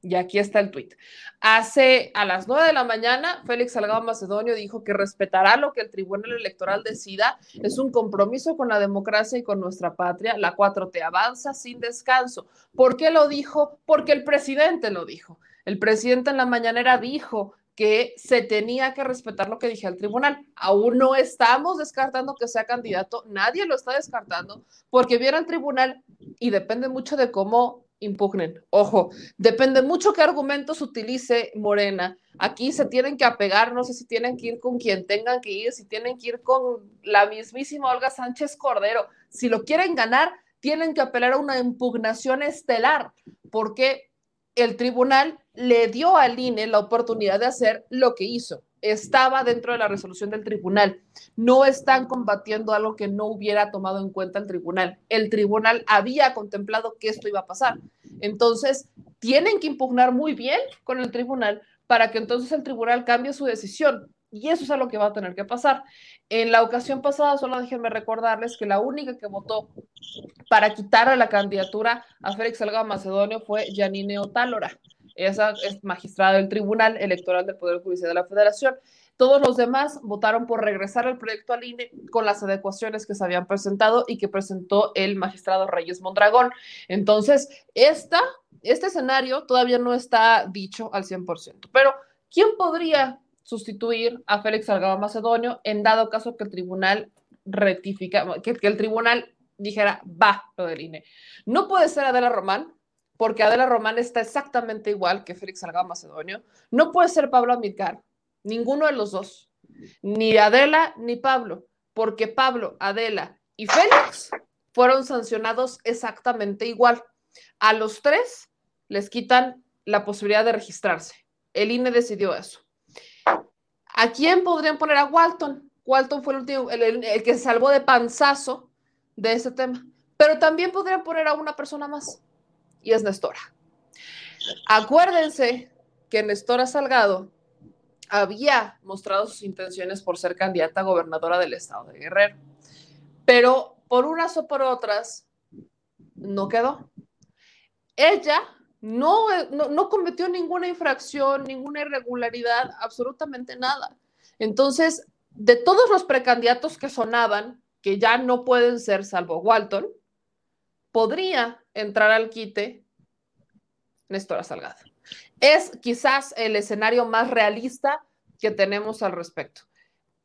[SPEAKER 1] Y aquí está el tuit. Hace a las nueve de la mañana, Félix Salgado Macedonio dijo que respetará lo que el Tribunal Electoral decida. Es un compromiso con la democracia y con nuestra patria. La 4T avanza sin descanso. ¿Por qué lo dijo? Porque el presidente lo dijo. El presidente en la mañanera dijo que se tenía que respetar lo que dije al tribunal. Aún no estamos descartando que sea candidato, nadie lo está descartando, porque viene al tribunal y depende mucho de cómo impugnen. Ojo, depende mucho qué argumentos utilice Morena. Aquí se tienen que apegar, no sé si tienen que ir con quien tengan que ir, si tienen que ir con la mismísima Olga Sánchez Cordero. Si lo quieren ganar, tienen que apelar a una impugnación estelar, porque el tribunal le dio al INE la oportunidad de hacer lo que hizo. Estaba dentro de la resolución del tribunal. No están combatiendo algo que no hubiera tomado en cuenta el tribunal. El tribunal había contemplado que esto iba a pasar. Entonces, tienen que impugnar muy bien con el tribunal para que entonces el tribunal cambie su decisión. Y eso es lo que va a tener que pasar. En la ocasión pasada, solo déjenme recordarles que la única que votó para quitarle la candidatura a Félix Salgado Macedonio fue Janine Otálora. Esa es magistrada del Tribunal Electoral del Poder Judicial de la Federación. Todos los demás votaron por regresar el proyecto al INE con las adecuaciones que se habían presentado y que presentó el magistrado Reyes Mondragón. Entonces, esta, este escenario todavía no está dicho al 100%. Pero, ¿quién podría sustituir a Félix Salgado Macedonio en dado caso que el tribunal rectifica, que, el tribunal dijera, va lo del INE. No puede ser Adela Román, porque Adela Román está exactamente igual que Félix Salgado Macedonio. No puede ser Pablo Amilcar, ninguno de los dos, ni Adela ni Pablo, porque Pablo, Adela y Félix fueron sancionados exactamente igual. A los tres les quitan la posibilidad de registrarse. El INE decidió eso. ¿A quién podrían poner? A Walton. Walton fue el último, el, que se salvó de panzazo de ese tema. Pero también podrían poner a una persona más, y es Nestora. Acuérdense que Nestora Salgado había mostrado sus intenciones por ser candidata a gobernadora del estado de Guerrero, pero por unas o por otras no quedó. Ella no, no, cometió ninguna infracción, ninguna irregularidad, absolutamente nada. Entonces, de todos los precandidatos que sonaban, que ya no pueden ser salvo Walton, podría entrar al quite Néstor Salgado. Es quizás el escenario más realista que tenemos al respecto.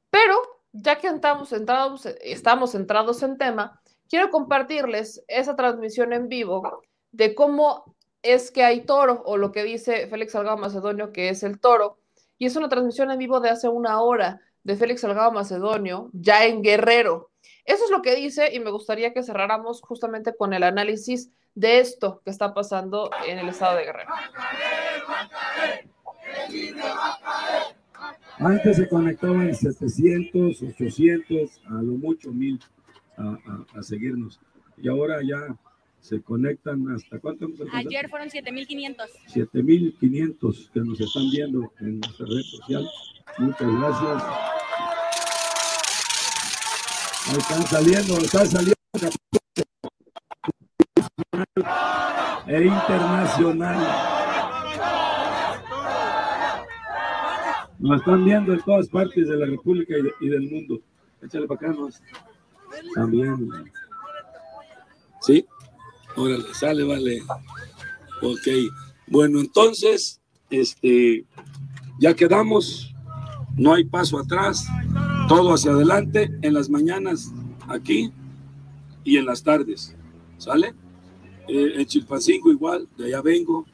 [SPEAKER 1] Pero ya que estamos centrados, estamos centrados en tema, quiero compartirles esa transmisión en vivo de cómo es que hay toro, o lo que dice Félix Salgado Macedonio, que es el toro, y es una transmisión en vivo de hace una hora de Félix Salgado Macedonio, ya en Guerrero. Eso es lo que dice y me gustaría que cerráramos justamente con el análisis de esto que está pasando en el estado de Guerrero.
[SPEAKER 11] Antes se conectaban 700, 800, a lo mucho mil a, a seguirnos. Y ahora ya se conectan hasta cuánto
[SPEAKER 12] Ayer fueron 7500.
[SPEAKER 11] 7500 que nos están viendo en nuestra red social. Muchas gracias. Ahí están saliendo, están saliendo e internacional. Nos están viendo en todas partes de la República y, del mundo. Échale para acá, nos. También. Sí, Órale, sale, vale. Ok. Bueno, entonces, este, ya quedamos. No hay paso atrás. Todo hacia adelante en las mañanas aquí y en las tardes. ¿Sale? Eh, en Chilpancingo igual, de allá vengo,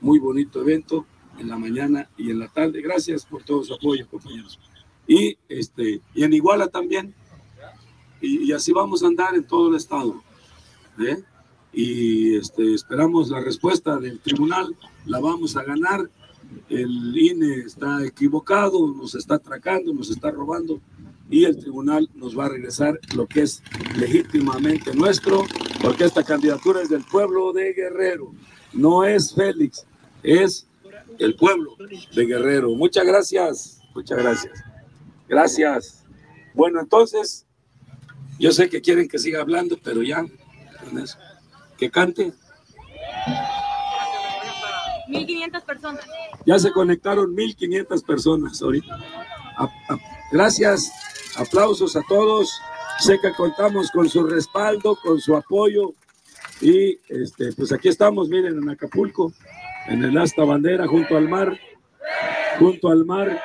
[SPEAKER 11] muy bonito evento en la mañana y en la tarde. Gracias por todo su apoyo, compañeros. Y, este, y en Iguala también. Y, así vamos a andar en todo el estado. ¿eh? Y este, esperamos la respuesta del tribunal, la vamos a ganar. El INE está equivocado, nos está atracando, nos está robando y el tribunal nos va a regresar lo que es legítimamente nuestro, porque esta candidatura es del pueblo de Guerrero, no es Félix, es el pueblo de Guerrero. Muchas gracias, muchas gracias. Gracias. Bueno, entonces, yo sé que quieren que siga hablando, pero ya, con eso. Que cante.
[SPEAKER 12] 1500 personas.
[SPEAKER 11] Ya se conectaron 1500 personas ahorita. A- a- gracias, aplausos a todos. Sé que contamos con su respaldo, con su apoyo. Y este, pues aquí estamos, miren, en Acapulco, en el asta bandera, junto al mar, junto al mar.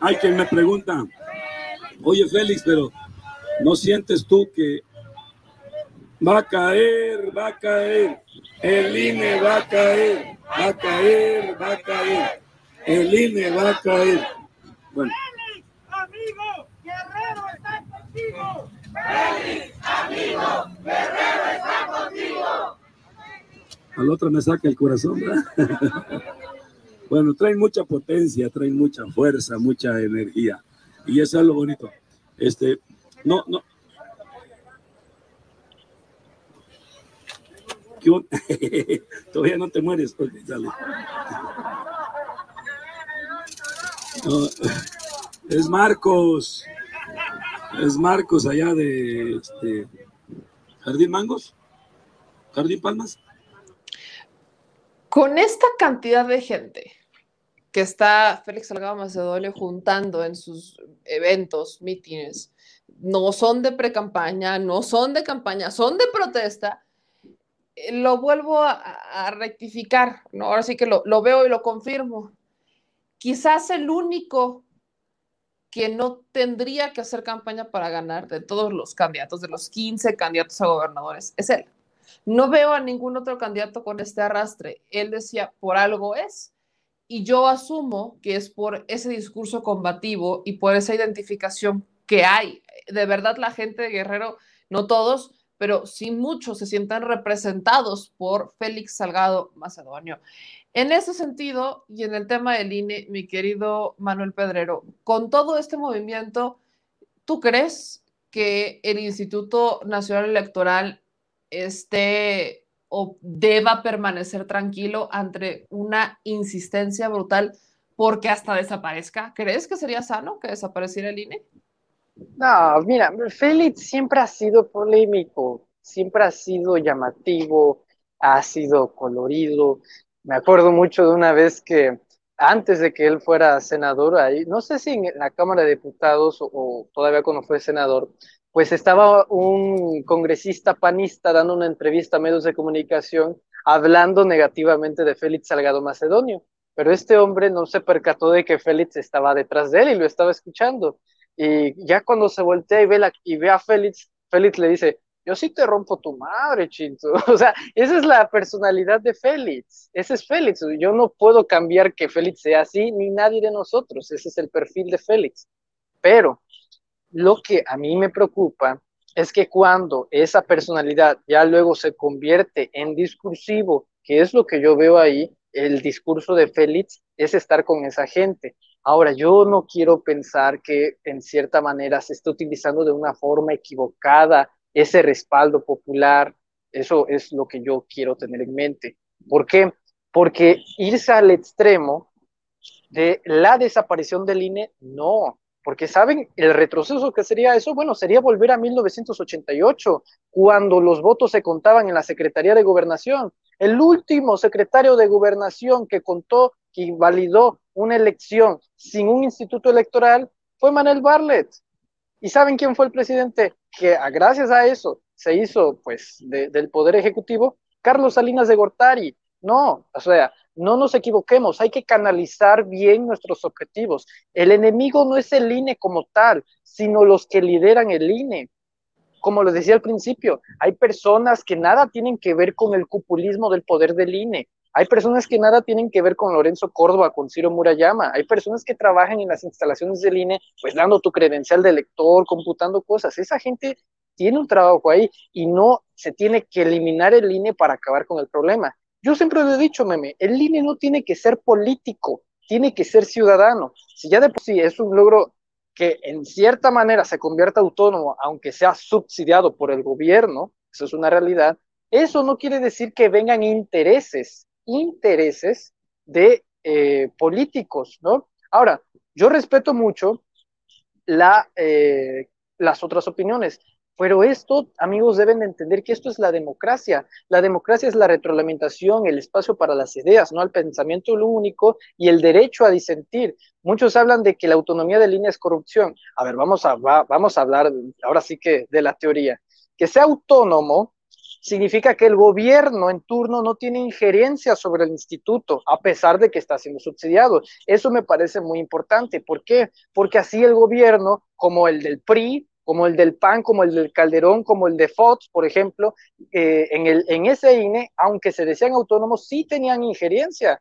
[SPEAKER 11] Hay quien me pregunta, oye Félix, pero ¿no sientes tú que va a caer, va a caer, el INE va a caer, va a caer, va a caer, el INE va a caer? Bueno,
[SPEAKER 13] amigo, Guerrero está contigo. Félix, amigo, Guerrero está contigo.
[SPEAKER 11] al otro me saca el corazón, ¿verdad? Bueno, traen mucha potencia, traen mucha fuerza, mucha energía. Y eso es lo bonito. Este, no, no. ¿Qué on- Todavía no te mueres, es Marcos. Es Marcos allá de este, Jardín Mangos. Jardín Palmas.
[SPEAKER 1] Con esta cantidad de gente que está Félix Salgado Macedonio juntando en sus eventos, mítines, no son de pre-campaña, no son de campaña, son de protesta, lo vuelvo a, rectificar. Ahora sí que lo, lo veo y lo confirmo. Quizás el único que no tendría que hacer campaña para ganar de todos los candidatos, de los 15 candidatos a gobernadores, es él. No veo a ningún otro candidato con este arrastre. Él decía, por algo es. Y yo asumo que es por ese discurso combativo y por esa identificación que hay. De verdad, la gente de Guerrero, no todos, pero sí muchos se sientan representados por Félix Salgado Macedonio. En ese sentido, y en el tema del INE, mi querido Manuel Pedrero, con todo este movimiento, ¿tú crees que el Instituto Nacional Electoral esté o deba permanecer tranquilo ante una insistencia brutal porque hasta desaparezca? ¿Crees que sería sano que desapareciera el INE?
[SPEAKER 10] No, mira, Félix siempre ha sido polémico, siempre ha sido llamativo, ha sido colorido. Me acuerdo mucho de una vez que antes de que él fuera senador, ahí, no sé si en la Cámara de Diputados o, o todavía cuando fue senador, pues estaba un congresista panista dando una entrevista a medios de comunicación hablando negativamente de Félix Salgado Macedonio, pero este hombre no se percató de que Félix estaba detrás de él y lo estaba escuchando. Y ya cuando se voltea y ve, la, y ve a Félix, Félix le dice, yo sí te rompo tu madre, Chinto. O sea, esa es la personalidad de Félix. Ese es Félix. Yo no puedo cambiar que Félix sea así, ni nadie de nosotros. Ese es el perfil de Félix. Pero lo que a mí me preocupa es que cuando esa personalidad ya luego se convierte en discursivo, que es lo que yo veo ahí, el discurso de Félix es estar con esa gente. Ahora, yo no quiero pensar que en cierta manera se está utilizando de una forma equivocada ese respaldo popular. Eso es lo que yo quiero tener en mente. ¿Por qué? Porque irse al extremo de la desaparición del INE, no, porque saben el retroceso que sería eso, bueno, sería volver a 1988, cuando los votos se contaban en la Secretaría de Gobernación. El último secretario de Gobernación que contó, que validó una elección sin un instituto electoral fue Manuel Barlet. ¿Y saben quién fue el presidente? Que gracias a eso se hizo, pues, de, del Poder Ejecutivo, Carlos Salinas de Gortari. No, o sea, no nos equivoquemos, hay que canalizar bien nuestros objetivos. El enemigo no es el INE como tal, sino los que lideran el INE. Como les decía al principio, hay personas que nada tienen que ver con el cupulismo del poder del INE. Hay personas que nada tienen que ver con Lorenzo Córdoba, con Ciro Murayama. Hay personas que trabajan en las instalaciones del INE, pues dando tu credencial de lector, computando cosas. Esa gente tiene un trabajo ahí y no se tiene que eliminar el INE para acabar con el problema. Yo siempre lo he dicho, meme, el INE no tiene que ser político, tiene que ser ciudadano. Si ya de por sí es un logro que en cierta manera se convierta autónomo, aunque sea subsidiado por el gobierno, eso es una realidad, eso no quiere decir que vengan intereses, intereses de eh, políticos, ¿no? Ahora, yo respeto mucho eh, las otras opiniones. Pero esto, amigos, deben de entender que esto es la democracia. La democracia es la retroalimentación, el espacio para las ideas, no el pensamiento único y el derecho a disentir. Muchos hablan de que la autonomía de línea es corrupción. A ver, vamos a, vamos a hablar ahora sí que de la teoría. Que sea autónomo significa que el gobierno en turno no tiene injerencia sobre el instituto, a pesar de que está siendo subsidiado. Eso me parece muy importante. ¿Por qué? Porque así el gobierno, como el del PRI, como el del PAN, como el del Calderón, como el de Fox, por ejemplo, eh, en, el, en ese INE, aunque se decían autónomos, sí tenían injerencia.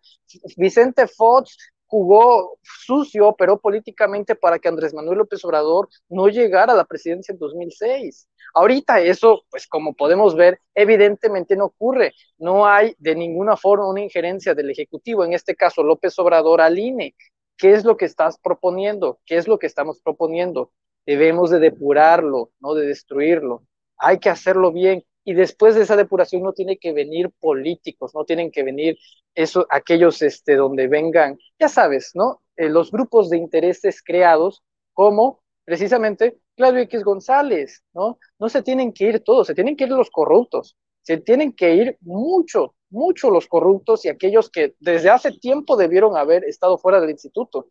[SPEAKER 10] Vicente Fox jugó sucio, operó políticamente para que Andrés Manuel López Obrador no llegara a la presidencia en 2006. Ahorita eso, pues como podemos ver, evidentemente no ocurre. No hay de ninguna forma una injerencia del Ejecutivo, en este caso López Obrador al INE. ¿Qué es lo que estás proponiendo? ¿Qué es lo que estamos proponiendo? Debemos de depurarlo, no de destruirlo. Hay que hacerlo bien y después de esa depuración no tiene que venir políticos, no tienen que venir eso, aquellos este, donde vengan, ya sabes, ¿no? Eh, los grupos de intereses creados como precisamente Claudio X González, ¿no? No se tienen que ir todos, se tienen que ir los corruptos, se tienen que ir mucho, mucho los corruptos y aquellos que desde hace tiempo debieron haber estado fuera del instituto.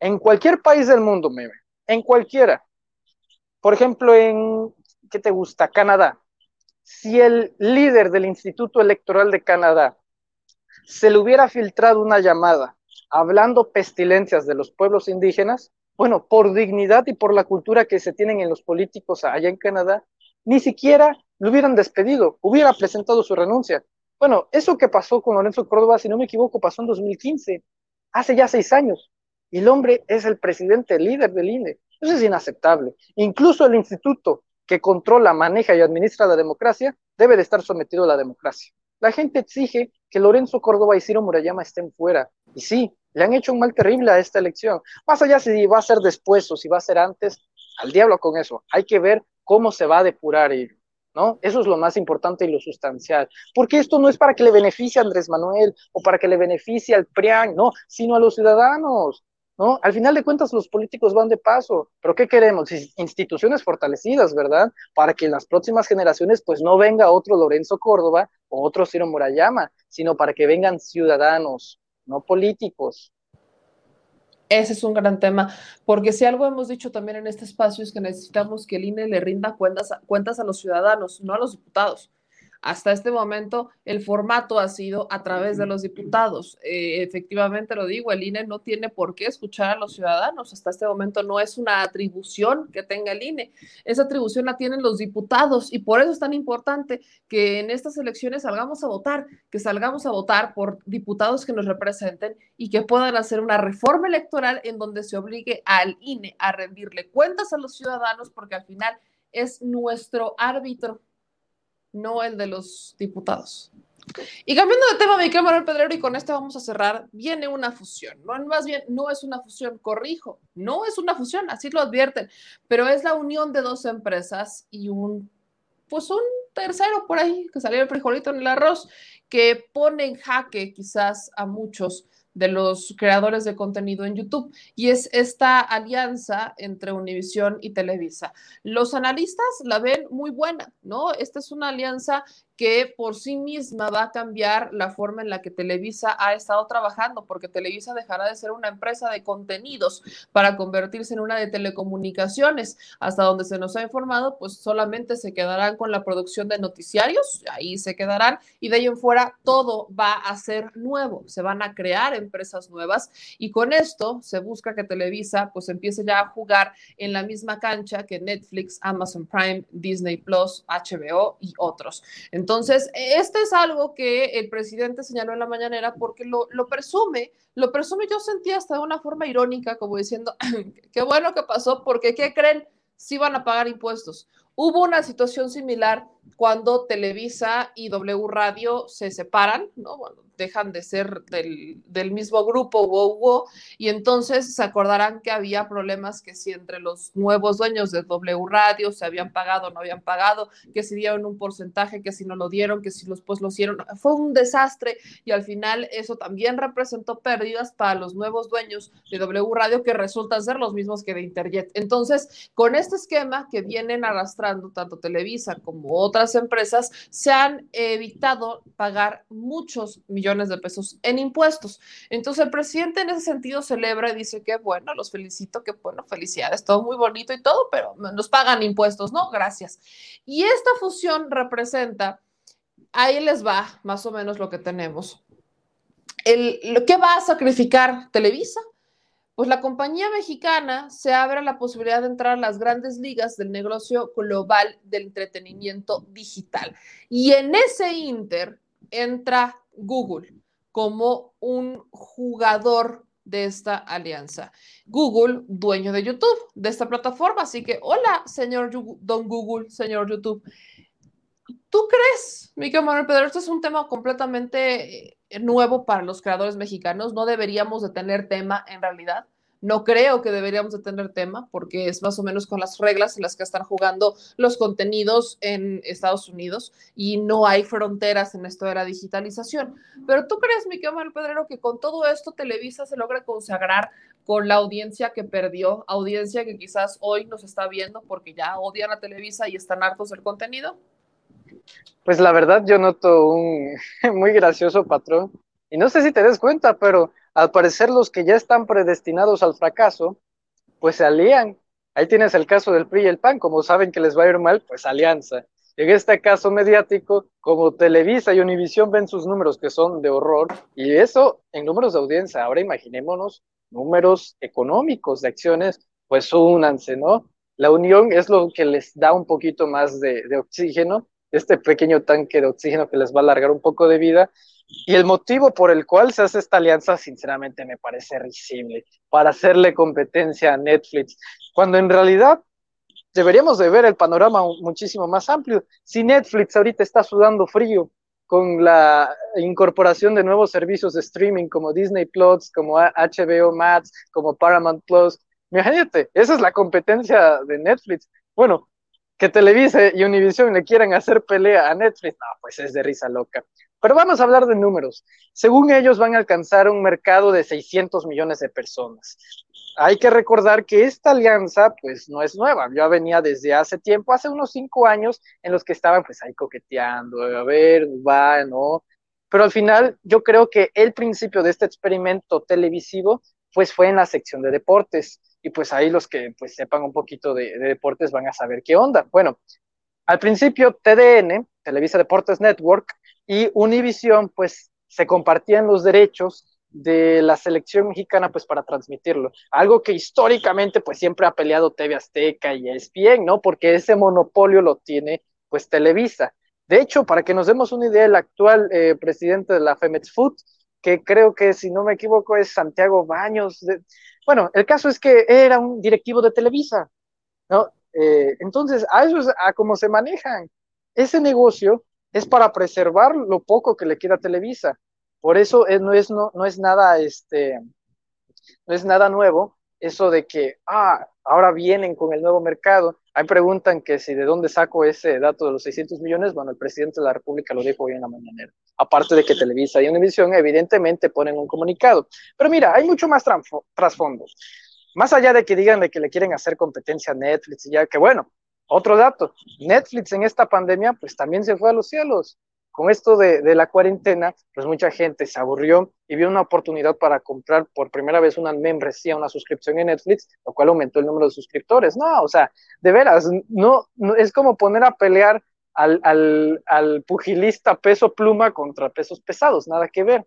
[SPEAKER 10] En cualquier país del mundo, me en cualquiera. Por ejemplo, en, ¿qué te gusta? Canadá. Si el líder del Instituto Electoral de Canadá se le hubiera filtrado una llamada hablando pestilencias de los pueblos indígenas, bueno, por dignidad y por la cultura que se tienen en los políticos allá en Canadá, ni siquiera lo hubieran despedido, hubiera presentado su renuncia. Bueno, eso que pasó con Lorenzo Córdoba, si no me equivoco, pasó en 2015, hace ya seis años. Y el hombre es el presidente, el líder del INE. Es inaceptable. Incluso el instituto que controla, maneja y administra la democracia debe de estar sometido a la democracia. La gente exige que Lorenzo Córdoba y Ciro Murayama estén fuera. Y sí, le han hecho un mal terrible a esta elección. Más allá si va a ser después o si va a ser antes, al diablo con eso. Hay que ver cómo se va a depurar ello. ¿No? Eso es lo más importante y lo sustancial. Porque esto no es para que le beneficie a Andrés Manuel o para que le beneficie al PRIAN, no, sino a los ciudadanos. ¿No? Al final de cuentas los políticos van de paso, pero ¿qué queremos? Instituciones fortalecidas, ¿verdad? Para que en las próximas generaciones pues no venga otro Lorenzo Córdoba o otro Ciro Murayama, sino para que vengan ciudadanos, no políticos.
[SPEAKER 1] Ese es un gran tema, porque si algo hemos dicho también en este espacio es que necesitamos que el INE le rinda cuentas, cuentas a los ciudadanos, no a los diputados. Hasta este momento el formato ha sido a través de los diputados. Eh, efectivamente lo digo, el INE no tiene por qué escuchar a los ciudadanos. Hasta este momento no es una atribución que tenga el INE. Esa atribución la tienen los diputados y por eso es tan importante que en estas elecciones salgamos a votar, que salgamos a votar por diputados que nos representen y que puedan hacer una reforma electoral en donde se obligue al INE a rendirle cuentas a los ciudadanos porque al final es nuestro árbitro no el de los diputados. Y cambiando de tema, querido Manuel Pedrero, y con esto vamos a cerrar, viene una fusión. No, más bien, no es una fusión, corrijo, no es una fusión, así lo advierten, pero es la unión de dos empresas y un, pues un tercero por ahí, que salió el frijolito en el arroz, que pone en jaque quizás a muchos de los creadores de contenido en YouTube y es esta alianza entre Univision y Televisa. Los analistas la ven muy buena, ¿no? Esta es una alianza que por sí misma va a cambiar la forma en la que Televisa ha estado trabajando, porque Televisa dejará de ser una empresa de contenidos para convertirse en una de telecomunicaciones. Hasta donde se nos ha informado, pues solamente se quedarán con la producción de noticiarios, ahí se quedarán, y de ahí en fuera todo va a ser nuevo, se van a crear empresas nuevas y con esto se busca que Televisa pues empiece ya a jugar en la misma cancha que Netflix, Amazon Prime, Disney Plus, HBO y otros. Entonces, este es algo que el presidente señaló en la mañanera porque lo, presume, lo presume, yo sentí hasta de una forma irónica, como diciendo, qué bueno que pasó, porque ¿qué creen? Sí van a pagar impuestos. Hubo una situación similar cuando Televisa y W Radio se separan, ¿no? Bueno, dejan de ser del, del mismo grupo, wow, wow, y entonces se acordarán que había problemas que si entre los nuevos dueños de W Radio se habían pagado o no habían pagado, que si dieron un porcentaje, que si no lo dieron, que si los pues lo hicieron, fue un desastre y al final eso también representó pérdidas para los nuevos dueños de W Radio que resultan ser los mismos que de Interjet. Entonces, con este esquema que vienen arrastrando tanto Televisa como otras empresas, se han evitado pagar muchos millones de pesos en impuestos. Entonces el presidente en ese sentido celebra y dice que bueno, los felicito, que bueno, felicidades, todo muy bonito y todo, pero nos pagan impuestos, ¿no? Gracias. Y esta fusión representa, ahí les va más o menos lo que tenemos. El, que va a sacrificar Televisa? Pues la compañía mexicana se abre la posibilidad de entrar a las grandes ligas del negocio global del entretenimiento digital. Y en ese inter entra Google como un jugador de esta alianza. Google, dueño de YouTube, de esta plataforma. Así que, hola, señor Don Google, señor YouTube. ¿Tú crees, Miguel Manuel Pedro, esto es un tema completamente nuevo para los creadores mexicanos? ¿No deberíamos de tener tema en realidad? No creo que deberíamos de tener tema porque es más o menos con las reglas en las que están jugando los contenidos en Estados Unidos y no hay fronteras en esto de la digitalización. Pero tú crees, mi querido Pedrero, que con todo esto Televisa se logra consagrar con la audiencia que perdió, audiencia que quizás hoy nos está viendo porque ya odian a Televisa y están hartos del contenido?
[SPEAKER 10] Pues la verdad yo noto un muy gracioso patrón y no sé si te des cuenta, pero al parecer los que ya están predestinados al fracaso, pues se alían. Ahí tienes el caso del PRI y el PAN, como saben que les va a ir mal, pues alianza. En este caso mediático, como Televisa y Univisión ven sus números que son de horror, y eso en números de audiencia, ahora imaginémonos números económicos de acciones, pues únanse, ¿no? La unión es lo que les da un poquito más de, de oxígeno, este pequeño tanque de oxígeno que les va a alargar un poco de vida, y el motivo por el cual se hace esta alianza, sinceramente, me parece risible, para hacerle competencia a Netflix, cuando en realidad deberíamos de ver el panorama muchísimo más amplio. Si Netflix ahorita está sudando frío con la incorporación de nuevos servicios de streaming como Disney Plus, como HBO Max, como Paramount Plus, imagínate, esa es la competencia de Netflix. Bueno, que Televisa y Univision le quieran hacer pelea a Netflix, no, pues es de risa loca. Pero vamos a hablar de números. Según ellos van a alcanzar un mercado de 600 millones de personas. Hay que recordar que esta alianza pues no es nueva, ya venía desde hace tiempo, hace unos cinco años en los que estaban pues ahí coqueteando, a ver, va, ¿no? Pero al final yo creo que el principio de este experimento televisivo pues fue en la sección de deportes y pues ahí los que pues sepan un poquito de, de deportes van a saber qué onda. Bueno, al principio TDN, Televisa Deportes Network, y Univision, pues se compartían los derechos de la selección mexicana pues para transmitirlo. Algo que históricamente pues siempre ha peleado TV Azteca y ESPN, ¿no? Porque ese monopolio lo tiene pues Televisa. De hecho, para que nos demos una idea, el actual eh, presidente de la Femex Food, que creo que si no me equivoco es Santiago Baños. Bueno, el caso es que era un directivo de Televisa, ¿no? Eh, entonces, a eso es a cómo se manejan. Ese negocio es para preservar lo poco que le queda Televisa. Por eso no, es, no, no es nada, este, no es nada nuevo eso de que, ah, ahora vienen con el nuevo mercado. Ahí preguntan que si de dónde saco ese dato de los 600 millones. Bueno, el presidente de la República lo dijo hoy en la mañanera. Aparte de que Televisa y Univision evidentemente ponen un comunicado. Pero mira, hay mucho más trasfondo. Más allá de que digan de que le quieren hacer competencia a Netflix y ya, que bueno, otro dato, Netflix en esta pandemia pues también se fue a los cielos. Con esto de, la cuarentena, pues mucha gente se aburrió y vio una oportunidad para comprar por primera vez una membresía, una suscripción en Netflix, lo cual aumentó el número de suscriptores. No, o sea, de veras, no, es como poner a pelear al, al, al pugilista peso pluma contra pesos pesados, nada que ver.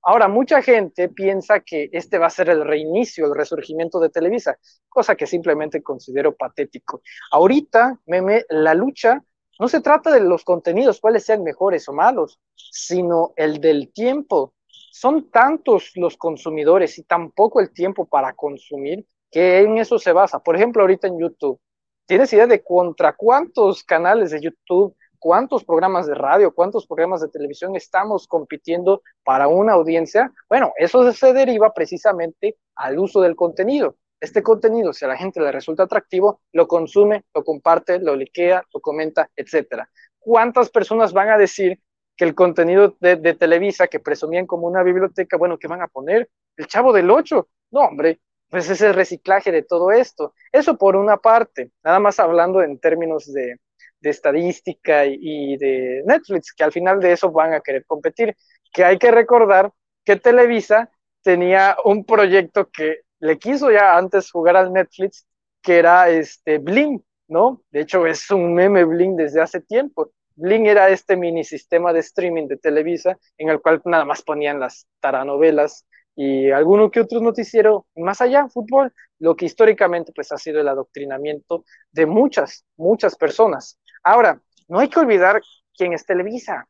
[SPEAKER 10] Ahora, mucha gente piensa que este va a ser el reinicio, el resurgimiento de Televisa, cosa que simplemente considero patético. Ahorita, meme, la lucha no se trata de los contenidos, cuáles sean mejores o malos, sino el del tiempo. Son tantos los consumidores y tan poco el tiempo para consumir que en eso se basa. Por ejemplo, ahorita en YouTube, ¿tienes idea de contra cuántos canales de YouTube cuántos programas de radio, cuántos programas de televisión estamos compitiendo para una audiencia, bueno, eso se deriva precisamente al uso del contenido. Este contenido, si a la gente le resulta atractivo, lo consume, lo comparte, lo liquea, lo comenta, etcétera. ¿Cuántas personas van a decir que el contenido de, Televisa, que presumían como una biblioteca, bueno, ¿qué van a poner? El chavo del 8. No, hombre, pues es reciclaje de todo esto. Eso por una parte, nada más hablando en términos de estadística y, de Netflix, que al final de eso van a querer competir. Que hay que recordar que Televisa tenía un proyecto que le quiso ya antes jugar al Netflix, que era este Bling, ¿no? De hecho, es un meme Bling desde hace tiempo. Bling era este mini sistema de streaming de Televisa en el cual nada más ponían las taranovelas y alguno que otro noticiero más allá, fútbol, lo que históricamente pues ha sido el adoctrinamiento de muchas, muchas personas. Ahora, no hay que olvidar quién es Televisa.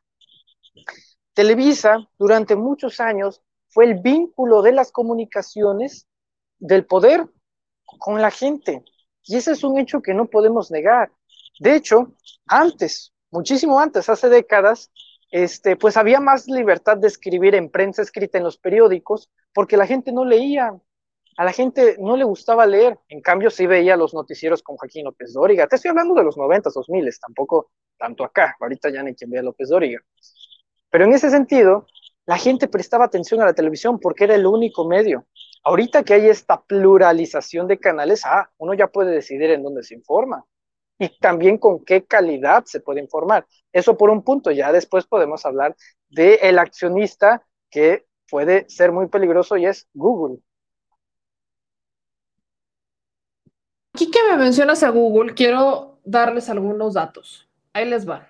[SPEAKER 10] Televisa durante muchos años fue el vínculo de las comunicaciones del poder con la gente. Y ese es un hecho que no podemos negar. De hecho, antes, muchísimo antes, hace décadas, este, pues había más libertad de escribir en prensa escrita en los periódicos porque la gente no leía a la gente no le gustaba leer, en cambio sí veía los noticieros con Joaquín López Dóriga. Te estoy hablando de los 90, 2000, tampoco tanto acá, ahorita ya ni quien vea López Dóriga. Pero en ese sentido, la gente prestaba atención a la televisión porque era el único medio. Ahorita que hay esta pluralización de canales, ah, uno ya puede decidir en dónde se informa y también con qué calidad se puede informar. Eso por un punto, ya después podemos hablar del el accionista que puede ser muy peligroso y es Google.
[SPEAKER 1] Aquí que me mencionas a Google, quiero darles algunos datos. Ahí les va.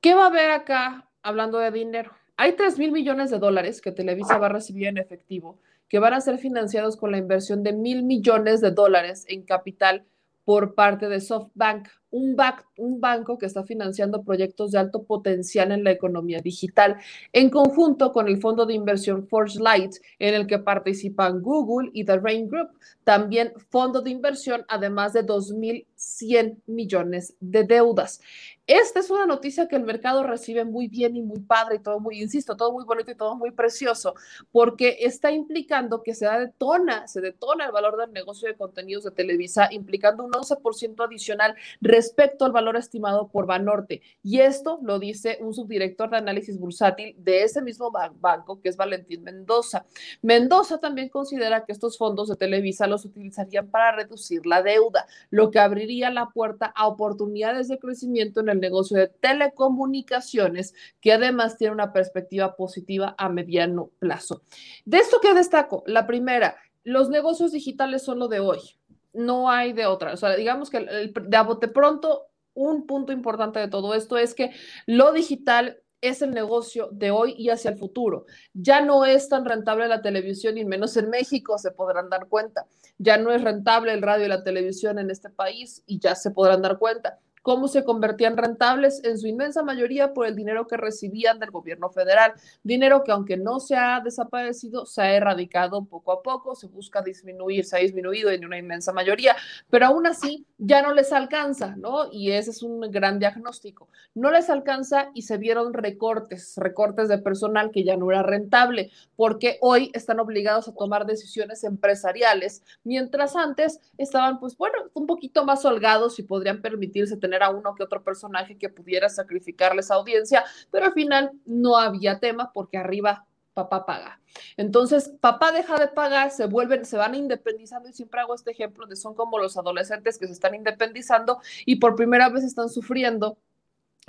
[SPEAKER 1] ¿Qué va a haber acá hablando de dinero? Hay 3 mil millones de dólares que Televisa va a recibir en efectivo, que van a ser financiados con la inversión de mil millones de dólares en capital por parte de SoftBank, un, un, banco que está financiando proyectos de alto potencial en la economía digital, en conjunto con el fondo de inversión Forge Light, en el que participan Google y The Rain Group, también fondo de inversión, además de 2.100 millones de deudas. Esta es una noticia que el mercado recibe muy bien y muy padre y todo muy, insisto, todo muy bonito y todo muy precioso, porque está implicando que se detona, se detona el valor del negocio de contenidos de Televisa, implicando un 11% adicional respecto al valor estimado por Banorte. Y esto lo dice un subdirector de análisis bursátil de ese mismo banco, que es Valentín Mendoza. Mendoza también considera que estos fondos de Televisa los utilizarían para reducir la deuda, lo que abriría la puerta a oportunidades de crecimiento en el negocio de telecomunicaciones, que además tiene una perspectiva positiva a mediano plazo. De esto que destaco, la primera, los negocios digitales son lo de hoy, no hay de otra. O sea, digamos que el, de bote pronto, un punto importante de todo esto es que lo digital es el negocio de hoy y hacia el futuro. Ya no es tan rentable la televisión y menos en México se podrán dar cuenta. Ya no es rentable el radio y la televisión en este país y ya se podrán dar cuenta cómo se convertían rentables en su inmensa mayoría por el dinero que recibían del gobierno federal. Dinero que aunque no se ha desaparecido, se ha erradicado poco a poco, se busca disminuir, se ha disminuido en una inmensa mayoría, pero aún así ya no les alcanza, ¿no? Y ese es un gran diagnóstico. No les alcanza y se vieron recortes, recortes de personal que ya no era rentable, porque hoy están obligados a tomar decisiones empresariales, mientras antes estaban, pues bueno, un poquito más holgados y podrían permitirse tener a uno que otro personaje que pudiera sacrificarles audiencia, pero al final no había tema porque arriba papá paga. Entonces, papá deja de pagar, se vuelven, se van independizando y siempre hago este ejemplo de son como los adolescentes que se están independizando y por primera vez están sufriendo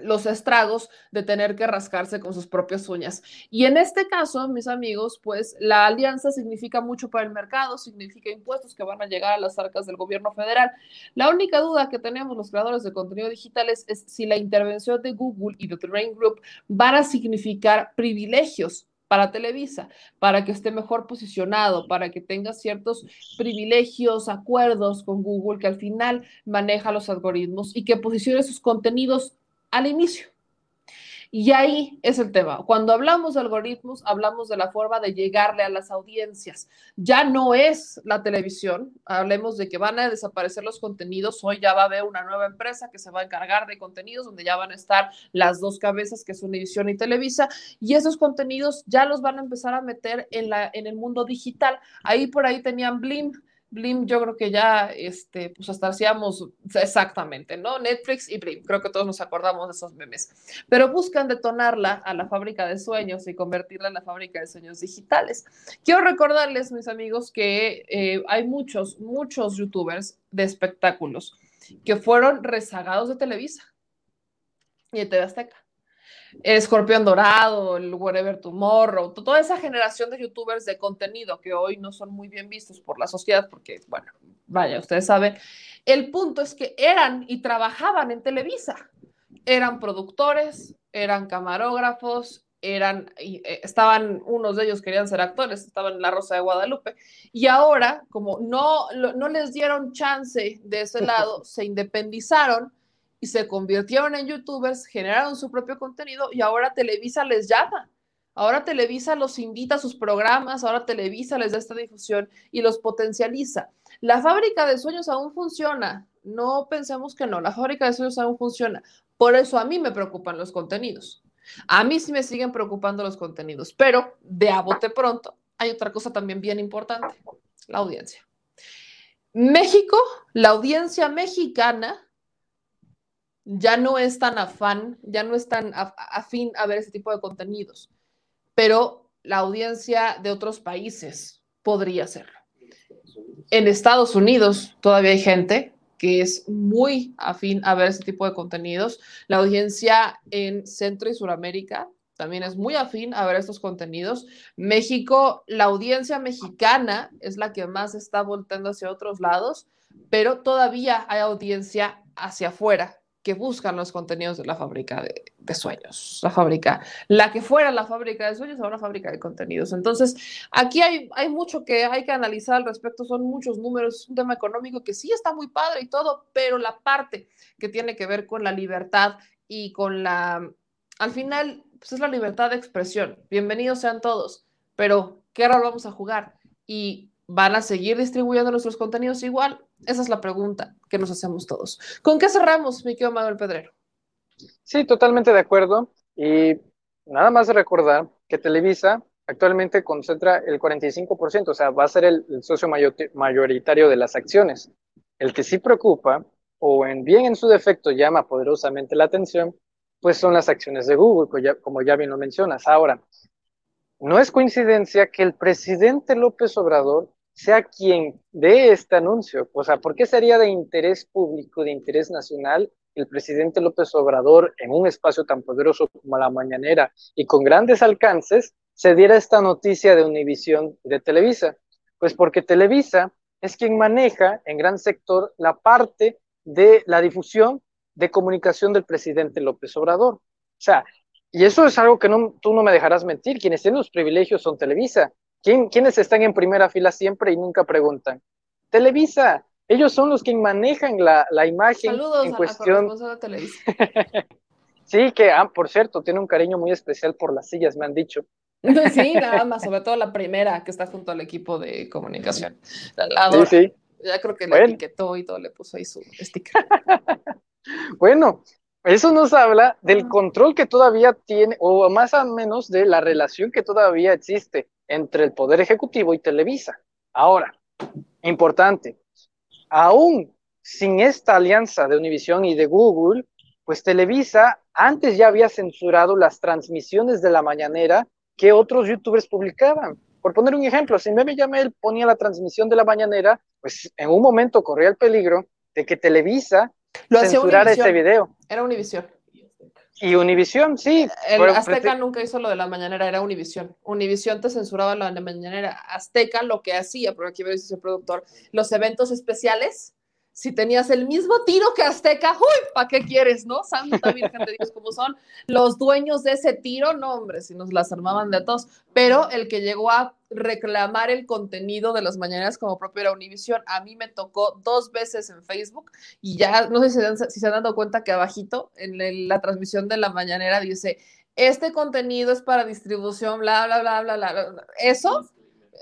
[SPEAKER 1] los estragos de tener que rascarse con sus propias uñas. Y en este caso, mis amigos, pues la alianza significa mucho para el mercado, significa impuestos que van a llegar a las arcas del gobierno federal. La única duda que tenemos los creadores de contenido digitales es si la intervención de Google y de Terrain Group van a significar privilegios para Televisa, para que esté mejor posicionado, para que tenga ciertos privilegios, acuerdos con Google, que al final maneja los algoritmos y que posicione sus contenidos al inicio. Y ahí es el tema. Cuando hablamos de algoritmos, hablamos de la forma de llegarle a las audiencias. Ya no es la televisión. Hablemos de que van a desaparecer los contenidos. Hoy ya va a haber una nueva empresa que se va a encargar de contenidos donde ya van a estar las dos cabezas, que es Univision y Televisa. Y esos contenidos ya los van a empezar a meter en, la, en el mundo digital. Ahí por ahí tenían Blim Blim, yo creo que ya, este, pues hasta hacíamos exactamente, ¿no? Netflix y Blim, creo que todos nos acordamos de esos memes, pero buscan detonarla a la fábrica de sueños y convertirla en la fábrica de sueños digitales. Quiero recordarles, mis amigos, que eh, hay muchos, muchos youtubers de espectáculos que fueron rezagados de Televisa y de TV Azteca el Escorpión Dorado, el Whatever Tomorrow, toda esa generación de youtubers de contenido que hoy no son muy bien vistos por la sociedad, porque, bueno, vaya, ustedes saben, el punto es que eran y trabajaban en Televisa, eran productores, eran camarógrafos, eran, eh, estaban, unos de ellos querían ser actores, estaban en La Rosa de Guadalupe, y ahora, como no, no les dieron chance de ese lado, se independizaron y se convirtieron en youtubers, generaron su propio contenido y ahora Televisa les llama. Ahora Televisa los invita a sus programas, ahora Televisa les da esta difusión y los potencializa. La fábrica de sueños aún funciona. No pensemos que no, la fábrica de sueños aún funciona. Por eso a mí me preocupan los contenidos. A mí sí me siguen preocupando los contenidos, pero de a bote pronto hay otra cosa también bien importante, la audiencia. México, la audiencia mexicana ya no es tan afán, ya no es tan afín a ver ese tipo de contenidos, pero la audiencia de otros países podría serlo. En Estados Unidos todavía hay gente que es muy afín a ver ese tipo de contenidos. La audiencia en Centro y Suramérica también es muy afín a ver estos contenidos. México, la audiencia mexicana es la que más está volteando hacia otros lados, pero todavía hay audiencia hacia afuera que buscan los contenidos de la fábrica de, sueños, la fábrica, la que fuera la fábrica de sueños, ahora fábrica de contenidos. Entonces, aquí hay, hay mucho que hay que analizar al respecto, son muchos números, un tema económico que sí está muy padre y todo, pero la parte que tiene que ver con la libertad y con la, al final, pues es la libertad de expresión. Bienvenidos sean todos, pero ¿qué rol vamos a jugar? Y ¿Van a seguir distribuyendo nuestros contenidos igual? Esa es la pregunta que nos hacemos todos. ¿Con qué cerramos, mi querido Manuel Pedrero?
[SPEAKER 10] Sí, totalmente de acuerdo. Y nada más recordar que Televisa actualmente concentra el 45%, o sea, va a ser el, socio mayoritario de las acciones. El que sí preocupa, o en bien en su defecto llama poderosamente la atención, pues son las acciones de Google, como ya bien lo mencionas. Ahora, no es coincidencia que el presidente López Obrador sea quien dé este anuncio. O sea, ¿por qué sería de interés público, de interés nacional, el presidente López Obrador, en un espacio tan poderoso como la mañanera y con grandes alcances, se diera esta noticia de Univisión de Televisa? Pues porque Televisa es quien maneja en gran sector la parte de la difusión de comunicación del presidente López Obrador. O sea, y eso es algo que tú no me dejarás mentir, quienes tienen los privilegios son Televisa, ¿Quién, ¿Quiénes están en primera fila siempre y nunca preguntan? Televisa, ellos son los que manejan la, la imagen
[SPEAKER 1] Saludos
[SPEAKER 10] en
[SPEAKER 1] a
[SPEAKER 10] cuestión.
[SPEAKER 1] La de Televisa.
[SPEAKER 10] sí, que, ah, por cierto, tiene un cariño muy especial por las sillas, me han dicho.
[SPEAKER 1] sí, nada más, sobre todo la primera que está junto al equipo de comunicación.
[SPEAKER 10] sí, sí.
[SPEAKER 1] Ya creo que le etiquetó y todo, le puso ahí su sticker.
[SPEAKER 10] bueno, eso nos habla del control que todavía tiene, o más o menos de la relación que todavía existe entre el Poder Ejecutivo y Televisa. Ahora, importante, aún sin esta alianza de Univision y de Google, pues Televisa antes ya había censurado las transmisiones de la mañanera que otros youtubers publicaban. Por poner un ejemplo, si Meme Yamel ponía la transmisión de la mañanera, pues en un momento corría el peligro de que Televisa
[SPEAKER 1] lo
[SPEAKER 10] censurara ese video.
[SPEAKER 1] Era Univision.
[SPEAKER 10] Y Univisión, sí.
[SPEAKER 1] El
[SPEAKER 10] pero-
[SPEAKER 1] Azteca nunca hizo lo de la mañanera, era Univisión. Univisión te censuraba lo de la mañanera. Azteca lo que hacía, porque aquí veo si soy productor, los eventos especiales, si tenías el mismo tiro que Azteca, ¡uy! ¿Para qué quieres, no? Santa Virgen de Dios, como son los dueños de ese tiro, no, hombre, si nos las armaban de todos. Pero el que llegó a reclamar el contenido de las mañaneras como propio era Univisión. A mí me tocó dos veces en Facebook y ya, no sé si se, han dado cuenta que abajito en la transmisión de la mañanera dice, este contenido es para distribución, bla, bla, bla, bla. bla". Eso,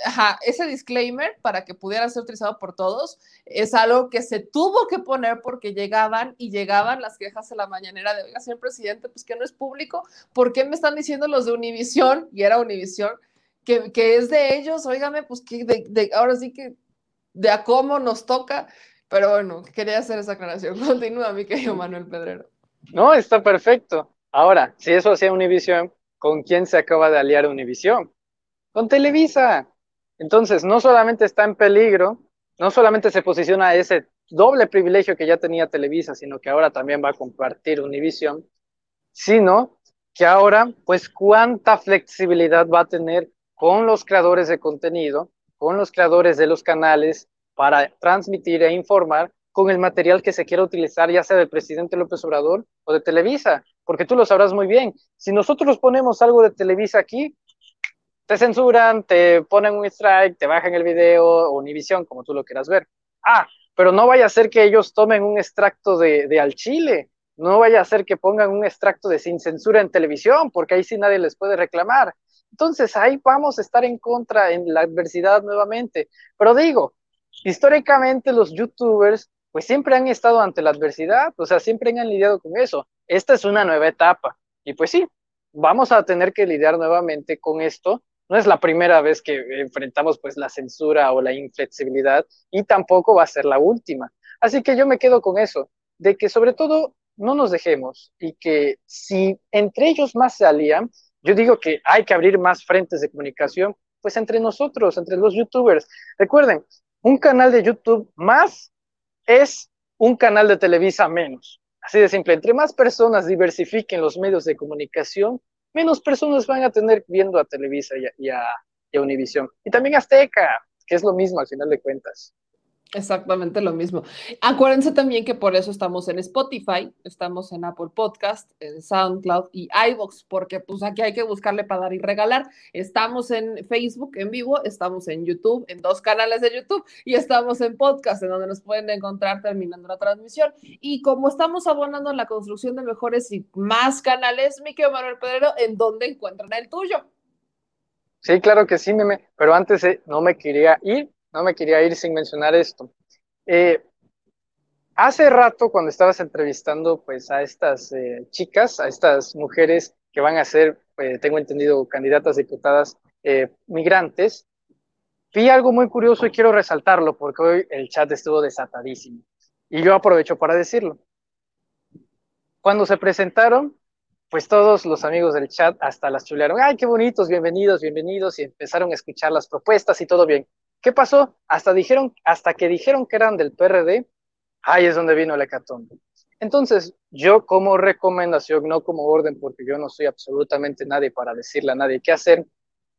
[SPEAKER 1] ajá, ese disclaimer para que pudiera ser utilizado por todos es algo que se tuvo que poner porque llegaban y llegaban las quejas a la mañanera de, oiga, señor presidente, pues que no es público, ¿por qué me están diciendo los de Univisión? Y era Univisión, que, que es de ellos, óigame, pues que ahora sí que de a cómo nos toca, pero bueno, quería hacer esa aclaración. Continúa, mi querido Manuel Pedrero.
[SPEAKER 10] No, está perfecto. Ahora, si eso hacía Univisión, ¿con quién se acaba de aliar Univisión? Con Televisa. Entonces, no solamente está en peligro, no solamente se posiciona ese doble privilegio que ya tenía Televisa, sino que ahora también va a compartir Univisión, sino que ahora, pues, cuánta flexibilidad va a tener con los creadores de contenido, con los creadores de los canales para transmitir e informar con el material que se quiera utilizar, ya sea del presidente López Obrador o de Televisa, porque tú lo sabrás muy bien. Si nosotros ponemos algo de Televisa aquí, te censuran, te ponen un strike, te bajan el video, o Univisión, como tú lo quieras ver. Ah, pero no vaya a ser que ellos tomen un extracto de, de al chile, no vaya a ser que pongan un extracto de sin censura en televisión, porque ahí sí nadie les puede reclamar. Entonces ahí vamos a estar en contra, en la adversidad nuevamente. Pero digo, históricamente los youtubers pues siempre han estado ante la adversidad, o sea, siempre han lidiado con eso. Esta es una nueva etapa y pues sí, vamos a tener que lidiar nuevamente con esto. No es la primera vez que enfrentamos pues la censura o la inflexibilidad y tampoco va a ser la última. Así que yo me quedo con eso, de que sobre todo no nos dejemos y que si entre ellos más se alían, yo digo que hay que abrir más frentes de comunicación, pues entre nosotros, entre los youtubers. Recuerden, un canal de YouTube más es un canal de Televisa menos. Así de simple, entre más personas diversifiquen los medios de comunicación, menos personas van a tener viendo a Televisa y a, y y a Univisión. Y también Azteca, que es lo mismo al final de cuentas.
[SPEAKER 1] Exactamente lo mismo. Acuérdense también que por eso estamos en Spotify, estamos en Apple Podcast, en SoundCloud y iVoox, porque pues aquí hay que buscarle para dar y regalar. Estamos en Facebook en vivo, estamos en YouTube, en dos canales de YouTube y estamos en podcast, en donde nos pueden encontrar terminando la transmisión. Y como estamos abonando en la construcción de mejores y más canales, mi querido Manuel Pedrero, ¿en dónde encuentran el tuyo?
[SPEAKER 10] Sí, claro que sí, meme, pero antes eh, no me quería ir no me quería ir sin mencionar esto. Eh, hace rato, cuando estabas entrevistando pues, a estas eh, chicas, a estas mujeres que van a ser, eh, tengo entendido, candidatas diputadas migrantes, vi algo muy curioso y quiero resaltarlo porque hoy el chat estuvo desatadísimo. Y yo aprovecho para decirlo. Cuando se presentaron, pues todos los amigos del chat hasta las chulearon. Ay, qué bonitos, bienvenidos, bienvenidos. Y empezaron a escuchar las propuestas y todo bien. ¿Qué pasó? Hasta, dijeron, hasta que dijeron que eran del PRD, ahí es donde vino el hecatombe. Entonces, yo como recomendación, no como orden, porque yo no soy absolutamente nadie para decirle a nadie qué hacer,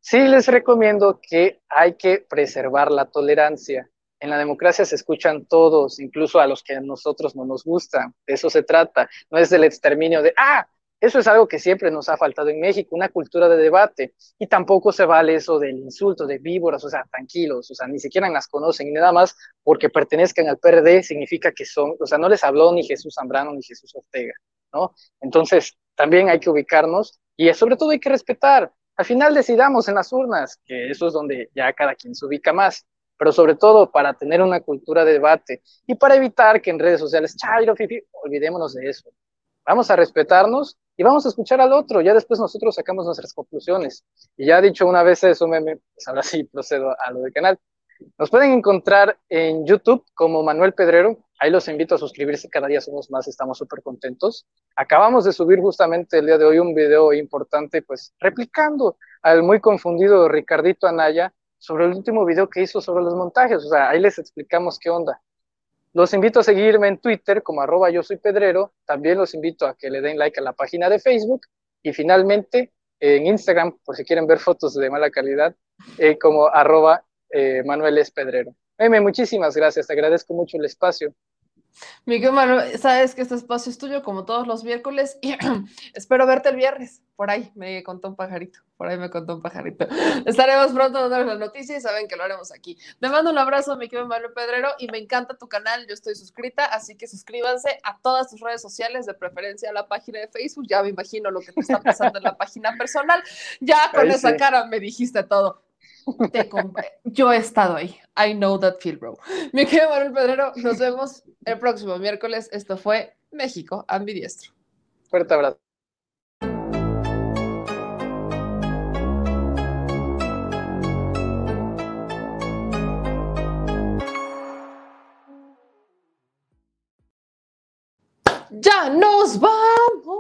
[SPEAKER 10] sí les recomiendo que hay que preservar la tolerancia. En la democracia se escuchan todos, incluso a los que a nosotros no nos gustan. De eso se trata. No es del exterminio de, ah, eso es algo que siempre nos ha faltado en México, una cultura de debate. Y tampoco se vale eso del insulto de víboras, o sea, tranquilos, o sea, ni siquiera las conocen y nada más porque pertenezcan al PRD significa que son, o sea, no les habló ni Jesús Zambrano ni Jesús Ortega, ¿no? Entonces, también hay que ubicarnos y sobre todo hay que respetar. Al final decidamos en las urnas, que eso es donde ya cada quien se ubica más, pero sobre todo para tener una cultura de debate y para evitar que en redes sociales, chairo, fifi, olvidémonos de eso. Vamos a respetarnos y vamos a escuchar al otro. Ya después nosotros sacamos nuestras conclusiones. Y ya dicho una vez eso, meme, pues ahora sí procedo a lo del canal. Nos pueden encontrar en YouTube como Manuel Pedrero. Ahí los invito a suscribirse. Cada día somos más, estamos súper contentos. Acabamos de subir justamente el día de hoy un video importante, pues replicando al muy confundido Ricardito Anaya sobre el último video que hizo sobre los montajes. O sea, ahí les explicamos qué onda. Los invito a seguirme en Twitter como arroba yo soy pedrero. También los invito a que le den like a la página de Facebook. Y finalmente, en Instagram, por si quieren ver fotos de mala calidad, eh, como arroba eh, Manuel es Pedrero. Meme, muchísimas gracias, te agradezco mucho el espacio.
[SPEAKER 1] Miguel Manuel, sabes que este espacio es tuyo como todos los miércoles y espero verte el viernes. Por ahí me contó un pajarito, por ahí me contó un pajarito. Estaremos pronto dando las noticias y saben que lo haremos aquí. Te mando un abrazo, mi querido Manuel Pedrero, y me encanta tu canal. Yo estoy suscrita, así que suscríbanse a todas tus redes sociales, de preferencia a la página de Facebook. Ya me imagino lo que te está pasando en la página personal. Ya con
[SPEAKER 10] Ahí
[SPEAKER 1] esa
[SPEAKER 10] sí.
[SPEAKER 1] cara me dijiste todo. Te Yo he estado ahí. I know that feel, bro. Mi querido Manuel Pedrero, nos vemos el próximo miércoles. Esto fue México ambidiestro.
[SPEAKER 10] Fuerte abrazo.
[SPEAKER 1] Ya nos vamos,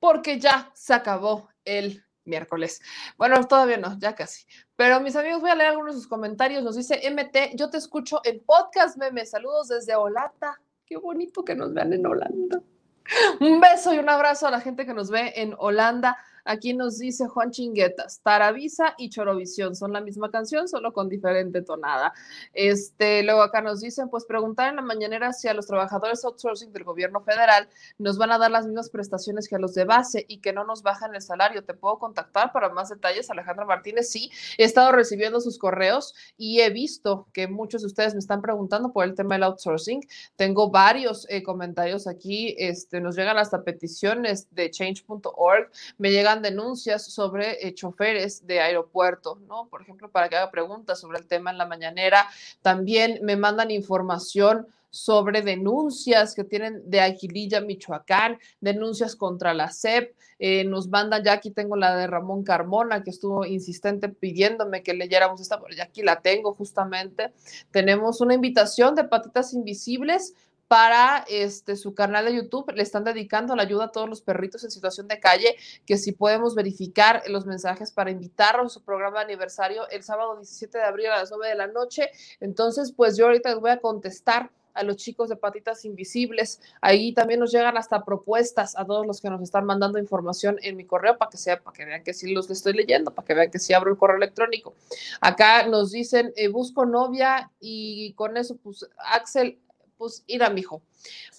[SPEAKER 1] porque ya se acabó el miércoles. Bueno, todavía no, ya casi. Pero mis amigos, voy a leer algunos de sus comentarios. Nos dice MT, yo te escucho en podcast, meme. Saludos desde Holanda. Qué bonito que nos vean en Holanda. Un beso y un abrazo a la gente que nos ve en Holanda. Aquí nos dice Juan Chinguetas, Taravisa y Chorovisión son la misma canción, solo con diferente tonada. Este, luego acá nos dicen, pues preguntar en la mañanera si a los trabajadores outsourcing del gobierno federal nos van a dar las mismas prestaciones que a los de base y que no nos bajan el salario. ¿Te puedo contactar para más detalles, Alejandra Martínez? Sí, he estado recibiendo sus correos y he visto que muchos de ustedes me están preguntando por el tema del outsourcing. Tengo varios eh, comentarios aquí, este, nos llegan hasta peticiones de change.org, me llegan denuncias sobre eh, choferes de aeropuerto, ¿no? Por ejemplo, para que haga preguntas sobre el tema en la mañanera. También me mandan información sobre denuncias que tienen de Aguililla, Michoacán, denuncias contra la SEP. Eh, nos mandan, ya aquí tengo la de Ramón Carmona, que estuvo insistente pidiéndome que leyéramos esta, ya aquí la tengo justamente. Tenemos una invitación de Patitas Invisibles para este, su canal de YouTube. Le están dedicando la ayuda a todos los perritos en situación de calle, que si podemos verificar los mensajes para invitarlos a su programa de aniversario el sábado 17 de abril a las 9 de la noche. Entonces, pues yo ahorita les voy a contestar a los chicos de Patitas Invisibles. Ahí también nos llegan hasta propuestas a todos los que nos están mandando información en mi correo para que sea, para que vean que sí los estoy leyendo, para que vean que sí abro el correo electrónico. Acá nos dicen, eh, busco novia y con eso, pues, Axel, pues, ir mijo.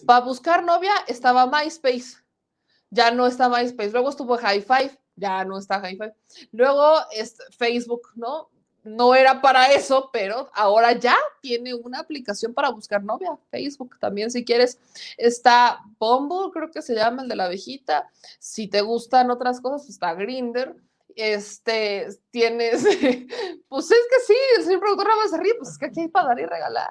[SPEAKER 1] Para buscar novia estaba MySpace, ya no está MySpace. Luego estuvo High Five, ya no está High Five. Luego es Facebook, ¿no? No era para eso, pero ahora ya tiene una aplicación para buscar novia. Facebook también, si quieres. Está Bumble, creo que se llama el de la abejita. Si te gustan otras cosas, pues está Grinder. Este, tienes, pues es que sí, el señor productor nada más pues es que aquí hay para dar y regalar.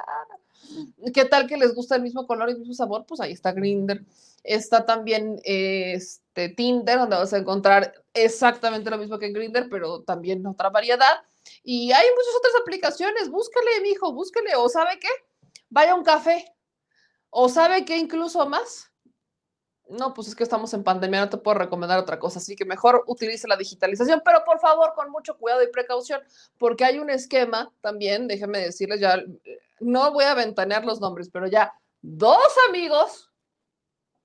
[SPEAKER 1] ¿Qué tal que les gusta el mismo color y el mismo sabor? Pues ahí está Grinder. Está también este Tinder, donde vas a encontrar exactamente lo mismo que en Grinder, pero también otra variedad. Y hay muchas otras aplicaciones. Búscale, mijo, búscale. O sabe qué, vaya a un café. O sabe qué, incluso más. No, pues es que estamos en pandemia, no te puedo recomendar otra cosa, así que mejor utilice la digitalización, pero por favor con mucho cuidado y precaución, porque hay un esquema también, déjenme decirles ya, no voy a ventanear los nombres, pero ya dos amigos,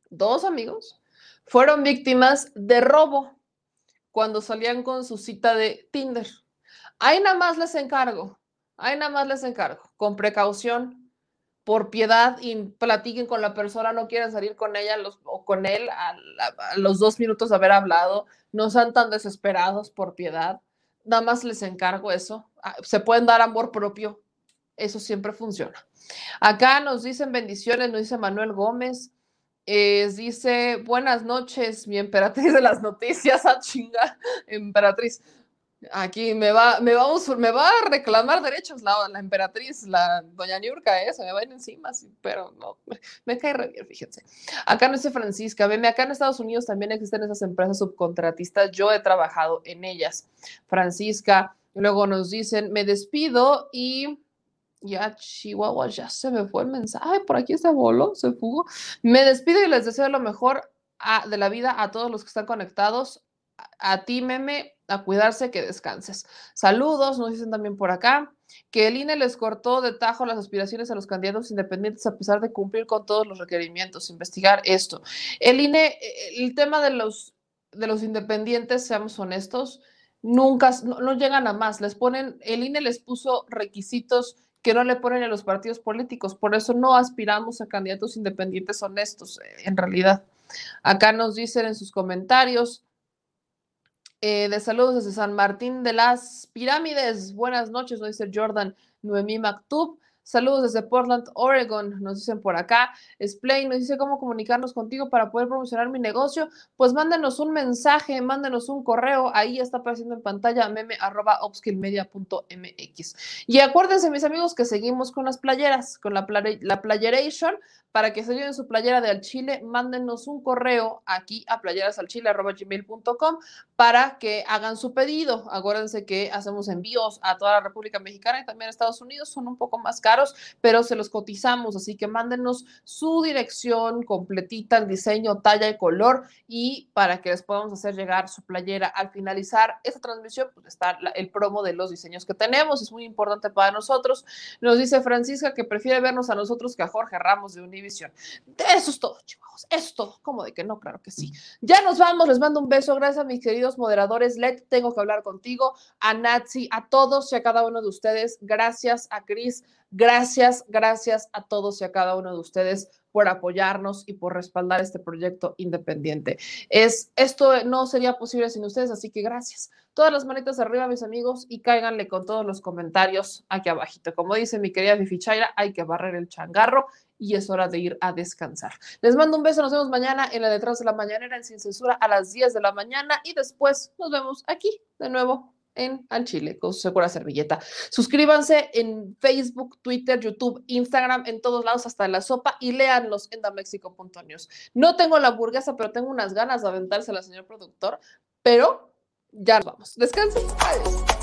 [SPEAKER 1] dos amigos, fueron víctimas de robo cuando salían con su cita de Tinder. Ahí nada más les encargo, ahí nada más les encargo, con precaución, por piedad y platiquen con la persona, no quieren salir con ella los, o con él a, a, a, los dos minutos de haber hablado, no sean tan desesperados por piedad, nada más les encargo eso, se pueden dar amor propio, eso siempre funciona. Acá nos dicen bendiciones, nos dice Manuel Gómez, eh, dice buenas noches, mi emperatriz de las noticias, a chinga, emperatriz. Aquí me va, me, vamos, me va a reclamar derechos la, emperatriz, la doña Niurka, ¿eh? se me va a ir encima, pero no, me, me cae re bien, fíjense. Acá no dice Francisca, veme, acá en Estados Unidos también existen esas empresas subcontratistas, yo he trabajado en ellas. Francisca, luego nos dicen, me despido y ya Chihuahua, ya se me fue el mensaje, por aquí se voló, se fugó. Me despido y les deseo lo mejor de la vida a todos los que están conectados A ti, meme, a cuidarse, que descanses. Saludos, nos dicen también por acá que el INE les cortó de tajo las aspiraciones a los candidatos independientes a pesar de cumplir con todos los requerimientos, investigar esto. El INE, el tema de los, de los independientes, seamos honestos, nunca, no, no llegan a más. Les ponen, el INE les puso requisitos que no le ponen a los partidos políticos. Por eso no aspiramos a candidatos independientes honestos, en realidad. Acá nos dicen en sus comentarios, eh, de saludos desde San Martín de las Pirámides. Buenas noches, nos dice Jordan Noemí Maktub. Saludos desde Portland, Oregon, nos dicen por acá. Splay nos dice cómo comunicarnos contigo para poder promocionar mi negocio. Pues mándenos un mensaje, mándenos un correo. Ahí está apareciendo en pantalla meme arroba. Y acuérdense, mis amigos, que seguimos con las playeras, con la, la playeration. Para que se lleven su playera de al Chile, mándenos un correo aquí a playerasalchile.gmail.com para que hagan su pedido. Acuérdense que hacemos envíos a toda la República Mexicana y también a Estados Unidos. Son un poco más caros, pero se los cotizamos. Así que mándenos su dirección completita, el diseño, talla y color y para que les podamos hacer llegar su playera. Al finalizar esta transmisión, pues está el promo de los diseños que tenemos. Es muy importante para nosotros. Nos dice Francisca que prefiere vernos a nosotros que a Jorge Ramos de Univision. Eso es todo, chicos. Eso es todo. ¿Cómo de que no? Claro que sí. Ya nos vamos. Les mando un beso. Gracias a mis queridos moderadores. Let, tengo que hablar contigo. A Nazi, a todos y a cada uno de ustedes. Gracias a Cris. Gracias, gracias a todos y a cada uno de ustedes por apoyarnos y por respaldar este proyecto independiente. Es, esto no sería posible sin ustedes, así que gracias. Todas las manitas arriba, mis amigos, y cáiganle con todos los comentarios aquí abajito. Como dice mi querida Fifi Chaira, hay que barrer el changarro y es hora de ir a descansar. Les mando un beso, nos vemos mañana en la Detrás de la Mañanera en Sin Censura a las 10 de la mañana y después nos vemos aquí de nuevo en Al Chile con su segura servilleta. Suscríbanse en Facebook, Twitter, YouTube, Instagram, en todos lados, hasta la sopa, y léanlos en damexico.news. No tengo la hamburguesa, pero tengo unas ganas de aventársela, señor productor, pero ya nos vamos. Descansen. Adiós.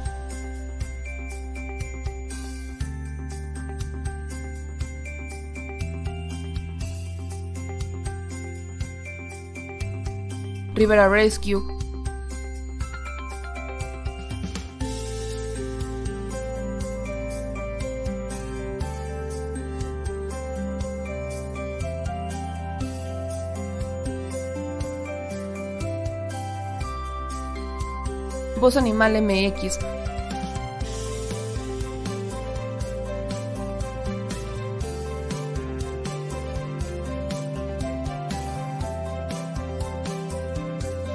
[SPEAKER 1] Rivera Rescue. Voz Animal MX,